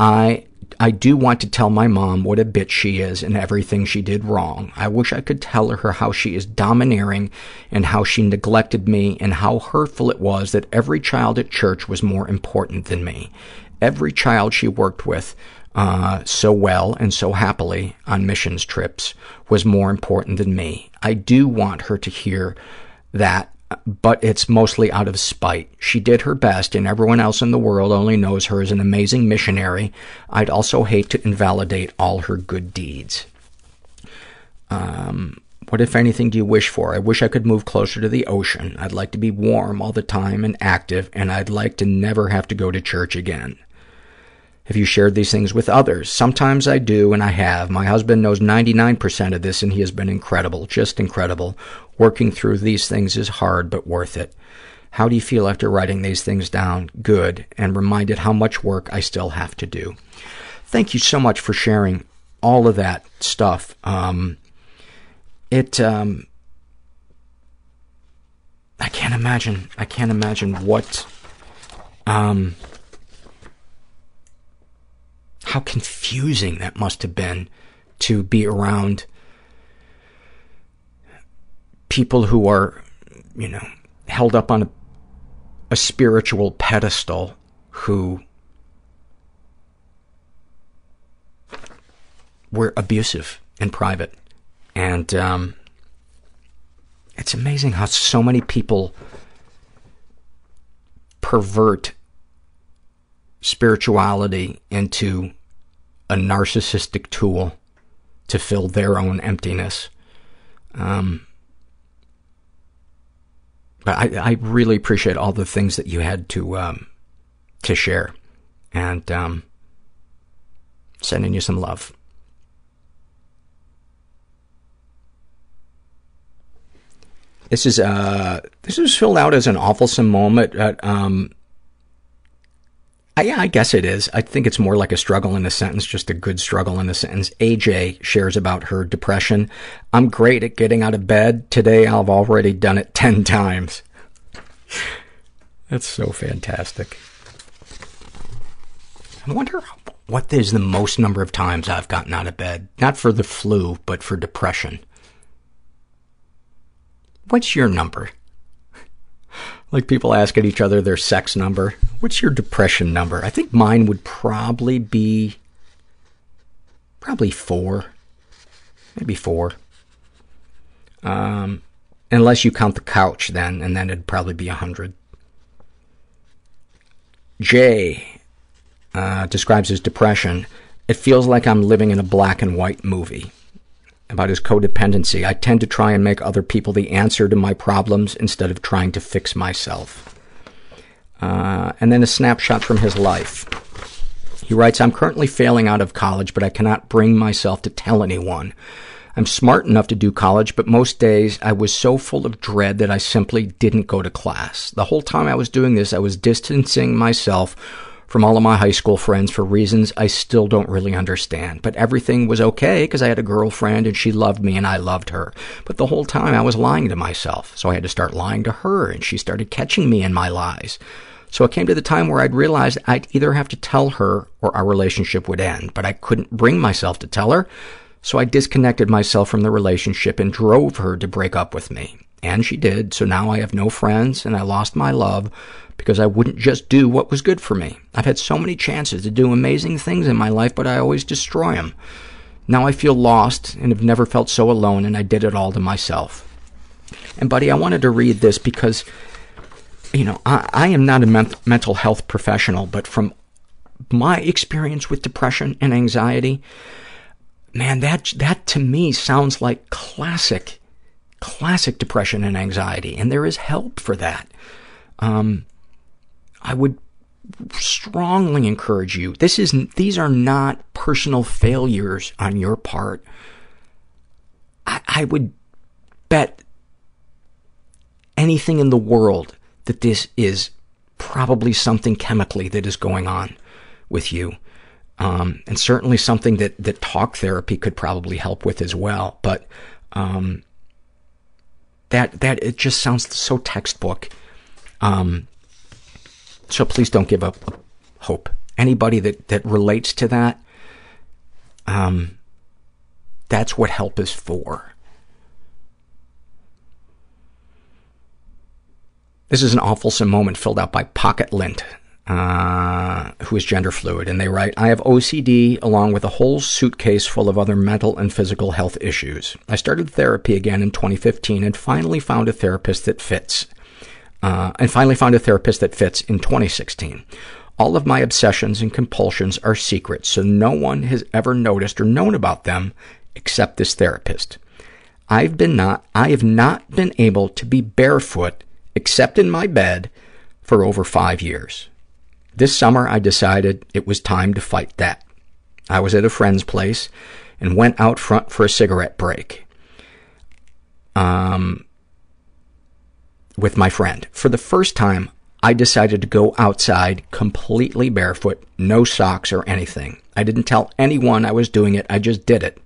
I I do want to tell my mom what a bitch she is and everything she did wrong. I wish I could tell her how she is domineering and how she neglected me and how hurtful it was that every child at church was more important than me. Every child she worked with uh, so well and so happily on missions trips was more important than me. I do want her to hear that but it's mostly out of spite. She did her best, and everyone else in the world only knows her as an amazing missionary. I'd also hate to invalidate all her good deeds. Um, what, if anything, do you wish for? I wish I could move closer to the ocean. I'd like to be warm all the time and active, and I'd like to never have to go to church again. Have you shared these things with others? Sometimes I do, and I have. My husband knows 99% of this, and he has been incredible, just incredible. Working through these things is hard, but worth it. How do you feel after writing these things down? Good, and reminded how much work I still have to do. Thank you so much for sharing all of that stuff. Um, it, um, I can't imagine, I can't imagine what, um, how confusing that must have been to be around people who are, you know, held up on a, a spiritual pedestal who were abusive in private. And um, it's amazing how so many people pervert spirituality into a narcissistic tool to fill their own emptiness. Um, but I, I really appreciate all the things that you had to um, to share, and um, sending you some love. This is uh this is filled out as an awfulsome moment. At, um, Uh, yeah, I guess it is. I think it's more like a struggle in a sentence, just a good struggle in a sentence. AJ shares about her depression. I'm great at getting out of bed. Today I've already done it 10 times. That's so fantastic. I wonder what is the most number of times I've gotten out of bed. Not for the flu, but for depression. What's your number? Like people asking each other their sex number. What's your depression number? I think mine would probably be probably four, maybe four. Um, unless you count the couch, then, and then it'd probably be a hundred. Jay uh, describes his depression. It feels like I'm living in a black and white movie about his codependency. I tend to try and make other people the answer to my problems instead of trying to fix myself. Uh, and then a snapshot from his life. He writes, I'm currently failing out of college, but I cannot bring myself to tell anyone. I'm smart enough to do college, but most days I was so full of dread that I simply didn't go to class. The whole time I was doing this, I was distancing myself from all of my high school friends for reasons I still don't really understand. But everything was okay because I had a girlfriend and she loved me and I loved her. But the whole time I was lying to myself. So I had to start lying to her and she started catching me in my lies. So it came to the time where I'd realized I'd either have to tell her or our relationship would end. But I couldn't bring myself to tell her. So I disconnected myself from the relationship and drove her to break up with me. And she did. So now I have no friends and I lost my love because I wouldn't just do what was good for me. I've had so many chances to do amazing things in my life, but I always destroy them. Now I feel lost and have never felt so alone, and I did it all to myself. And, buddy, I wanted to read this because, you know, I, I am not a men- mental health professional, but from my experience with depression and anxiety, man, that, that to me sounds like classic, classic depression and anxiety, and there is help for that. Um, I would strongly encourage you. This is these are not personal failures on your part. I, I would bet anything in the world that this is probably something chemically that is going on with you. Um, and certainly something that, that talk therapy could probably help with as well. But um, that that it just sounds so textbook. Um, so please don't give up hope. Anybody that, that relates to that, um, that's what help is for. This is an awful moment filled out by Pocket Lint, uh, who is gender fluid, and they write, I have OCD along with a whole suitcase full of other mental and physical health issues. I started therapy again in 2015 and finally found a therapist that fits uh, and finally found a therapist that fits in 2016. All of my obsessions and compulsions are secret, so no one has ever noticed or known about them except this therapist. I've been not, I have not been able to be barefoot except in my bed for over five years. This summer, I decided it was time to fight that. I was at a friend's place and went out front for a cigarette break. Um, with my friend. For the first time, I decided to go outside completely barefoot, no socks or anything. I didn't tell anyone I was doing it, I just did it.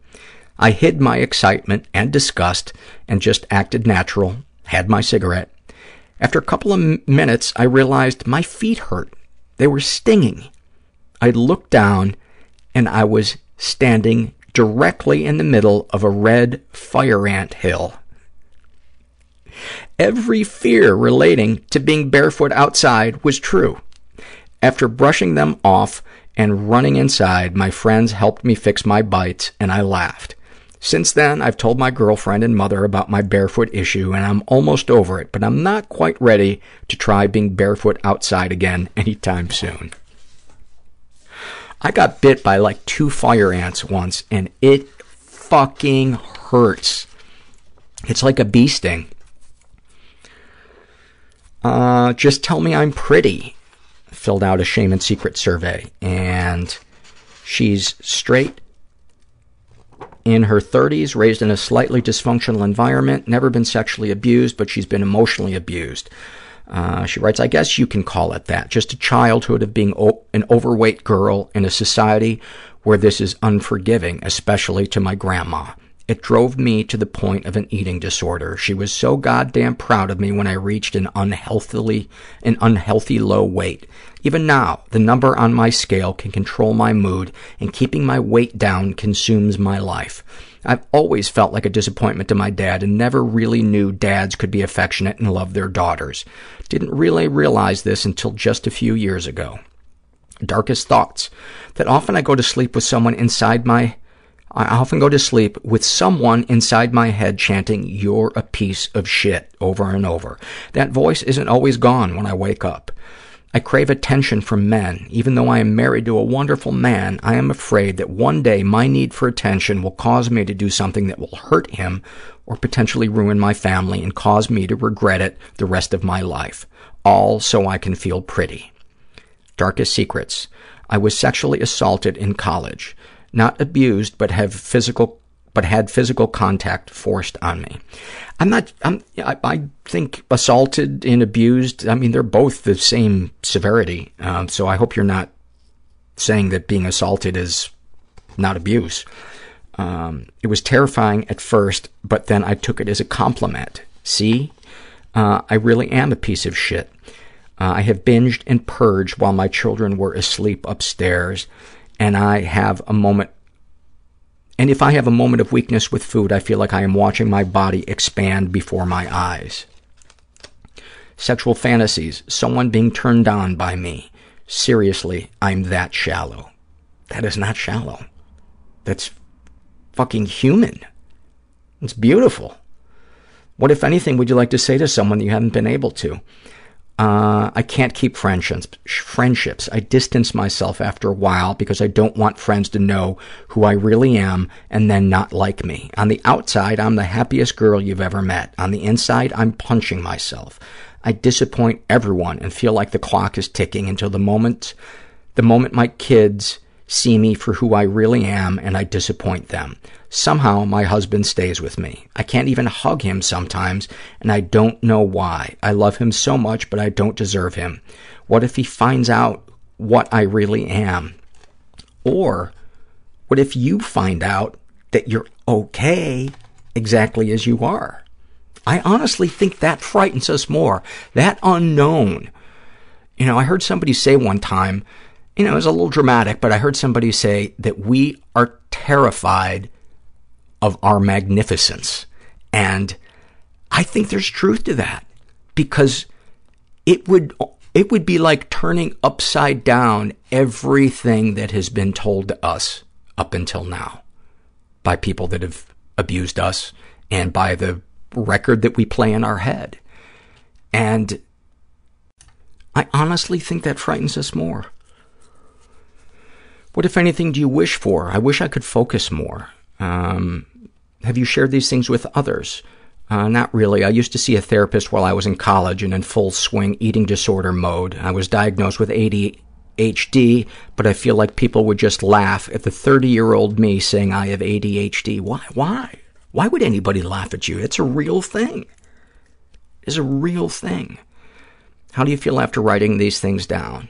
I hid my excitement and disgust and just acted natural, had my cigarette. After a couple of minutes, I realized my feet hurt. They were stinging. I looked down and I was standing directly in the middle of a red fire ant hill. Every fear relating to being barefoot outside was true. After brushing them off and running inside, my friends helped me fix my bites, and I laughed. Since then, I've told my girlfriend and mother about my barefoot issue, and I'm almost over it, but I'm not quite ready to try being barefoot outside again anytime soon. I got bit by like two fire ants once, and it fucking hurts. It's like a bee sting. Uh, just tell me I'm pretty. Filled out a shame and secret survey, and she's straight, in her 30s, raised in a slightly dysfunctional environment, never been sexually abused, but she's been emotionally abused. Uh, she writes, I guess you can call it that. Just a childhood of being o- an overweight girl in a society where this is unforgiving, especially to my grandma. It drove me to the point of an eating disorder. She was so goddamn proud of me when I reached an unhealthily, an unhealthy low weight. Even now, the number on my scale can control my mood, and keeping my weight down consumes my life. I've always felt like a disappointment to my dad and never really knew dads could be affectionate and love their daughters. Didn't really realize this until just a few years ago. Darkest thoughts. That often I go to sleep with someone inside my I often go to sleep with someone inside my head chanting, you're a piece of shit, over and over. That voice isn't always gone when I wake up. I crave attention from men. Even though I am married to a wonderful man, I am afraid that one day my need for attention will cause me to do something that will hurt him or potentially ruin my family and cause me to regret it the rest of my life, all so I can feel pretty. Darkest secrets. I was sexually assaulted in college not abused, but have physical, but had physical contact forced on me. I'm not, I'm, I, I think assaulted and abused, I mean, they're both the same severity. Um, so I hope you're not saying that being assaulted is not abuse. Um, it was terrifying at first, but then I took it as a compliment. See, uh, I really am a piece of shit. Uh, I have binged and purged while my children were asleep upstairs and I have a moment, and if I have a moment of weakness with food, I feel like I am watching my body expand before my eyes. Sexual fantasies, someone being turned on by me. Seriously, I'm that shallow. That is not shallow. That's fucking human. It's beautiful. What, if anything, would you like to say to someone that you haven't been able to? Uh, I can't keep friendships. Friendships. I distance myself after a while because I don't want friends to know who I really am and then not like me. On the outside, I'm the happiest girl you've ever met. On the inside, I'm punching myself. I disappoint everyone and feel like the clock is ticking until the moment, the moment my kids see me for who I really am and I disappoint them. Somehow my husband stays with me. I can't even hug him sometimes, and I don't know why. I love him so much, but I don't deserve him. What if he finds out what I really am? Or what if you find out that you're okay exactly as you are? I honestly think that frightens us more. That unknown. You know, I heard somebody say one time, you know, it was a little dramatic, but I heard somebody say that we are terrified of our magnificence. And I think there's truth to that because it would it would be like turning upside down everything that has been told to us up until now by people that have abused us and by the record that we play in our head. And I honestly think that frightens us more. What, if anything, do you wish for? I wish I could focus more. Um, have you shared these things with others? Uh, not really. I used to see a therapist while I was in college and in full swing eating disorder mode. I was diagnosed with ADHD, but I feel like people would just laugh at the 30-year-old me saying I have ADHD. Why? Why? Why would anybody laugh at you? It's a real thing. It's a real thing. How do you feel after writing these things down?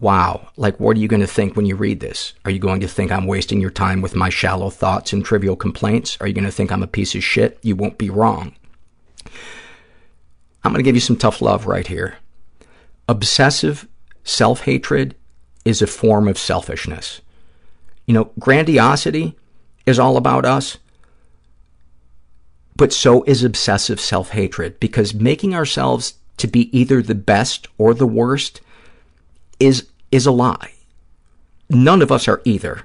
Wow, like what are you going to think when you read this? Are you going to think I'm wasting your time with my shallow thoughts and trivial complaints? Are you going to think I'm a piece of shit? You won't be wrong. I'm going to give you some tough love right here. Obsessive self-hatred is a form of selfishness. You know, grandiosity is all about us, but so is obsessive self-hatred because making ourselves to be either the best or the worst is is a lie. None of us are either.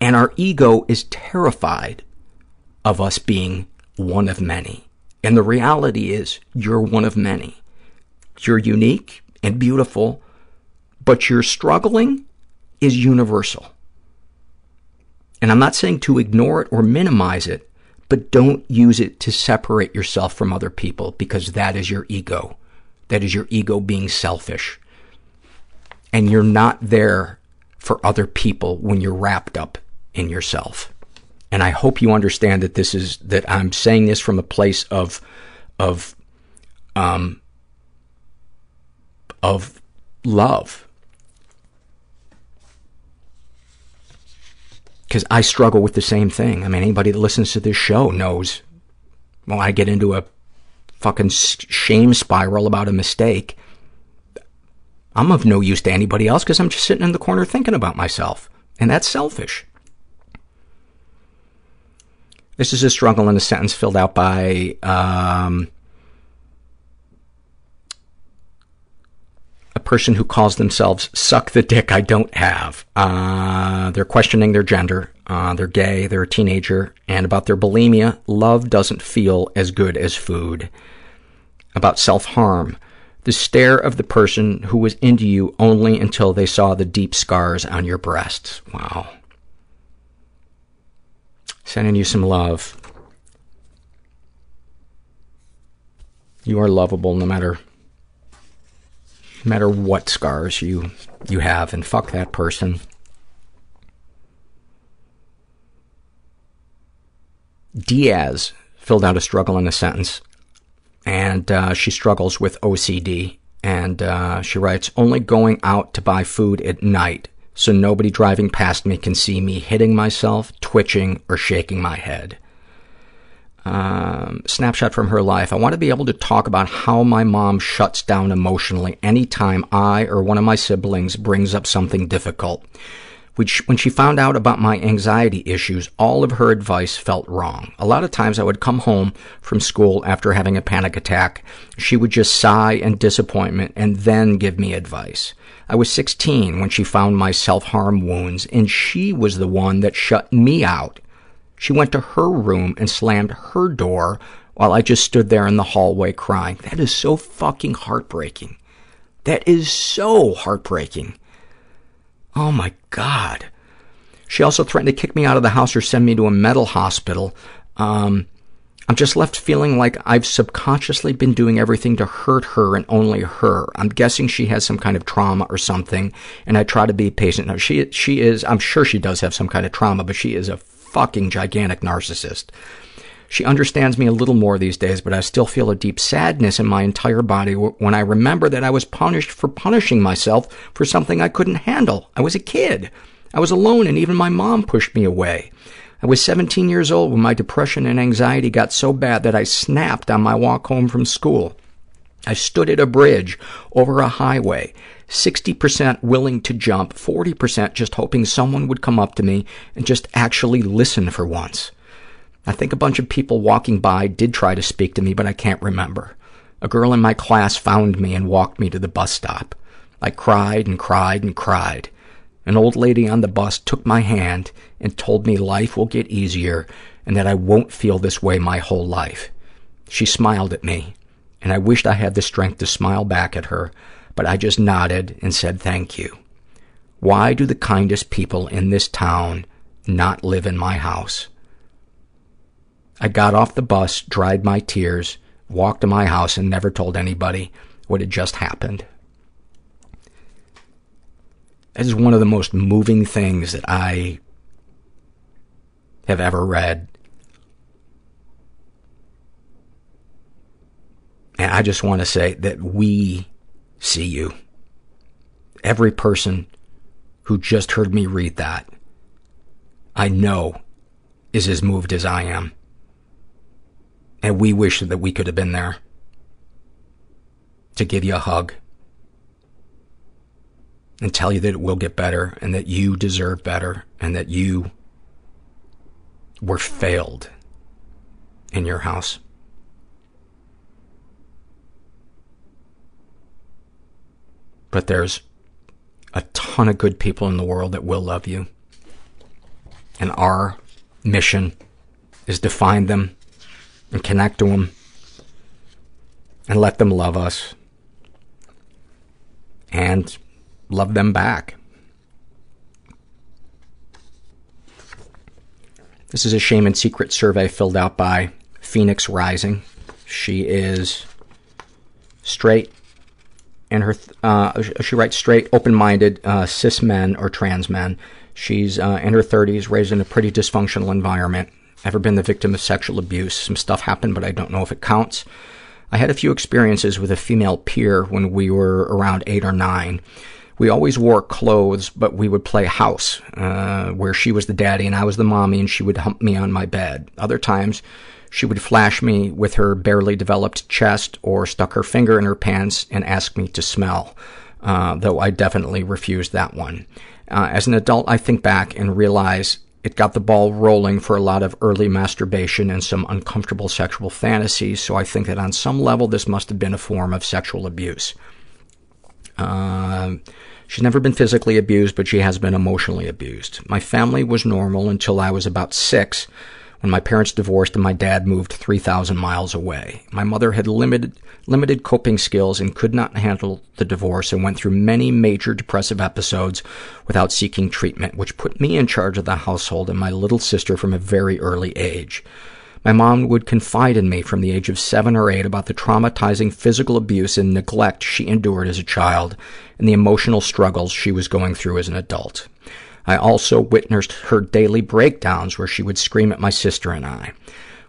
And our ego is terrified of us being one of many. And the reality is you're one of many. You're unique and beautiful, but your struggling is universal. And I'm not saying to ignore it or minimize it, but don't use it to separate yourself from other people because that is your ego. That is your ego being selfish. And you're not there for other people when you're wrapped up in yourself. And I hope you understand that this is, that I'm saying this from a place of, of, um, of love. Because I struggle with the same thing. I mean, anybody that listens to this show knows when I get into a fucking shame spiral about a mistake, I'm of no use to anybody else because I'm just sitting in the corner thinking about myself. And that's selfish. This is a struggle in a sentence filled out by um, a person who calls themselves Suck the Dick I Don't Have. Uh, they're questioning their gender. Uh, they're gay. They're a teenager. And about their bulimia, love doesn't feel as good as food. About self-harm, the stare of the person who was into you only until they saw the deep scars on your breasts. Wow. Sending you some love. You are lovable no matter no matter what scars you you have and fuck that person. Diaz filled out a struggle in a sentence and uh, she struggles with OCD and uh, she writes, only going out to buy food at night so nobody driving past me can see me hitting myself, twitching, or shaking my head. Um, snapshot from her life. I want to be able to talk about how my mom shuts down emotionally anytime I or one of my siblings brings up something difficult. Which, when she found out about my anxiety issues, all of her advice felt wrong. A lot of times I would come home from school after having a panic attack. She would just sigh in disappointment and then give me advice. I was 16 when she found my self-harm wounds, and she was the one that shut me out. She went to her room and slammed her door while I just stood there in the hallway crying. That is so fucking heartbreaking. That is so heartbreaking. Oh, my God. She also threatened to kick me out of the house or send me to a mental hospital. Um, I'm just left feeling like I've subconsciously been doing everything to hurt her and only her. I'm guessing she has some kind of trauma or something, and I try to be patient. Now, she, she is, I'm sure she does have some kind of trauma, but she is a fucking gigantic narcissist. She understands me a little more these days, but I still feel a deep sadness in my entire body when I remember that I was punished for punishing myself for something I couldn't handle. I was a kid. I was alone, and even my mom pushed me away. I was 17 years old when my depression and anxiety got so bad that I snapped on my walk home from school. I stood at a bridge over a highway, 60% willing to jump, 40% just hoping someone would come up to me and just actually listen for once. I think a bunch of people walking by did try to speak to me, but I can't remember. A girl in my class found me and walked me to the bus stop. I cried and cried and cried. An old lady on the bus took my hand and told me life will get easier and that I won't feel this way my whole life. She smiled at me, and I wished I had the strength to smile back at her, but I just nodded and said thank you. Why do the kindest people in this town not live in my house? I got off the bus, dried my tears, walked to my house, and never told anybody what had just happened. That is one of the most moving things that I have ever read. And I just want to say that we see you. Every person who just heard me read that, I know is as moved as I am. And we wish that we could have been there to give you a hug and tell you that it will get better and that you deserve better and that you were failed in your house. But there's a ton of good people in the world that will love you. And our mission is to find them and connect to them and let them love us and love them back. This is a shame and secret survey filled out by Phoenix Rising. She is straight, and her uh, she writes straight, open-minded, uh, cis men or trans men. She's uh, in her 30s, raised in a pretty dysfunctional environment. Ever been the victim of sexual abuse? Some stuff happened, but I don't know if it counts. I had a few experiences with a female peer when we were around eight or nine. We always wore clothes, but we would play house, uh, where she was the daddy and I was the mommy, and she would hump me on my bed. Other times, she would flash me with her barely developed chest or stuck her finger in her pants and ask me to smell, uh, though I definitely refused that one. Uh, as an adult, I think back and realize it got the ball rolling for a lot of early masturbation and some uncomfortable sexual fantasies, so I think that on some level this must have been a form of sexual abuse. Uh, she's never been physically abused, but she has been emotionally abused. My family was normal until I was about six when my parents divorced and my dad moved 3,000 miles away. My mother had limited, limited coping skills and could not handle the divorce and went through many major depressive episodes without seeking treatment, which put me in charge of the household and my little sister from a very early age. My mom would confide in me from the age of seven or eight about the traumatizing physical abuse and neglect she endured as a child and the emotional struggles she was going through as an adult. I also witnessed her daily breakdowns where she would scream at my sister and I.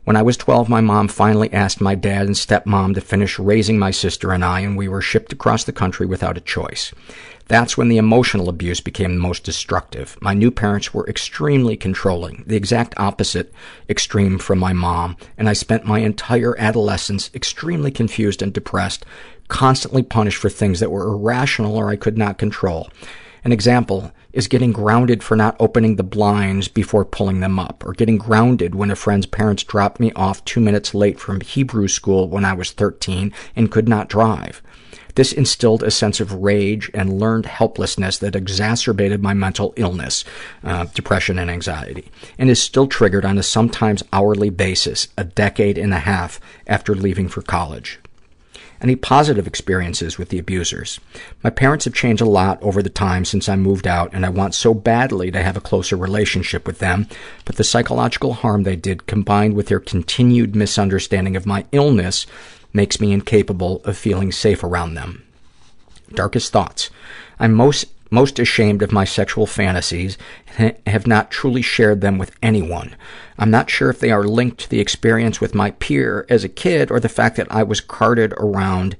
When I was 12, my mom finally asked my dad and stepmom to finish raising my sister and I, and we were shipped across the country without a choice. That's when the emotional abuse became the most destructive. My new parents were extremely controlling, the exact opposite extreme from my mom, and I spent my entire adolescence extremely confused and depressed, constantly punished for things that were irrational or I could not control. An example is getting grounded for not opening the blinds before pulling them up, or getting grounded when a friend's parents dropped me off two minutes late from Hebrew school when I was 13 and could not drive. This instilled a sense of rage and learned helplessness that exacerbated my mental illness, uh, depression and anxiety, and is still triggered on a sometimes hourly basis a decade and a half after leaving for college. Any positive experiences with the abusers? My parents have changed a lot over the time since I moved out, and I want so badly to have a closer relationship with them, but the psychological harm they did, combined with their continued misunderstanding of my illness, makes me incapable of feeling safe around them. Darkest thoughts. I'm most most ashamed of my sexual fantasies and have not truly shared them with anyone. I'm not sure if they are linked to the experience with my peer as a kid or the fact that I was carted around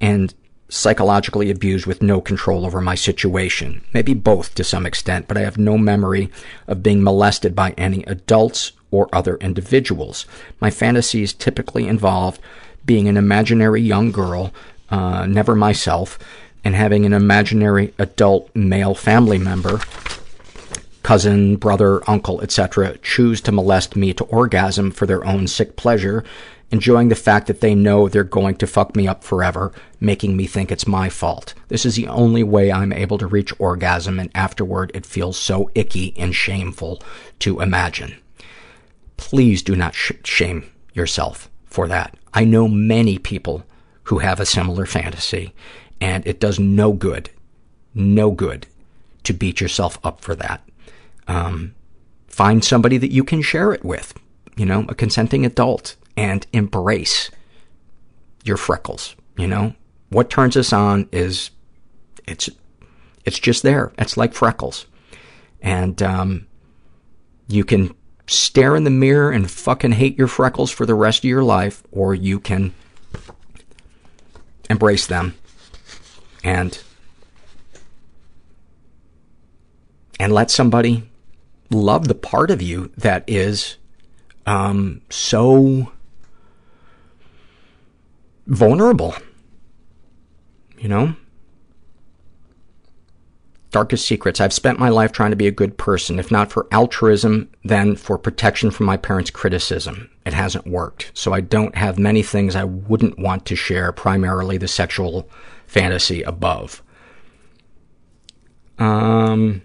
and psychologically abused with no control over my situation. Maybe both to some extent, but I have no memory of being molested by any adults or other individuals. My fantasies typically involved being an imaginary young girl, uh, never myself, and having an imaginary adult male family member, cousin, brother, uncle, etc., choose to molest me to orgasm for their own sick pleasure, enjoying the fact that they know they're going to fuck me up forever, making me think it's my fault. This is the only way I'm able to reach orgasm, and afterward it feels so icky and shameful to imagine. Please do not sh- shame yourself for that. I know many people who have a similar fantasy, and it does no good, no good to beat yourself up for that. Um, find somebody that you can share it with, you know, a consenting adult, and embrace your freckles, you know. What turns us on is, it's, it's just there. It's like freckles. And, um, you can stare in the mirror and fucking hate your freckles for the rest of your life, or you can embrace them and and let somebody love the part of you that is um, so vulnerable, you know? darkest secrets. I've spent my life trying to be a good person, if not for altruism, then for protection from my parents' criticism. It hasn't worked. So I don't have many things I wouldn't want to share, primarily the sexual fantasy above. Um,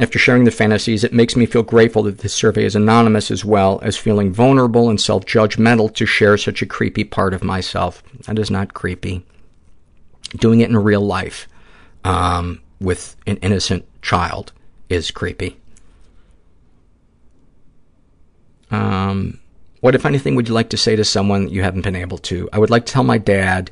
after sharing the fantasies, it makes me feel grateful that this survey is anonymous as well as feeling vulnerable and self-judgmental to share such a creepy part of myself. That is not creepy. Doing it in real life um, with an innocent child is creepy. Um, what, if anything, would you like to say to someone you haven't been able to? I would like to tell my dad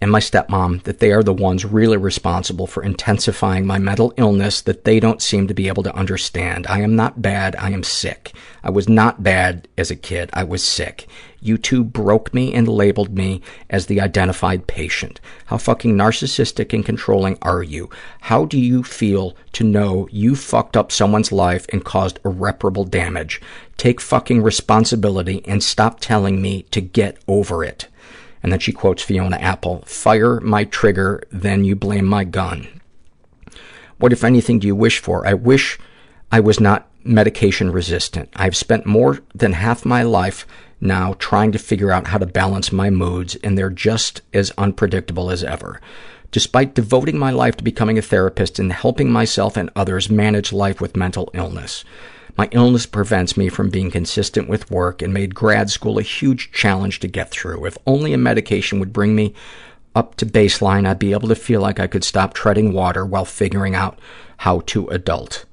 and my stepmom that they are the ones really responsible for intensifying my mental illness that they don't seem to be able to understand. I am not bad. I am sick. I was not bad as a kid. I was sick. You two broke me and labeled me as the identified patient. How fucking narcissistic and controlling are you? How do you feel to know you fucked up someone's life and caused irreparable damage? Take fucking responsibility and stop telling me to get over it. And then she quotes Fiona Apple, fire my trigger, then you blame my gun. What, if anything, do you wish for? I wish I was not medication resistant. I've spent more than half my life now trying to figure out how to balance my moods, and they're just as unpredictable as ever. Despite devoting my life to becoming a therapist and helping myself and others manage life with mental illness, my illness prevents me from being consistent with work and made grad school a huge challenge to get through. If only a medication would bring me up to baseline, I'd be able to feel like I could stop treading water while figuring out how to adult.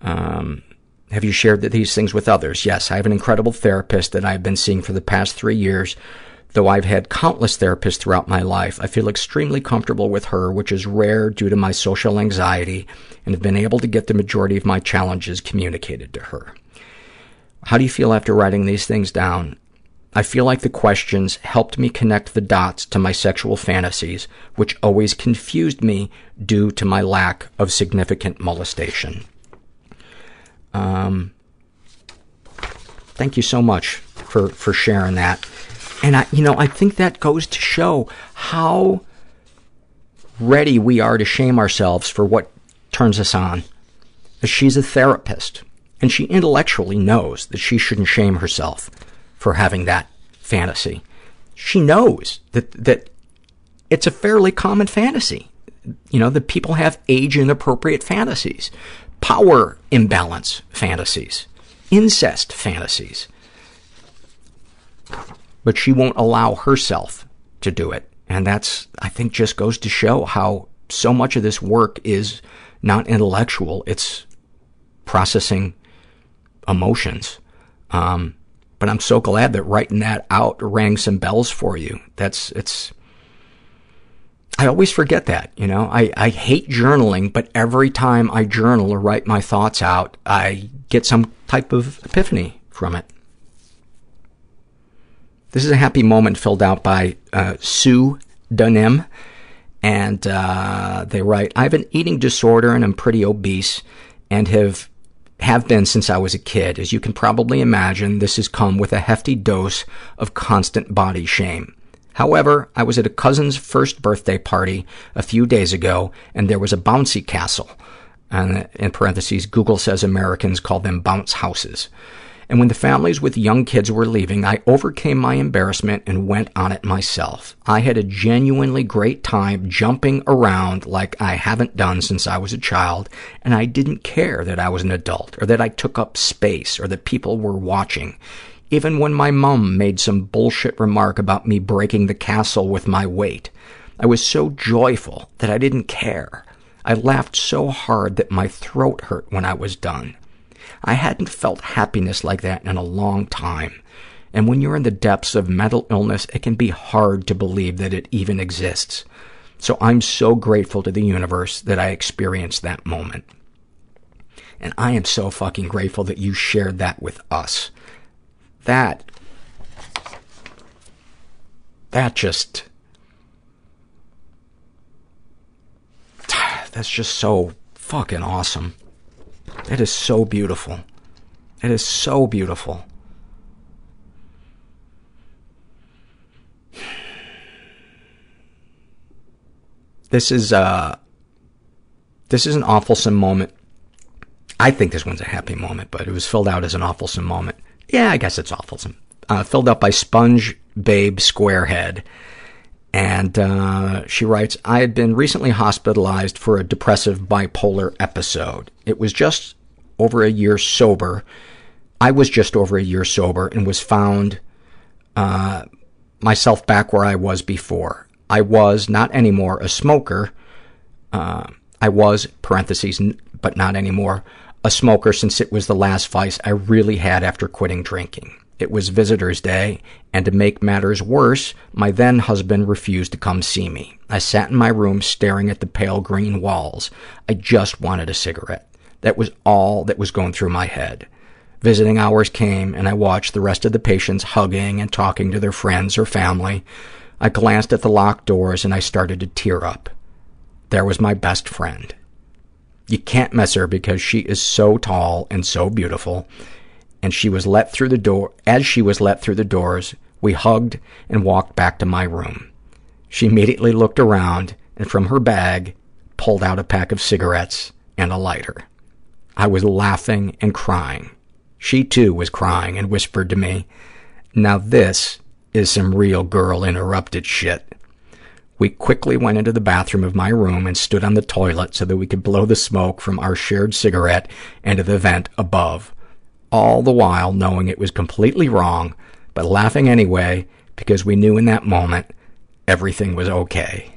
Um, have you shared these things with others? Yes, I have an incredible therapist that I've been seeing for the past three years. Though I've had countless therapists throughout my life, I feel extremely comfortable with her, which is rare due to my social anxiety, and have been able to get the majority of my challenges communicated to her. How do you feel after writing these things down? I feel like the questions helped me connect the dots to my sexual fantasies, which always confused me due to my lack of significant molestation. Um, thank you so much for, for sharing that. And I, you know, I think that goes to show how ready we are to shame ourselves for what turns us on. She's a therapist, and she intellectually knows that she shouldn't shame herself for having that fantasy. She knows that that it's a fairly common fantasy. You know, that people have age-inappropriate fantasies, power imbalance fantasies, incest fantasies but she won't allow herself to do it. And that's, I think, just goes to show how so much of this work is not intellectual. It's processing emotions. Um, but I'm so glad that writing that out rang some bells for you. That's, it's, I always forget that, you know. I, I hate journaling, but every time I journal or write my thoughts out, I get some type of epiphany from it. This is a happy moment filled out by uh, Sue Dunim, and uh, they write, I have an eating disorder and I'm pretty obese and have have been since I was a kid. As you can probably imagine, this has come with a hefty dose of constant body shame. However, I was at a cousin's first birthday party a few days ago, and there was a bouncy castle. And in parentheses, Google says Americans call them bounce houses. And when the families with young kids were leaving, I overcame my embarrassment and went on it myself. I had a genuinely great time jumping around like I haven't done since I was a child, and I didn't care that I was an adult or that I took up space or that people were watching. Even when my mom made some bullshit remark about me breaking the castle with my weight, I was so joyful that I didn't care. I laughed so hard that my throat hurt when I was done. I hadn't felt happiness like that in a long time. And when you're in the depths of mental illness, it can be hard to believe that it even exists. So I'm so grateful to the universe that I experienced that moment. And I am so fucking grateful that you shared that with us. That, that just, that's just so fucking awesome. It is so beautiful. It is so beautiful. This is uh, this is an awfulsome moment. I think this one's a happy moment, but it was filled out as an awfulsome moment. Yeah, I guess it's awfulsome. Uh, filled out by Sponge Babe Squarehead. And uh, she writes, I had been recently hospitalized for a depressive bipolar episode. It was just over a year sober. I was just over a year sober and was found uh, myself back where I was before. I was, not anymore, a smoker. Uh, I was, parentheses, but not anymore, a smoker since it was the last vice I really had after quitting drinking. It was visitor's day, and to make matters worse, my then husband refused to come see me. I sat in my room staring at the pale green walls. I just wanted a cigarette. That was all that was going through my head. Visiting hours came, and I watched the rest of the patients hugging and talking to their friends or family. I glanced at the locked doors, and I started to tear up. There was my best friend. You can't miss her because she is so tall and so beautiful, and she was let through the door. As she was let through the doors, we hugged and walked back to my room. She immediately looked around and from her bag pulled out a pack of cigarettes and a lighter. I was laughing and crying. She, too, was crying and whispered to me, now this is some real girl interrupted shit. We quickly went into the bathroom of my room and stood on the toilet so that we could blow the smoke from our shared cigarette into the vent above all the while knowing it was completely wrong, but laughing anyway because we knew in that moment everything was okay.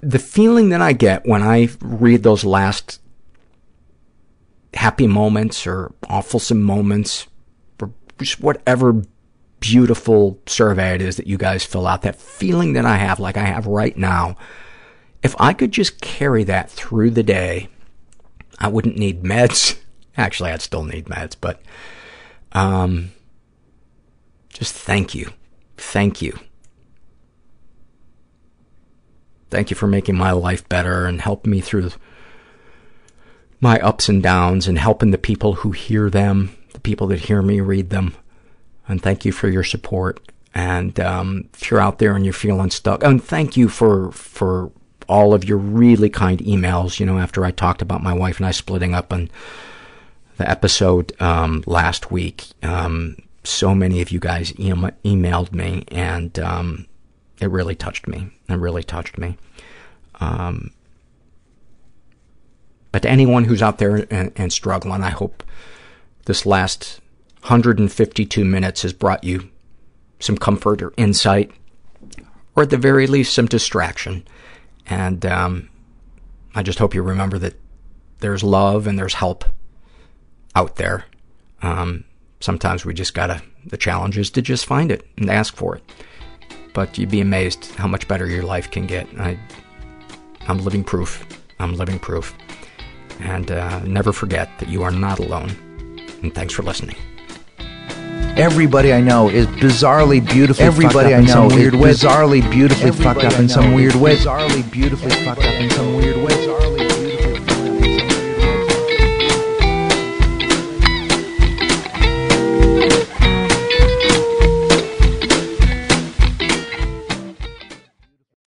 The feeling that I get when I read those last happy moments or awfulsome moments or just whatever beautiful survey it is that you guys fill out, that feeling that I have, like I have right now, if I could just carry that through the day, I wouldn't need meds. Actually, I'd still need meds, but um, just thank you. Thank you. Thank you for making my life better and helping me through my ups and downs and helping the people who hear them, the people that hear me read them and thank you for your support. And um, if you're out there and you're feeling stuck, and thank you for for all of your really kind emails. You know, after I talked about my wife and I splitting up on the episode um, last week, um, so many of you guys e- emailed me, and um, it really touched me. It really touched me. Um, but to anyone who's out there and, and struggling, I hope this last 152 minutes has brought you some comfort or insight, or at the very least, some distraction. And um, I just hope you remember that there's love and there's help out there. Um, sometimes we just gotta, the challenge is to just find it and ask for it. But you'd be amazed how much better your life can get. I, I'm living proof. I'm living proof. And uh, never forget that you are not alone. And thanks for listening. Everybody I know is bizarrely beautifully Everybody I know is bizarrely beautifully fucked up in some weird way. Bizarrely beautifully fucked up in some weird way.